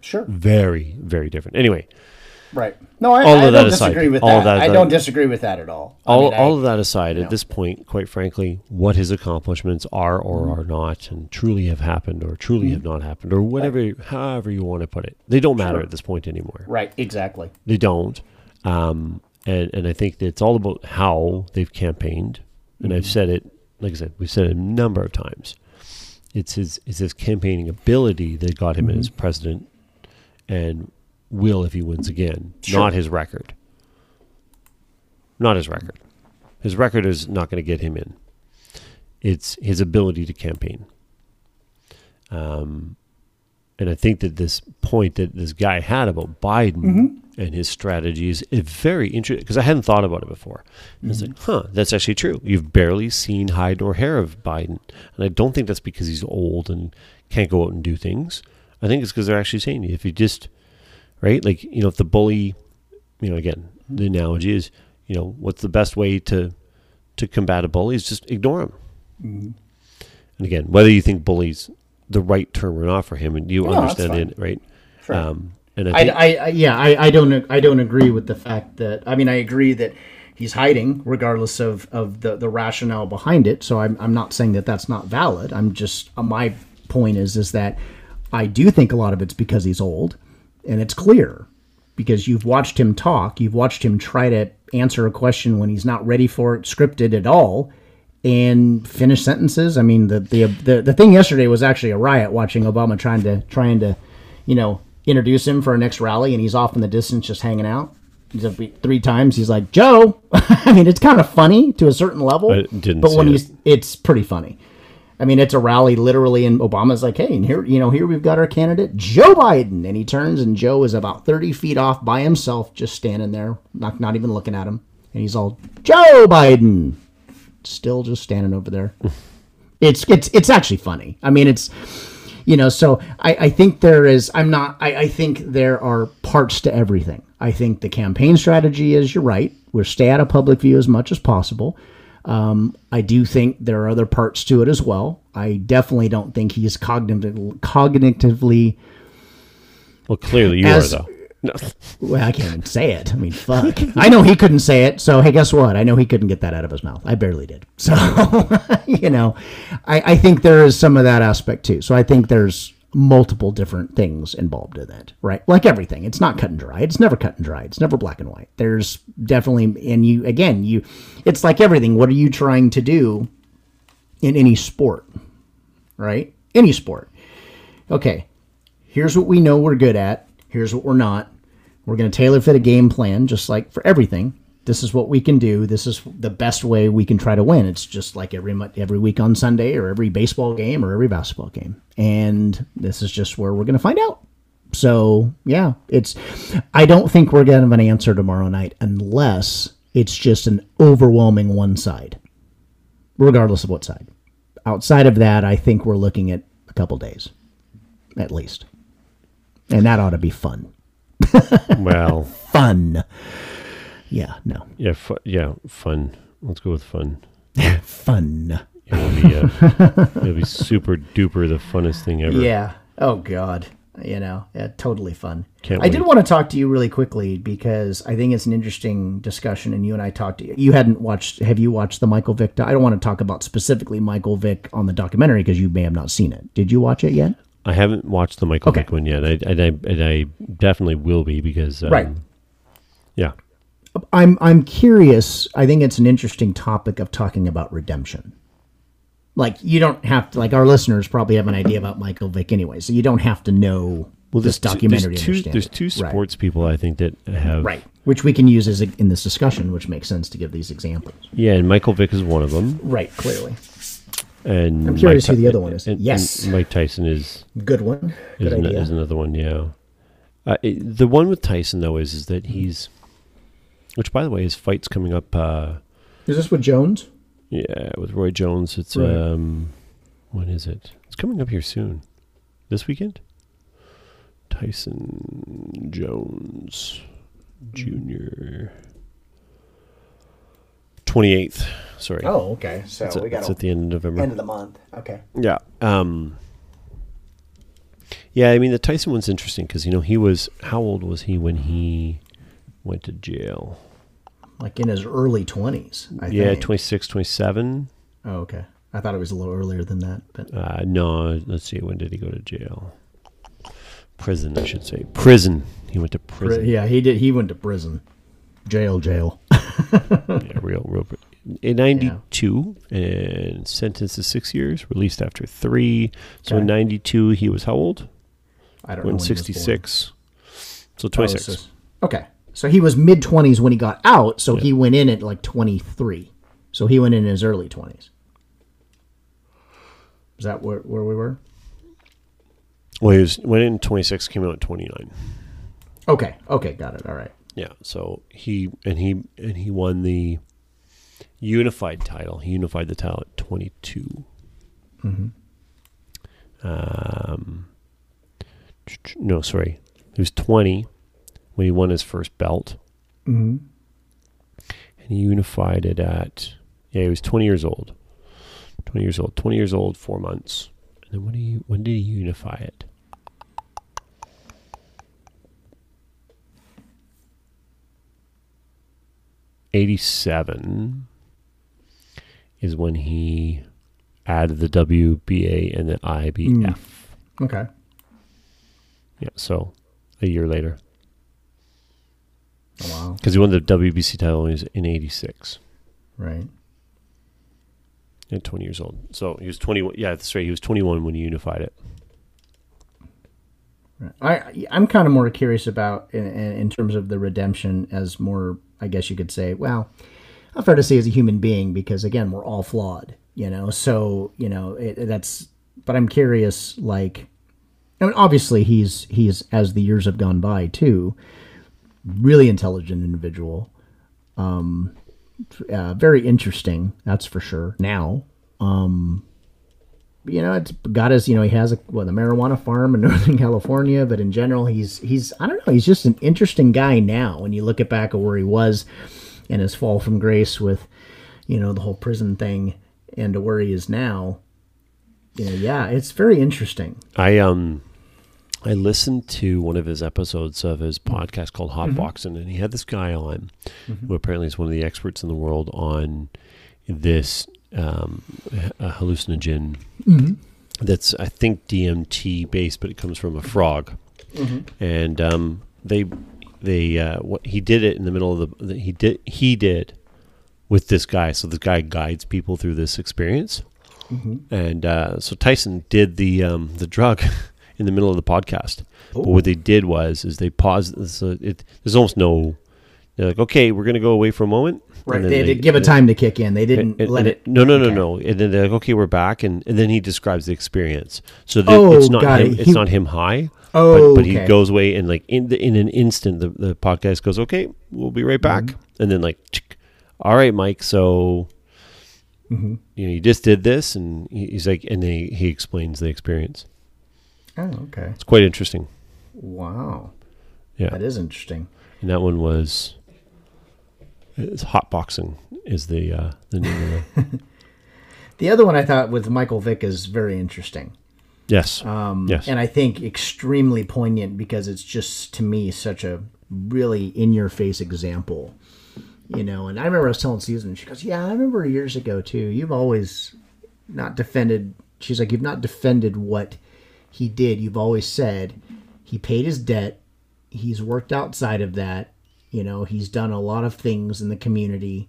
sure. very very different. Anyway, Right. No, I, All I of that don't aside, disagree with all that. that I don't disagree with that at all. I all, I- of that aside, at know. this point, quite frankly, what his accomplishments are or Mm-hmm. are not, and truly have happened or truly have not happened, or whatever, however you want to put it, they don't matter Sure. at this point anymore. Right. Exactly. They don't, um, and and I think that it's all about how they've campaigned, and I've said it, like I said, we've said it a number of times. It's his it's his campaigning ability that got him in as president, and will if he wins again, Sure. not his record. Not his record. His record is not going to get him in. It's his ability to campaign. Um, and I think that this point that this guy had about Biden and his strategies is very interesting because I hadn't thought about it before. And It's like, huh, that's actually true. You've barely seen hide nor hair of Biden. And I don't think that's because he's old and can't go out and do things. I think it's because they're actually saying if you just, right? Like, you know, if the bully, you know, again, the analogy is, you know, what's the best way to to combat a bully is just ignore him. And again, whether you think bully's the right term or not for him, and you No, understand it, right? Sure. Um, and I I, think, I, I yeah, I, I don't I don't agree with the fact that I mean I agree that he's hiding regardless of, of the, the rationale behind it. So I'm, I'm not saying that that's not valid. I'm just uh, my point is is that I do think a lot of it's because he's old, and it's clear because you've watched him talk, you've watched him try to answer a question when he's not ready for it, scripted at all, and finish sentences. I mean, the the the, the thing yesterday was actually a riot watching Obama trying to trying to, you know, introduce him for a next rally, and he's off in the distance just hanging out. He's three times. He's like Joe. I mean, it's kind of funny to a certain level, but when it. he's it's pretty funny. I mean, it's a rally literally, and Obama's like, "Hey, and here, you know, here we've got our candidate, Joe Biden," and he turns, and Joe is about thirty feet off by himself, just standing there, not not even looking at him, and he's all, "Joe Biden," still just standing over there. it's it's it's actually funny. I mean, it's you know, so I, I think there is. I'm not. I, I think there are parts to everything. I think the campaign strategy is you're right. We're stay out of public view as much as possible. Um, I do think there are other parts to it as well. I definitely don't think he's cognitive, cognitively. well, clearly you as- are though. No. Well, I can't even say it. I mean, fuck. I know he couldn't say it. So hey, guess what? I know he couldn't get that out of his mouth. I barely did. So you know, I, I think there is some of that aspect too. So I think there's multiple different things involved in it, right? Like everything, it's not cut and dry. It's never cut and dry. It's never black and white. There's definitely, and you again, you, it's like everything. What are you trying to do in any sport, right? Any sport. Okay, here's what we know we're good at. Here's what we're not. We're going to tailor fit a game plan, just like for everything. This is what we can do. This is the best way we can try to win. It's just like every every week on Sunday, or every baseball game, or every basketball game. And this is just where we're going to find out. So yeah, it's. I don't think we're going to have an answer tomorrow night unless it's just an overwhelming one side, regardless of what side. Outside of that, I think we're looking at a couple days, at least, and that ought to be fun. Well, Fun. Yeah. No. yeah, fu- yeah, fun. Let's go with fun. Fun. It'll be, uh, it'll be super duper the funnest thing ever. Yeah. Oh God. You know, yeah, totally fun. Can't I did want to talk to you really quickly because I think it's an interesting discussion. And you and I talked. To you. you hadn't watched. Have you watched the Michael Vick? do- I don't want to talk about specifically Michael Vick on the documentary because you may have not seen it. Did you watch it yet? I haven't watched the Michael Okay. Vick one yet. I, and, I, and I definitely will be because. Um, Right. Yeah. I'm I'm curious. I think it's an interesting topic of talking about redemption. Like you don't have to like our listeners probably have an idea about Michael Vick anyway, so you don't have to know well, this two- documentary. There's two, there's two Right. sports people I think that have. right? Which we can use as a, in this discussion, which makes sense to give these examples. Yeah, and Michael Vick is one of them. Right, clearly, And I'm curious Mike who the other one is. and- and Yes. Mike Tyson is good one. is, Good an- is another one. Yeah. Uh, it, the one with Tyson though is is that he's, which by the way, his fight's coming up. Uh, Is this with Jones? yeah, with Roy Jones. It's Right. um, when is it? It's coming up here soon. This weekend. Tyson Jones Jr. Twenty eighth. Sorry. Oh, okay. So it's, at, it's at the end of November. End of the month. Okay. Yeah. Um, yeah, I mean, the Tyson one's interesting because, you know, he was, how old was he when he went to jail? Like in his early twenties. I yeah, think. 26, 27. Oh, okay. I thought it was a little earlier than that, but Uh, no, let's see, when did he go to jail? Prison, I should say. Prison. He went to prison. yeah, he did. He went to prison, jail, jail. Yeah, real, real. In 92, and sentenced to six years, released after three. So in 92, he was how old? I don't know. When when he was born. 66. So Oh, 26. so- okay, so he was mid twenties when he got out. So he went in at like twenty three. So he went in his early twenties. Is that where, where we were? Well, he was, went in 26, came out at 29. Okay. Okay. Got it. All right. Yeah, so he and he and he won the unified title. He unified the title at 22. Um, no, sorry, he was 20 when he won his first belt, Mm-hmm. and he unified it at yeah, he was 20 years old. 20 years old. 20 years old, four months. And then when did he when did he unify it? Eighty-seven is when he added the WBA and the IBF. Okay. Yeah, so a year later, Oh, wow. because he won the WBC title when he was in '86 Right. at 20 years old. So he was 21. Yeah, that's right. He was 21 when he unified it. I I'm kind of more curious about in, in terms of the redemption as more I guess you could say well not fair to say as a human being because again we're all flawed you know so you know it, that's but I'm curious like I mean obviously he's he's as the years have gone by too really intelligent individual um uh, very interesting that's for sure now you know, it's got his, you know, he has a marijuana farm in Northern California, but in general, he's he's I don't know, he's just an interesting guy now. When you look at back at where he was and his fall from grace with, you know, the whole prison thing, and to where he is now, you know, yeah, it's very interesting. I um I listened to one of his episodes of his podcast called Hot Boxing, and he had this guy on who apparently is one of the experts in the world on this um, hallucinogen that's I think DMT based, but it comes from a frog, and um, they they uh, what he did it in the middle of the, the he did he did with this guy. So this guy guides people through this experience. And uh, so Tyson did the um, the drug in the middle of the podcast. But what they did was is they paused. So it there's almost no. They're like, okay, we're gonna go away for a moment. Right? They, did give it time to kick in. They didn't and- let and it. No, no, no, okay. no. And then they're like, okay, we're back, and, and then he describes the experience. So that Oh, it's not him. it. It's He- not him high. Oh, but, but he goes away and like in the, in an instant, the the podcast goes, okay, we'll be right back, Mm-hmm. and then like, all right, Mike, so. Mm-hmm. You know, you just did this, and he's like, and then he, he explains the experience. Oh, okay. It's quite interesting. Wow, Yeah, that is interesting. and that one was it's hot boxing is the uh, the name of the The other one I thought with Michael Vick is very interesting. Yes. Um, yes. And I think extremely poignant because it's just to me such a really in your face example. You know, and I remember I was telling Susan, she goes, Yeah, I remember years ago too. You've always not defended she's like, You've not defended what he did. You've always said he paid his debt, he's worked outside of that, you know, he's done a lot of things in the community.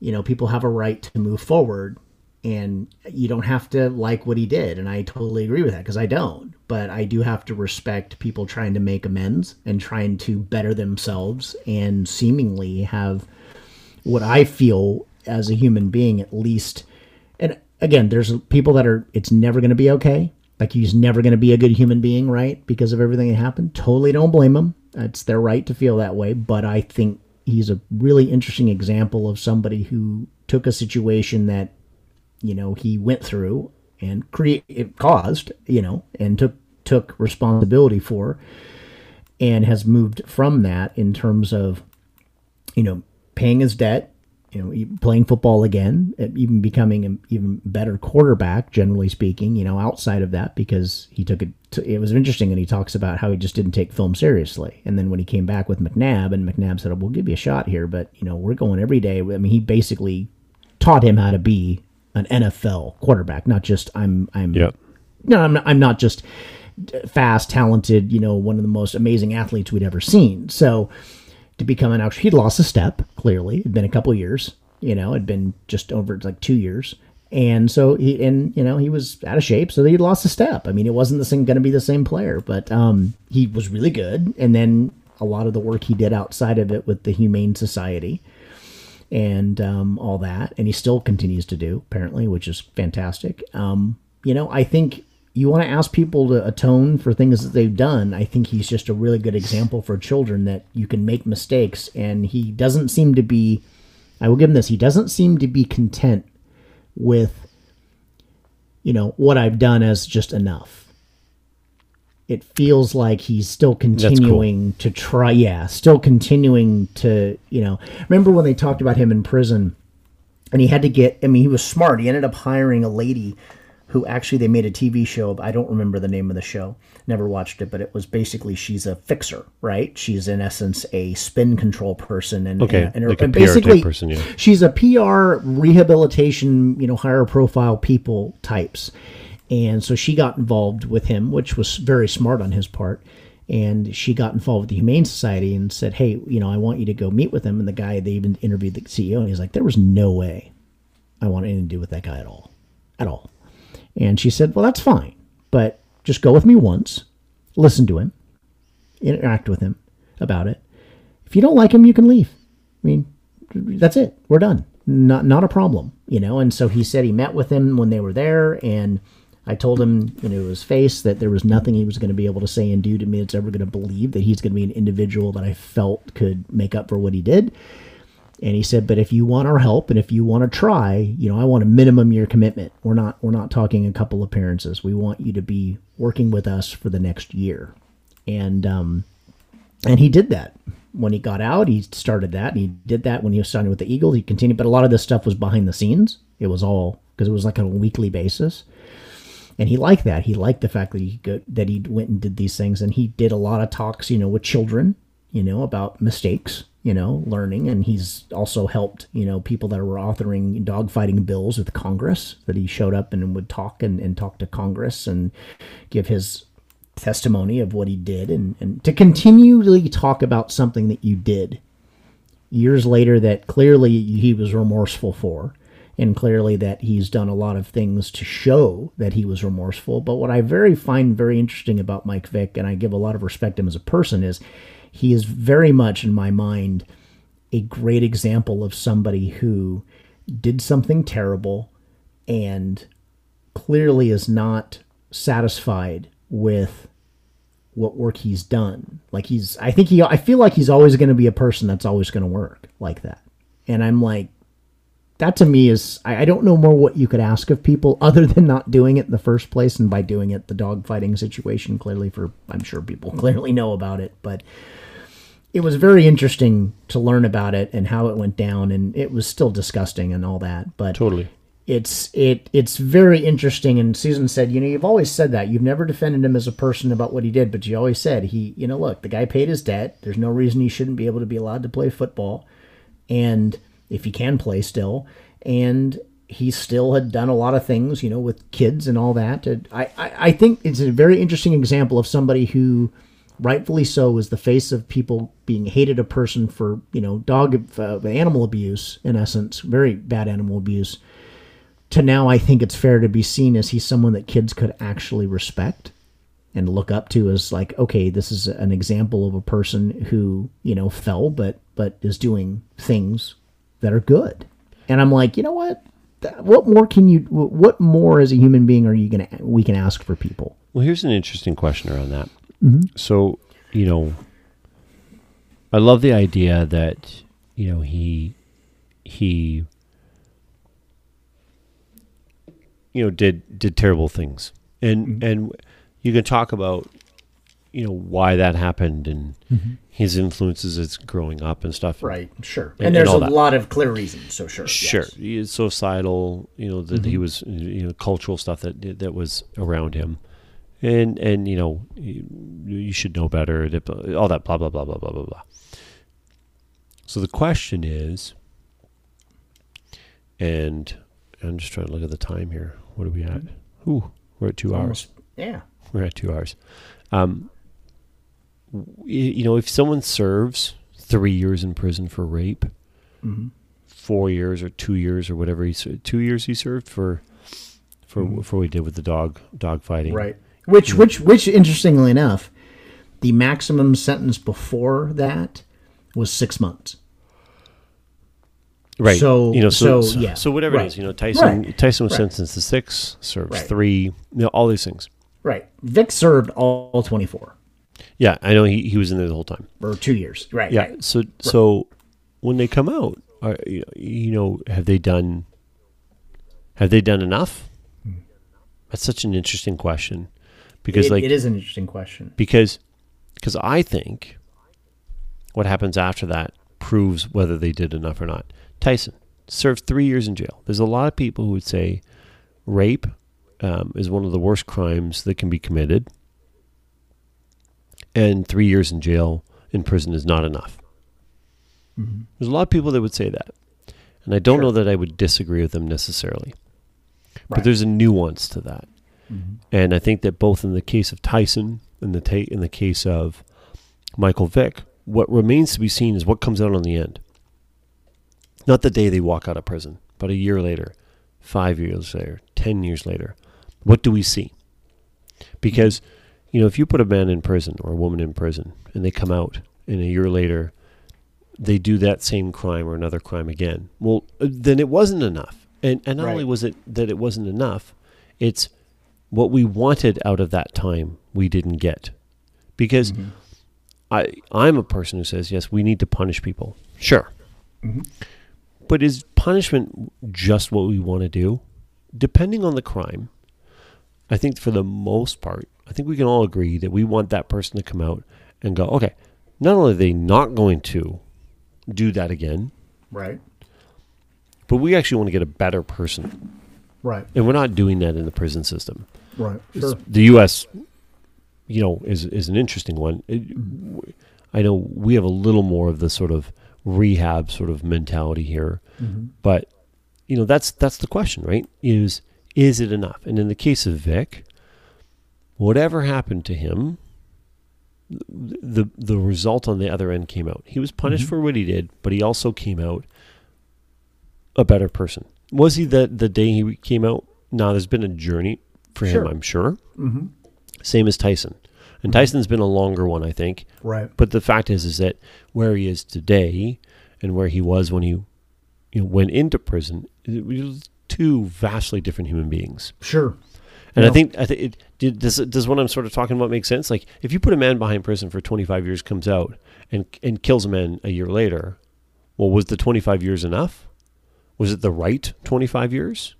You know, people have a right to move forward and you don't have to like what he did and i totally agree with that because i don't. But i do have to respect people trying to make amends and trying to better themselves and seemingly have what i feel as a human being at least. And again there's people that are it's never going to be okay like he's never going to be a good human being right? Because of everything that happened. Totally don't blame him. It's their right to feel that way but i think he's a really interesting example of somebody who took a situation that you know he went through and create it caused you know and took took responsibility for and has moved from that in terms of you know paying his debt you know playing football again even becoming an even better quarterback generally speaking you know outside of that because he took it to, it was interesting and he talks about how he just didn't take film seriously and then when he came back with mcnabb and mcnabb said we'll give you a shot here but you know we're going every day i mean he basically taught him how to be an NFL quarterback, not just I'm I'm Yep. no I'm not, I'm not just uh, fast, talented, you know, one of the most amazing athletes we'd ever seen. So to become an actual, he'd lost a step. Clearly, it'd been a couple years. You know, it'd been just over like two years. And so he and you know he was out of shape, so he'd lost a step. I mean, it wasn't the same going to be the same player, but um, he was really good. And then a lot of the work he did outside of it with the Humane Society, and um, all that, and he still continues to do apparently, which is fantastic. Um, you know, I think you want to ask people to atone for things that they've done. I think he's just a really good example for children that you can make mistakes, and he doesn't seem to be. I will give him this. He doesn't seem to be content with, you know, what I've done as just enough it feels like he's still continuing to try yeah still continuing to you know remember when they talked about him in prison and he had to get i mean he was smart he ended up hiring a lady who actually they made a tv show but i don't remember the name of the show never watched it but it was basically she's a fixer right she's in essence a spin control person and Okay, and, and, like a and basically person, yeah. she's a pr rehabilitation you know higher profile people types and so she got involved with him, which was very smart on his part. And she got involved with the Humane Society and said, Hey, you know, I want you to go meet with him. And the guy, they even interviewed the CEO, and he's like, There was no way I want anything to do with that guy at all. At all. And she said, Well, that's fine. But just go with me once, listen to him, interact with him about it. If you don't like him, you can leave. I mean, that's it. We're done. Not not a problem, you know. And so he said he met with him when they were there, and I told him, you know, his face that there was nothing he was going to be able to say and do to me that's ever going to believe that he's going to be an individual that I felt could make up for what he did. And he said, "But if you want our help and if you want to try, you know, I want a minimum year commitment. We're not we're not talking a couple appearances. We want you to be working with us for the next year." And um, and he did that when he got out. He started that, and he did that when he was signing with the Eagles. He continued, but a lot of this stuff was behind the scenes. It was all because it was like on a weekly basis, and he liked that. He liked the fact that he go, that he went and did these things, and he did a lot of talks, you know, with children, you know, about mistakes, you know, learning, and he's also helped, you know, people that were authoring dogfighting bills with Congress. That he showed up and would talk and, and talk to Congress and give his testimony of what he did and, and to continually talk about something that you did years later that clearly he was remorseful for and clearly that he's done a lot of things to show that he was remorseful but what i very find very interesting about mike vick and i give a lot of respect to him as a person is he is very much in my mind a great example of somebody who did something terrible and clearly is not satisfied with what work he's done. Like he's I think he I feel like he's always going to be a person that's always going to work like that. And I'm like that to me is I, I don't know more what you could ask of people other than not doing it in the first place and by doing it the dogfighting situation clearly for I'm sure people clearly know about it, but it was very interesting to learn about it and how it went down and it was still disgusting and all that but Totally. it's it it's very interesting. And Susan said, you know, you've always said that you've never defended him as a person about what he did, but you always said he, you know, look, the guy paid his debt. There's no reason he shouldn't be able to be allowed to play football, and if he can play still, and he still had done a lot of things, you know, with kids and all that. And I, I, I think it's a very interesting example of somebody who, rightfully so, is the face of people being hated a person for, you know, dog, uh, animal abuse, in essence, very bad animal abuse. To now, I think it's fair to be seen as he's someone that kids could actually respect and look up to as like, okay, this is an example of a person who, you know, fell, but but is doing things that are good. And I'm like, you know what? what more can you what more as a human being are you gonna we can ask for people well here's an interesting question around that mm-hmm. so you know i love the idea that you know he he you know did did terrible things and mm-hmm. and you can talk about you know why that happened and mm-hmm. his influences as growing up and stuff. Right, sure. And, and there's and a that. lot of clear reasons. So sure, sure. Yes. Societal, you know, that mm-hmm. he was, you know, cultural stuff that that was around him, and and you know, you, you should know better. All that blah blah blah blah blah blah blah. So the question is, and I'm just trying to look at the time here. What are we at? Ooh, we're at two Almost, hours. Yeah, we're at two hours. Um, you know, if someone serves three years in prison for rape, mm-hmm. four years or two years or whatever he two years he served for for mm-hmm. for what he did with the dog dog fighting, right? Which which which interestingly enough, the maximum sentence before that was six months. Right. So you know, so, so yeah. So whatever right. it is, you know, Tyson right. Tyson was right. sentenced to six, serves three, you know, all these things. Right. Vick served all, all twenty four. Yeah, I know he, he was in there the whole time. Or two years. Right. Yeah. Right. So so when they come out, are, you know, have they done have they done enough? Hmm. That's such an interesting question because it, like it is an interesting question because because I think what happens after that proves whether they did enough or not. Tyson served three years in jail. There's a lot of people who would say rape um, is one of the worst crimes that can be committed, and three years in jail in prison is not enough. Mm-hmm. There's a lot of people that would say that, and I don't sure. know that I would disagree with them necessarily. Right. But there's a nuance to that, mm-hmm. and I think that both in the case of Tyson and the ta- in the case of Michael Vick, what remains to be seen is what comes out on the end. Not the day they walk out of prison, but a year later, five years later, ten years later. What do we see? Because, you know, if you put a man in prison or a woman in prison and they come out and a year later they do that same crime or another crime again, well, uh, then it wasn't enough. And, and not right. only was it that it wasn't enough, it's what we wanted out of that time we didn't get. Because mm-hmm. I, I'm a person who says, yes, we need to punish people. Sure. Mm-hmm. But is punishment just what we want to do? Depending on the crime, I think for the most part, I think we can all agree that we want that person to come out and go, okay, not only are they not going to do that again, right, but we actually want to get a better person, right, and we're not doing that in the prison system, right. Sure. The U.S., you know, is is an interesting one. It, I know we have a little more of the sort of rehab sort of mentality here, mm-hmm. but you know that's that's the question, right? Is is it enough? And in the case of Vick, whatever happened to him, the the result on the other end came out. He was punished mm-hmm. for what he did, but he also came out a better person. Was he the the day he came out? Now there's been a journey for sure. him, I'm sure. Mm-hmm. Same as Tyson, and mm-hmm. Tyson's been a longer one, I think. Right. But the fact is, is that where he is today and where he was when he, you know, went into prison, it was two vastly different human beings. Sure. And I think I think it, did, does does what I'm sort of talking about make sense? Like if you put a man behind prison for 25 years, comes out and and kills a man a year later, well, was the 25 years enough? Was it the right 25 years?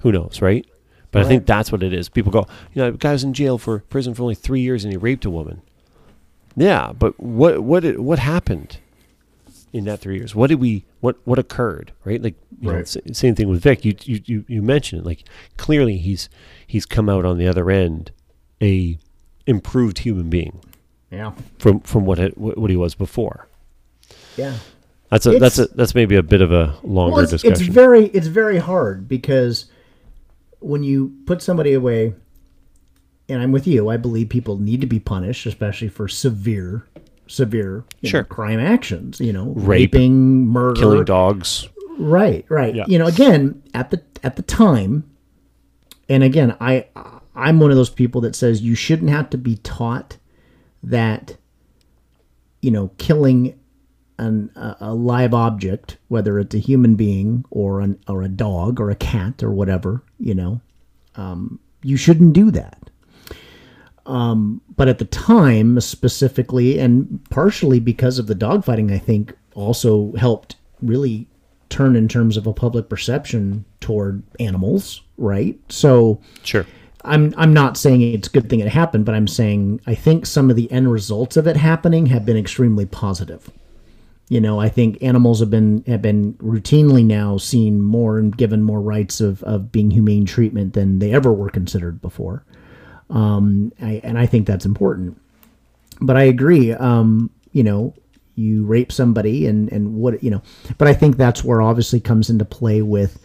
Who knows, right? But right. I think that's what it is. People go, you know, a guy was in jail for prison for only three years and he raped a woman. Yeah, but what what what happened? in that three years? What did we? What what occurred? Right, like you know, Right. s- same thing with Vick. You, you you you mentioned it. Like clearly, he's he's come out on the other end a improved human being Yeah. from from what it, what he was before. Yeah. That's a that's a that's maybe a bit of a longer Well, it's, discussion. it's very it's very hard because when you put somebody away, and I'm with you, I believe people need to be punished, especially for severe, severe you know, crime actions. You know, Rape, raping, murder, Killing dogs. Right, right. Yeah. You know, again, at the at the time, and again, I I'm one of those people that says you shouldn't have to be taught that you know killing an, a, live object, whether it's a human being or an or a dog or a cat or whatever, you know, um, you shouldn't do that. Um, but at the time, specifically, and partially because of the dogfighting, I think also helped really turn in terms of a public perception toward animals, right? So Sure. I'm I'm not saying it's a good thing it happened, but I'm saying I think some of the end results of it happening have been extremely positive. You know, I think animals have been have been routinely now seen more and given more rights of, of being humane treatment than they ever were considered before. Um, I, and I think that's important. But I agree. Um, you know, you rape somebody and and what you know, but I think that's where obviously comes into play with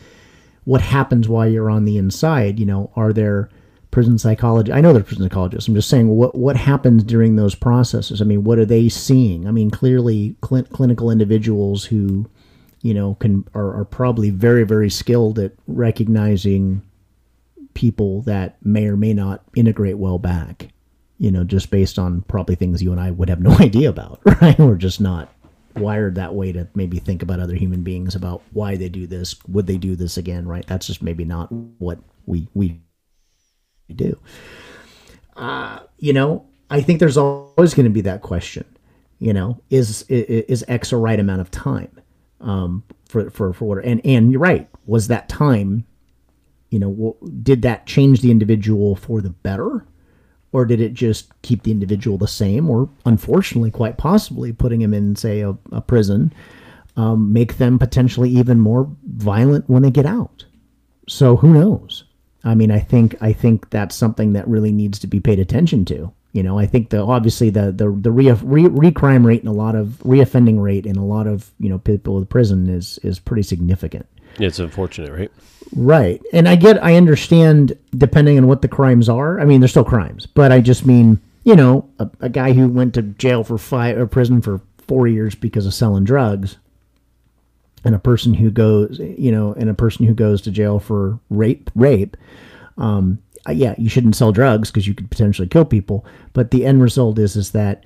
what happens while you're on the inside. You know, are there prison psychology? I know they're prison psychologists. I'm just saying what what happens during those processes. I mean, what are they seeing? I mean, clearly clin- clinical individuals who, you know, can are, are probably very very skilled at recognizing people that may or may not integrate well back. You know, just based on probably things you and I would have no idea about, right? We're just not wired that way to maybe think about other human beings about why they do this would they do this again right that's just maybe not what we we do. Uh you know i think there's always going to be that question you know is i- i- is x a right amount of time um for for for what and and you're right was that time you know did that change the individual for the better? Or did it just keep the individual the same? Or unfortunately quite possibly putting him in say a, a prison um, make them potentially even more violent when they get out. So who knows i mean i think i think that's something that really needs to be paid attention to you know i think the obviously the the the re, re, recrime rate and a lot of reoffending rate in a lot of you know people with prison is is pretty significant It's unfortunate, right? Right. And I get, I understand depending on what the crimes are. I mean, they're still crimes, but I just mean, you know, a, a guy who went to jail for five or prison for four years because of selling drugs and a person who goes, you know, and a person who goes to jail for rape, rape. Um, uh, yeah, you shouldn't sell drugs because you could potentially kill people. But the end result is, is that,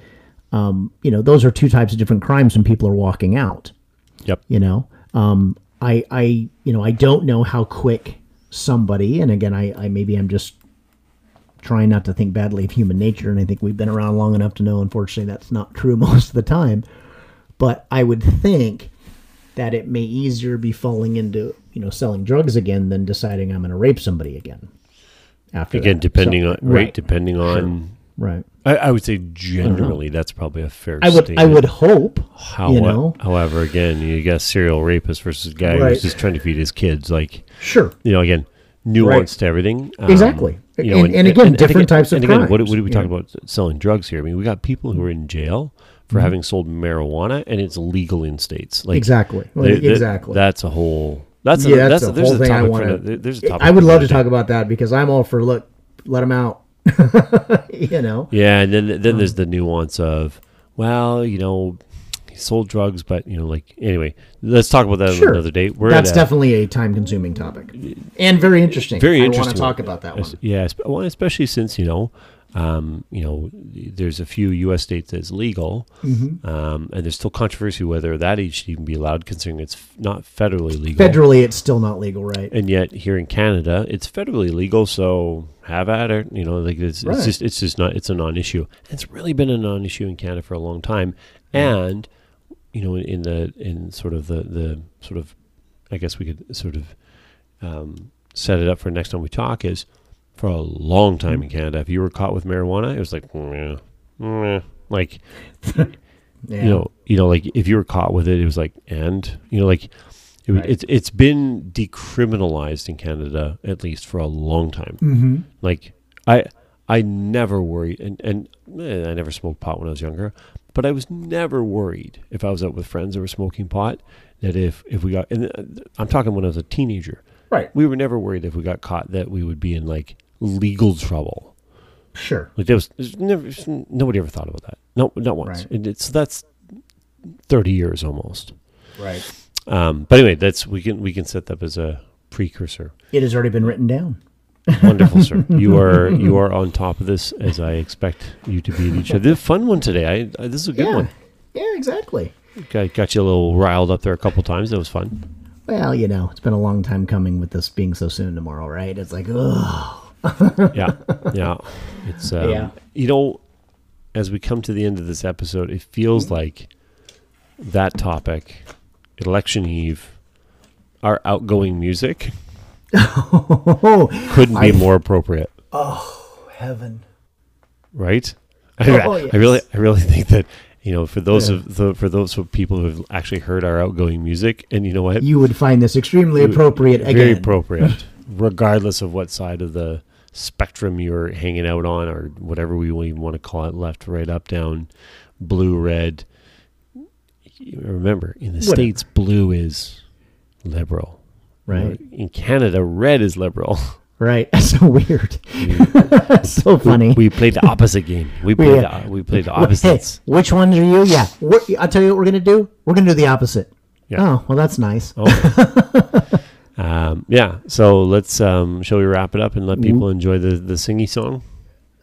um, you know, those are two types of different crimes when people are walking out Yep. you know um i i you know i don't know how quick somebody and again i i maybe i'm just trying not to think badly of human nature and i think we've been around long enough to know unfortunately that's not true most of the time but i would think that it may easier be falling into you know selling drugs again than deciding i'm going to rape somebody again after Again, that. depending So- on right, depending on. right I, I would say generally that's probably a fair. i would i would hope How, you know however, again, you got serial rapist versus guy Right. who's just trying to feed his kids. Like sure you know, again, nuance to everything. Um, Exactly. you know, And- and again, different types of and again, what, crimes. what are we talking about selling drugs here? I mean, we got people who are in jail Mm-hmm. for having sold marijuana, and it's legal in states. Like Exactly. They- they- exactly. That's a whole. That's a, yeah, that's, that's, a, a there's whole a thing I want no- there's a topic. I would love to talk about that because I'm all for look, let them out. you know, Yeah, and then then Um, there's the nuance of well, you know, he sold drugs, but you know, like anyway, let's talk about that Sure. another date. We're that's at definitely a time-consuming topic and very interesting. very I interesting. want to talk about that one. Yeah, well, especially since you know, um, you know, there's a few U.S. states that's legal, Mm-hmm. um, and there's still controversy whether that age should even be allowed, considering it's f- not federally legal. Federally, it's still not legal, right? and yet here in Canada, it's federally legal, so have at it. You know, like it's, Right. it's just it's just not it's a non-issue. It's really been a non-issue in Canada for a long time, and you know, in the in sort of the the sort of, I guess we could sort of um, set it up for next time we talk is for a long time in Canada. If you were caught with marijuana, it was like, meh, meh, like Yeah. You know, you know, like if you were caught with it, it was like, and you know, like it, Right. it's it's been decriminalized in Canada at least for a long time. Mm-hmm. Like I I never worried, and and eh, I never smoked pot when I was younger, but I was never worried if I was out with friends that were smoking pot that if if we got and uh, I'm talking when I was a teenager, Right. we were never worried if we got caught that we would be in like legal trouble. Sure. Like there was there's never nobody ever thought about that. No, not once. Right. And it's that's thirty years almost. Right. Um, but anyway, that's we can we can set that up as a precursor. It has already been written down. Wonderful, sir. You are you are on top of this as I expect you to be. Each other. Fun one today. I, I this is a good yeah. one. Yeah, exactly. Got, got you a little riled up there a couple times. That was fun. Well, you know, it's been a long time coming with this being so soon tomorrow, right? It's like, oh, Yeah, yeah. It's um, Yeah. You know, as we come to the end of this episode, it feels like that topic, election eve, our outgoing music oh, couldn't be I- more appropriate, Oh, heaven. right? Oh, I, I really. I really think that you know, for those Yeah. of the, for those of people who have actually heard our outgoing music, and you know what, You would find this extremely appropriate again. very appropriate, regardless of what side of the spectrum you're hanging out on, or whatever we even want to call it, left, right, up, down, blue, red. Remember, in the Whatever. states, blue is liberal. Right. In Canada, red is liberal. Right. That's so weird. so funny. we played the opposite game. We played the, we played the Hey, which ones are you? Yeah. What, I'll tell you what we're going to do. We're going to do the opposite. Yeah. Oh, well, that's nice. Oh. Um, yeah. So let's um, shall we wrap it up and let people enjoy the the singy song?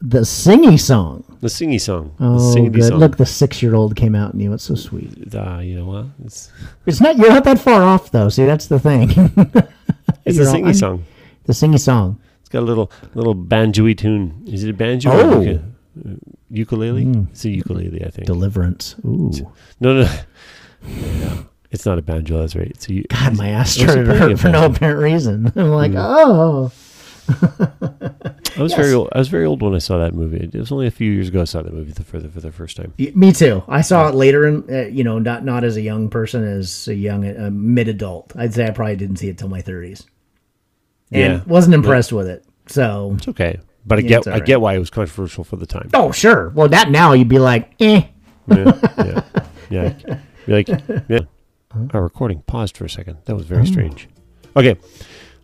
The singy song. The singy song. Oh, the good. song. Look, the six year old came out and you. It's so sweet. Uh, you know what? It's, It's not, you're not that far off, though. See, that's the thing. it's a all- singy song. the singy song. It's got a little little banjoy tune. Is it a banjo? Oh. Uh, ukulele? It's a ukulele, I think. Deliverance. Ooh. no, no. no. It's not a banjo. That's right. It's a, u- God, my ass started hurt for no apparent reason. I'm like, Hmm. oh. I was very old. I was very old when I saw that movie. It was only a few years ago I saw that movie for the for the first time. Y- Me too. I saw it later, in uh, you know, not not as a young person, as a young uh, mid adult. I'd say I probably didn't see it till my 30s, and Yeah. wasn't impressed with it. So, It's okay, but I Yeah, get all I get why it was controversial for the time. oh sure. Well, that now you'd be like, eh. yeah, yeah, yeah. Be like, yeah. Our recording paused for a second. That was Oh. very strange. Okay,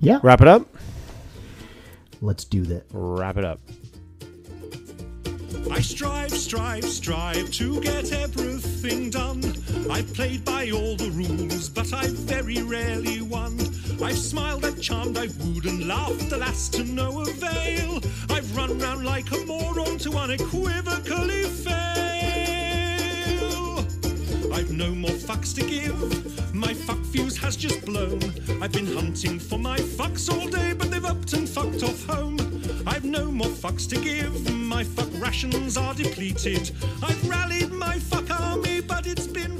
Yeah. wrap it up. Let's do that. Wrap it up. I strive, strive, strive to get everything done. I've played by all the rules, but I've very rarely won. I've smiled, I've charmed, I've wooed and laughed, alas to no avail. I've run round like a moron to unequivocally fail. I've no more fucks to give. My fuck fuse has just blown. I've been hunting for my fucks all day, but they've upped and fucked off home. I've no more fucks to give. My fuck rations are depleted. I've rallied my fuck army, but it's been